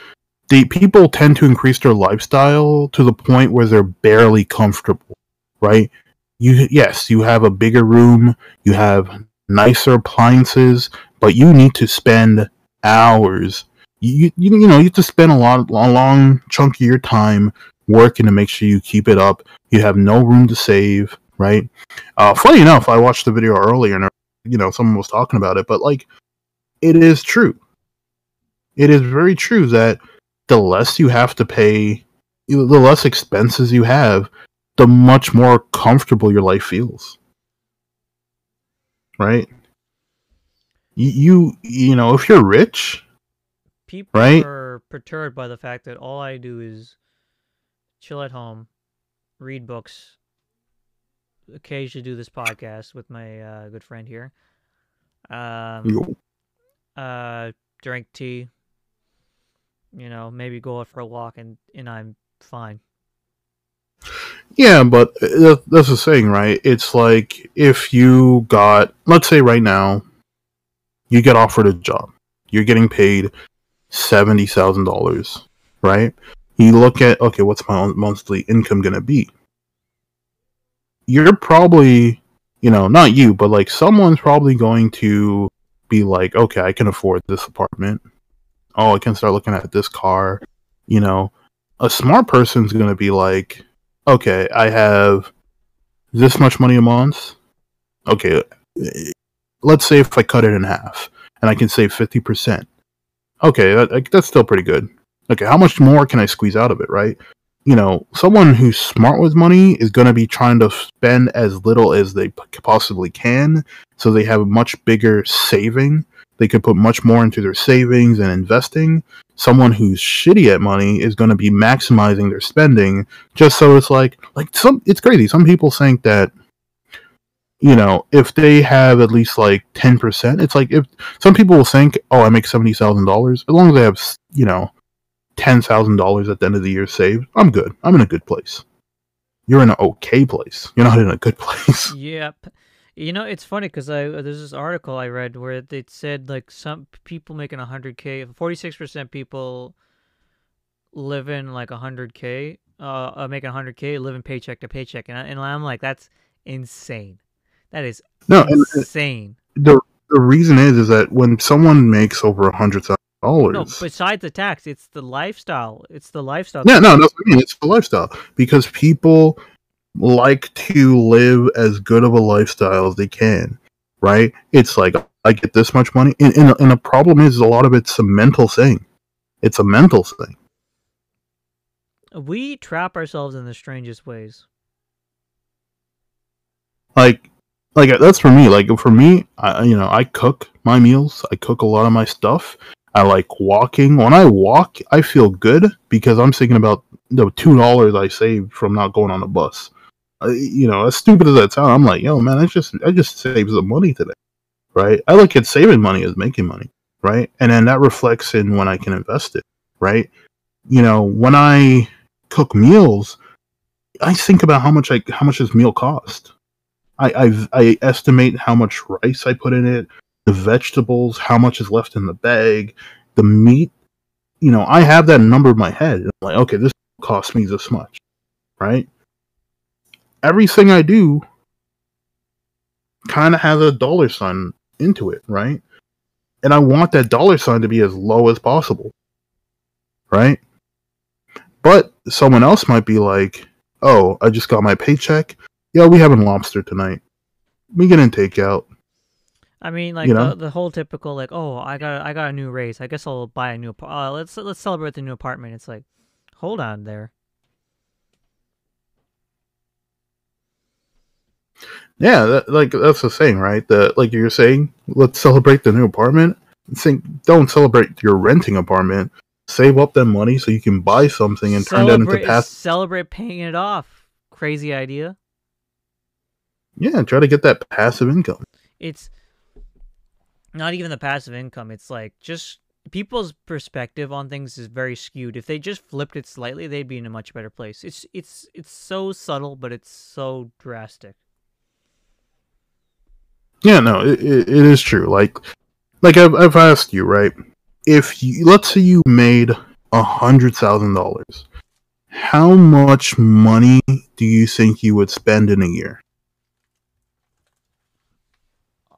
The people tend to increase their lifestyle to the point where they're barely comfortable, right? You yes, you have a bigger room, you have nicer appliances, but you need to spend hours. You you, you know you have to spend a lot a long chunk of your time working to make sure you keep it up. You have no room to save, right? Uh, funny enough, I watched the video earlier, and you know someone was talking about it, but like, it is true. It is very true that the less you have to pay, the less expenses you have, the much more comfortable your life feels. Right? You you, you know if you're rich, people Right? are perturbed by the fact that all I do is chill at home, read books, occasionally do this podcast with my uh, good friend here. Um, uh, drink tea. You know, maybe go out for a walk, and and I'm fine. Yeah, but uh, that's the saying, right? It's like if you got, let's say right now, you get offered a job, you're getting paid seventy thousand dollars, right? You look at, okay, what's my monthly income gonna be? You're probably, you know, not you, but like someone's probably going to be like, okay, I can afford this apartment. Oh, I can start looking at this car. You know, a smart person's gonna be like, okay, I have this much money a month. Okay, let's say if I cut it in half and I can save 50%. Okay, that, that's still pretty good. Okay, how much more can I squeeze out of it, right? You know, someone who's smart with money is going to be trying to spend as little as they possibly can so they have a much bigger saving. They could put much more into their savings and investing. Someone who's shitty at money is going to be maximizing their spending. Just so it's like like some it's crazy. Some people think that you know if they have at least like 10% it's like if some people will think oh i make $70000 as long as i have you know $10000 at the end of the year saved i'm good. I'm in a good place. You're in an okay place. You're not in a good place. Yep. You know, it's funny because I there's this article I read where it said like some people making 100k, 46% people living like 100k, uh, uh making 100k, living paycheck to paycheck, and, I, and I'm like, that's insane. That is no and insane. the the reason is is that when someone makes over a hundred thousand No, dollars besides the tax, it's the lifestyle. It's the lifestyle. Yeah, no, that's what I mean. It's the lifestyle because people like to live as good of a lifestyle as they can, right? It's like I get this much money, and and, and the problem is a lot of it's a mental thing. It's a mental thing. We trap ourselves in the strangest ways. Like like that's for me. Like for me, I, you know, I cook my meals. I cook a lot of my stuff. I like walking. When I walk, I feel good because I'm thinking about the two dollars I saved from not going on a bus. Uh, you know, as stupid as that sounds, I'm like, yo, man, I just I just saved some money today, right? I look at saving money as making money, right? And then that reflects in when I can invest it, right? You know, when I cook meals, I think about how much I how much this meal cost. I I've, I estimate how much rice I put in it, the vegetables, how much is left in the bag, the meat. You know, I have that number in my head. I'm like, okay, this cost me this much, right? Everything I do kind of has a dollar sign into it, right? And I want that dollar sign to be as low as possible, right? But someone else might be like, oh, I just got my paycheck. Yeah, we having lobster tonight. We getting in takeout. I mean, like You know? the, the whole typical like, oh, I got I got a new raise. I guess I'll buy a new. Uh, let's let's celebrate the new apartment. It's like, hold on there. Yeah, that, like that's the thing, right? That like you're saying, let's celebrate the new apartment. Think, don't celebrate your renting apartment. Save up that money so you can buy something and turn that into Celebrate pass. celebrate paying it off. Crazy idea. Yeah, try to get that passive income. It's not even the passive income. It's like just people's perspective on things is very skewed. If they just flipped it slightly, they'd be in a much better place. It's it's it's so subtle, but it's so drastic. Yeah, no, it, it, it is true. Like, like I've, I've asked you, right? If you let's say you made a hundred thousand dollars, how much money do you think you would spend in a year?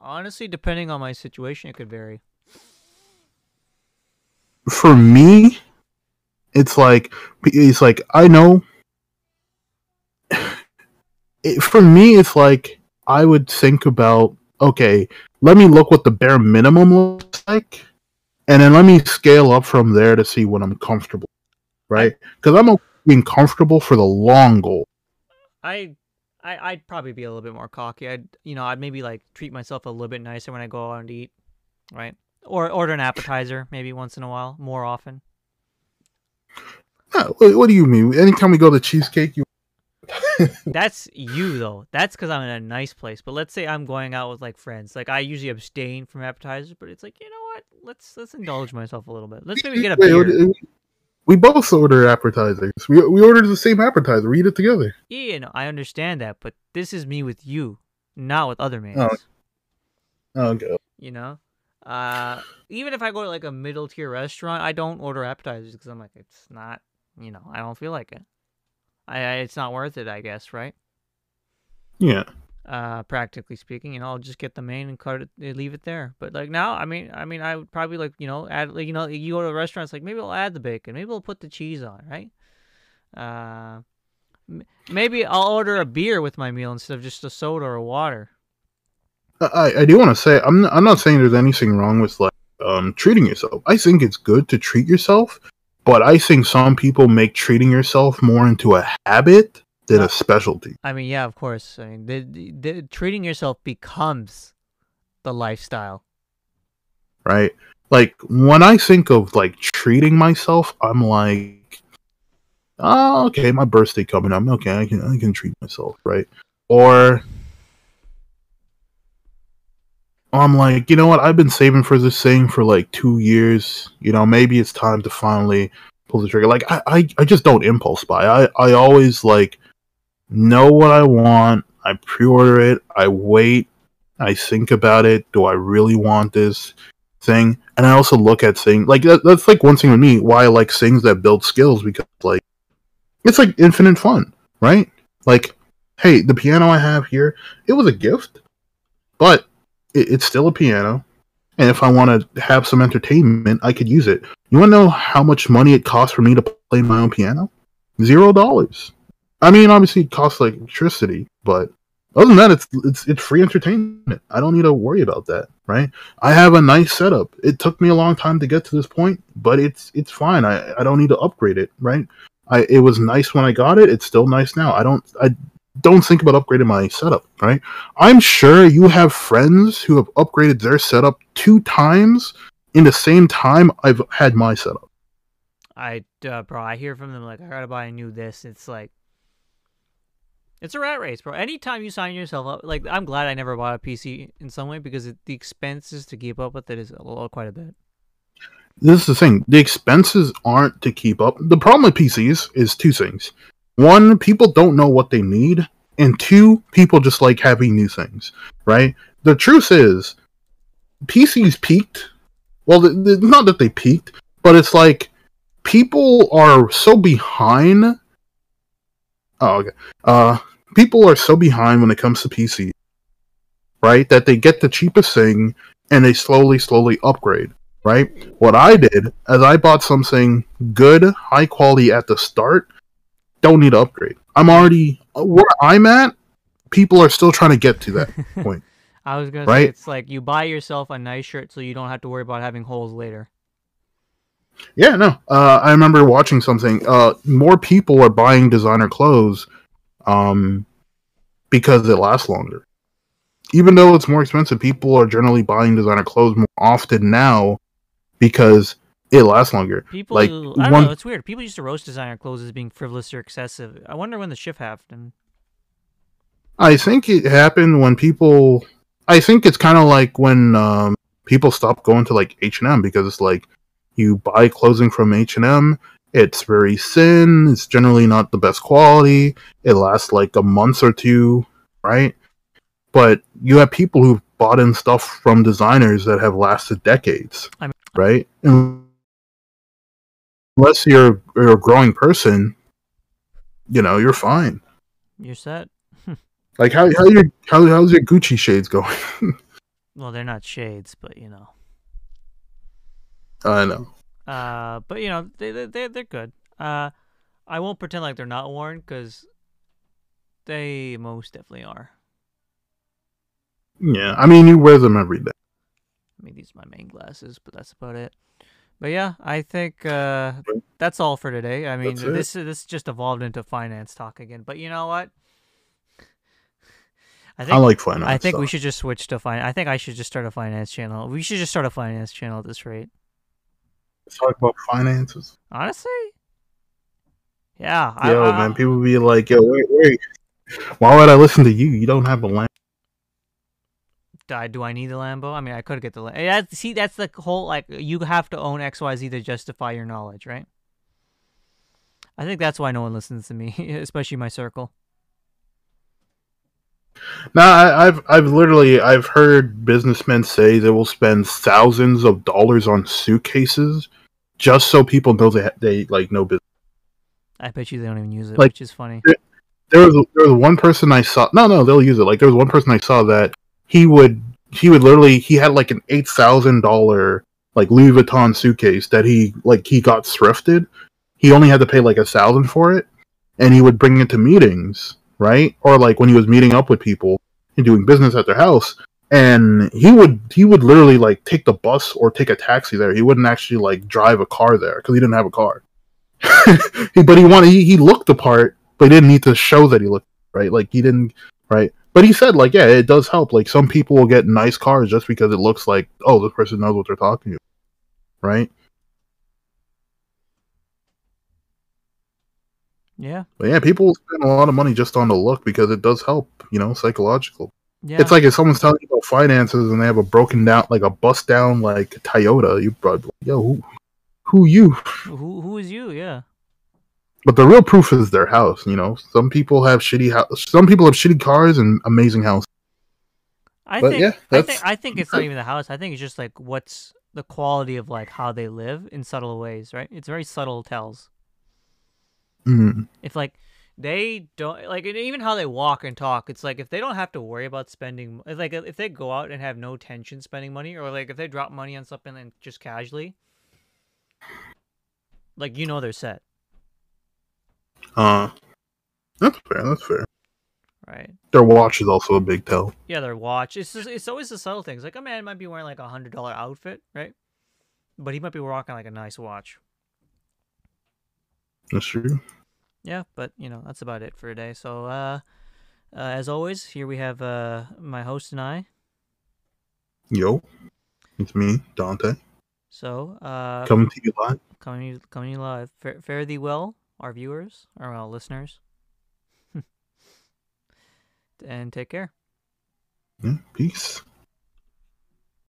Honestly, depending on my situation, it could vary. For me, it's like it's like I know. It, for me, it's like I would think about okay, let me look what the bare minimum looks like, and then let me scale up from there to see what I'm comfortable, right? Because I'm being comfortable for the long goal. I, I, I'd probably be a little bit more cocky. I'd, you know, I'd maybe like treat myself a little bit nicer when I go out and eat, right? Or order an appetizer maybe once in a while, more often. Yeah, what do you mean? Anytime we go to cheesecake, you That's you though. That's because I'm in a nice place. But let's say I'm going out with like friends. Like I usually abstain from appetizers, but it's like you know what? Let's let's indulge myself a little bit. Let's maybe get a beer. we both order appetizers. We we ordered the same appetizer. We eat it together. Yeah, no, I understand that, but this is me with you, not with other mans. Oh, okay. You know, uh, even if I go to like a middle tier restaurant, I don't order appetizers because I'm like, it's not, you know, I don't feel like it. I, I it's not worth it, I guess, right? Yeah. uh practically speaking you know i'll just get the main and cut it leave it there but like now i mean i mean i would probably like you know add like you know you go to a restaurant it's like maybe i'll add the bacon maybe i'll put the cheese on right uh m- maybe i'll order a beer with my meal instead of just a soda or water I, I do want to say I'm I'm not saying there's anything wrong with like um treating yourself. I think it's good to treat yourself, but I think some people make treating yourself more into a habit than a specialty. i mean yeah of course i mean the, the, the treating yourself becomes the lifestyle right? Like when I think of like treating myself, I'm like, oh, okay, my birthday coming up. Okay, I can I can treat myself, right? Or I'm like, you know what? I've been saving for this thing for like two years. You know, maybe it's time to finally pull the trigger. Like I, I, I just don't impulse buy. I, I always like know what I want. I pre-order it. I wait. I think about it. Do I really want this? thing and i also look at things like that, that's like one thing with me why i like things that build skills because like it's like infinite fun right like hey the piano i have here it was a gift but it, it's still a piano and if i want to have some entertainment i could use it you want to know how much money it costs for me to play my own piano zero dollars i mean obviously it costs like electricity but other than that it's it's it's free entertainment i don't need to worry about that right I have a nice setup. It took me a long time to get to this point, but it's it's fine. I, I don't need to upgrade it, right? I it was nice when I got it. It's still nice now. I don't I don't think about upgrading my setup, right? I'm sure you have friends who have upgraded their setup two times in the same time I've had my setup. I, uh, bro, I hear from them like, I gotta buy a new this. It's like, it's a rat race, bro. Anytime you sign yourself up, like, I'm glad I never bought a PC in some way because it, the expenses to keep up with it is a little, quite a bit. This is the thing. The expenses aren't to keep up. The problem with PCs is two things. One, people don't know what they need, and two, people just like having new things, right? The truth is, PCs peaked. Well, th- th- not that they peaked, but it's like people are so behind. Oh, okay. Uh, people are so behind when it comes to PC, right? That they get the cheapest thing and they slowly, slowly upgrade, right? What I did is I bought something good, high quality at the start. Don't need to upgrade. I'm already where I'm at. People are still trying to get to that point. I was gonna say Right? it's like you buy yourself a nice shirt so you don't have to worry about having holes later. Yeah, no. Uh, I remember watching something. Uh, more people are buying designer clothes, um, because it lasts longer. Even though it's more expensive, people are generally buying designer clothes more often now because it lasts longer. People, Like, I don't one- know. It's weird. People used to roast designer clothes as being frivolous or excessive. I wonder when the shift happened. I think it happened when people. I think it's kind of like when um, people stop going to like H and M because it's like you buy clothing from H and M. It's very thin. It's generally not the best quality. It lasts like a month or two, right? But you have people who've bought in stuff from designers that have lasted decades, I mean- right? And unless you're, you're a growing person, you know you're fine. You're set. Like how how your how how's your Gucci shades going? Well, they're not shades, but you know. I know. Uh, but you know they they they- they're good. Uh, I won't pretend like they're not worn because they most definitely are. Yeah, I mean you wear them every day. I mean, these are my main glasses, but that's about it. But yeah, I think uh, that's all for today. I mean, this this just evolved into finance talk again. But you know what? I think I like finance. I think we should just switch to finance. I think I should just start a finance channel. We should just start a finance channel at this rate. Let's talk about finances. Honestly, yeah. I- Yo, I, man, people be like, "Yo, wait, wait, why would I listen to you? You don't have a lamp." I, do I need the Lambo? I mean, I could get the eh, Lambo. See, that's the whole like you have to own X Y Z to justify your knowledge, right? I think that's why no one listens to me, especially my circle. Nah, I, I've I've literally I've heard businessmen say they will spend thousands of dollars on suitcases just so people know they they like know business. I bet you they don't even use it, Like- which is funny. there was there was one person I saw. No, no, they'll use it. Like there was one person I saw that he would he would literally he had like an eight thousand dollar like Louis Vuitton suitcase that he like he got thrifted. He only had to pay like a thousand for it, and he would bring it to meetings, right? Or like when he was meeting up with people and doing business at their house. And he would he would literally like take the bus or take a taxi there. He wouldn't actually like drive a car there because he didn't have a car. but he wanted he, he looked the part, but he didn't need to show that he looked right. Like he didn't right. But he said like yeah, it does help. Like some people will get nice cars just because it looks like oh this person knows what they're talking to, right? Yeah, But yeah, people spend a lot of money just on the look because it does help. You know, psychological. yeah. It's like if someone's telling you about finances and they have a broken down like a bust down like Toyota, you probably like, yo who, who you? who who is you? Yeah. But the real proof is their house. You know, some people have shitty house. Some people have shitty cars and amazing houses. I But think yeah, I think I think it's not even the house. I think it's just like what's the quality of like how they live in subtle ways, right? It's very subtle tells. Mm. If like they don't like even how they walk and talk, it's like if they don't have to worry about spending like if they go out and have no tension spending money or like if they drop money on something and just casually like you know they're set, uh, that's fair. That's fair. Right. Their watch is also a big tell. Yeah, their watch. It's just, it's always the subtle things. Like a man might be wearing like a hundred dollar outfit, right? But he might be rocking like a nice watch. That's true. Yeah, but you know that's about it for today. So, uh, uh as always, here we have uh my host and I. Yo, it's me, Dante. So, uh, coming to you live. Coming, coming to you live. Fare, fare thee well our viewers, our uh, listeners. and take care. Yeah, peace.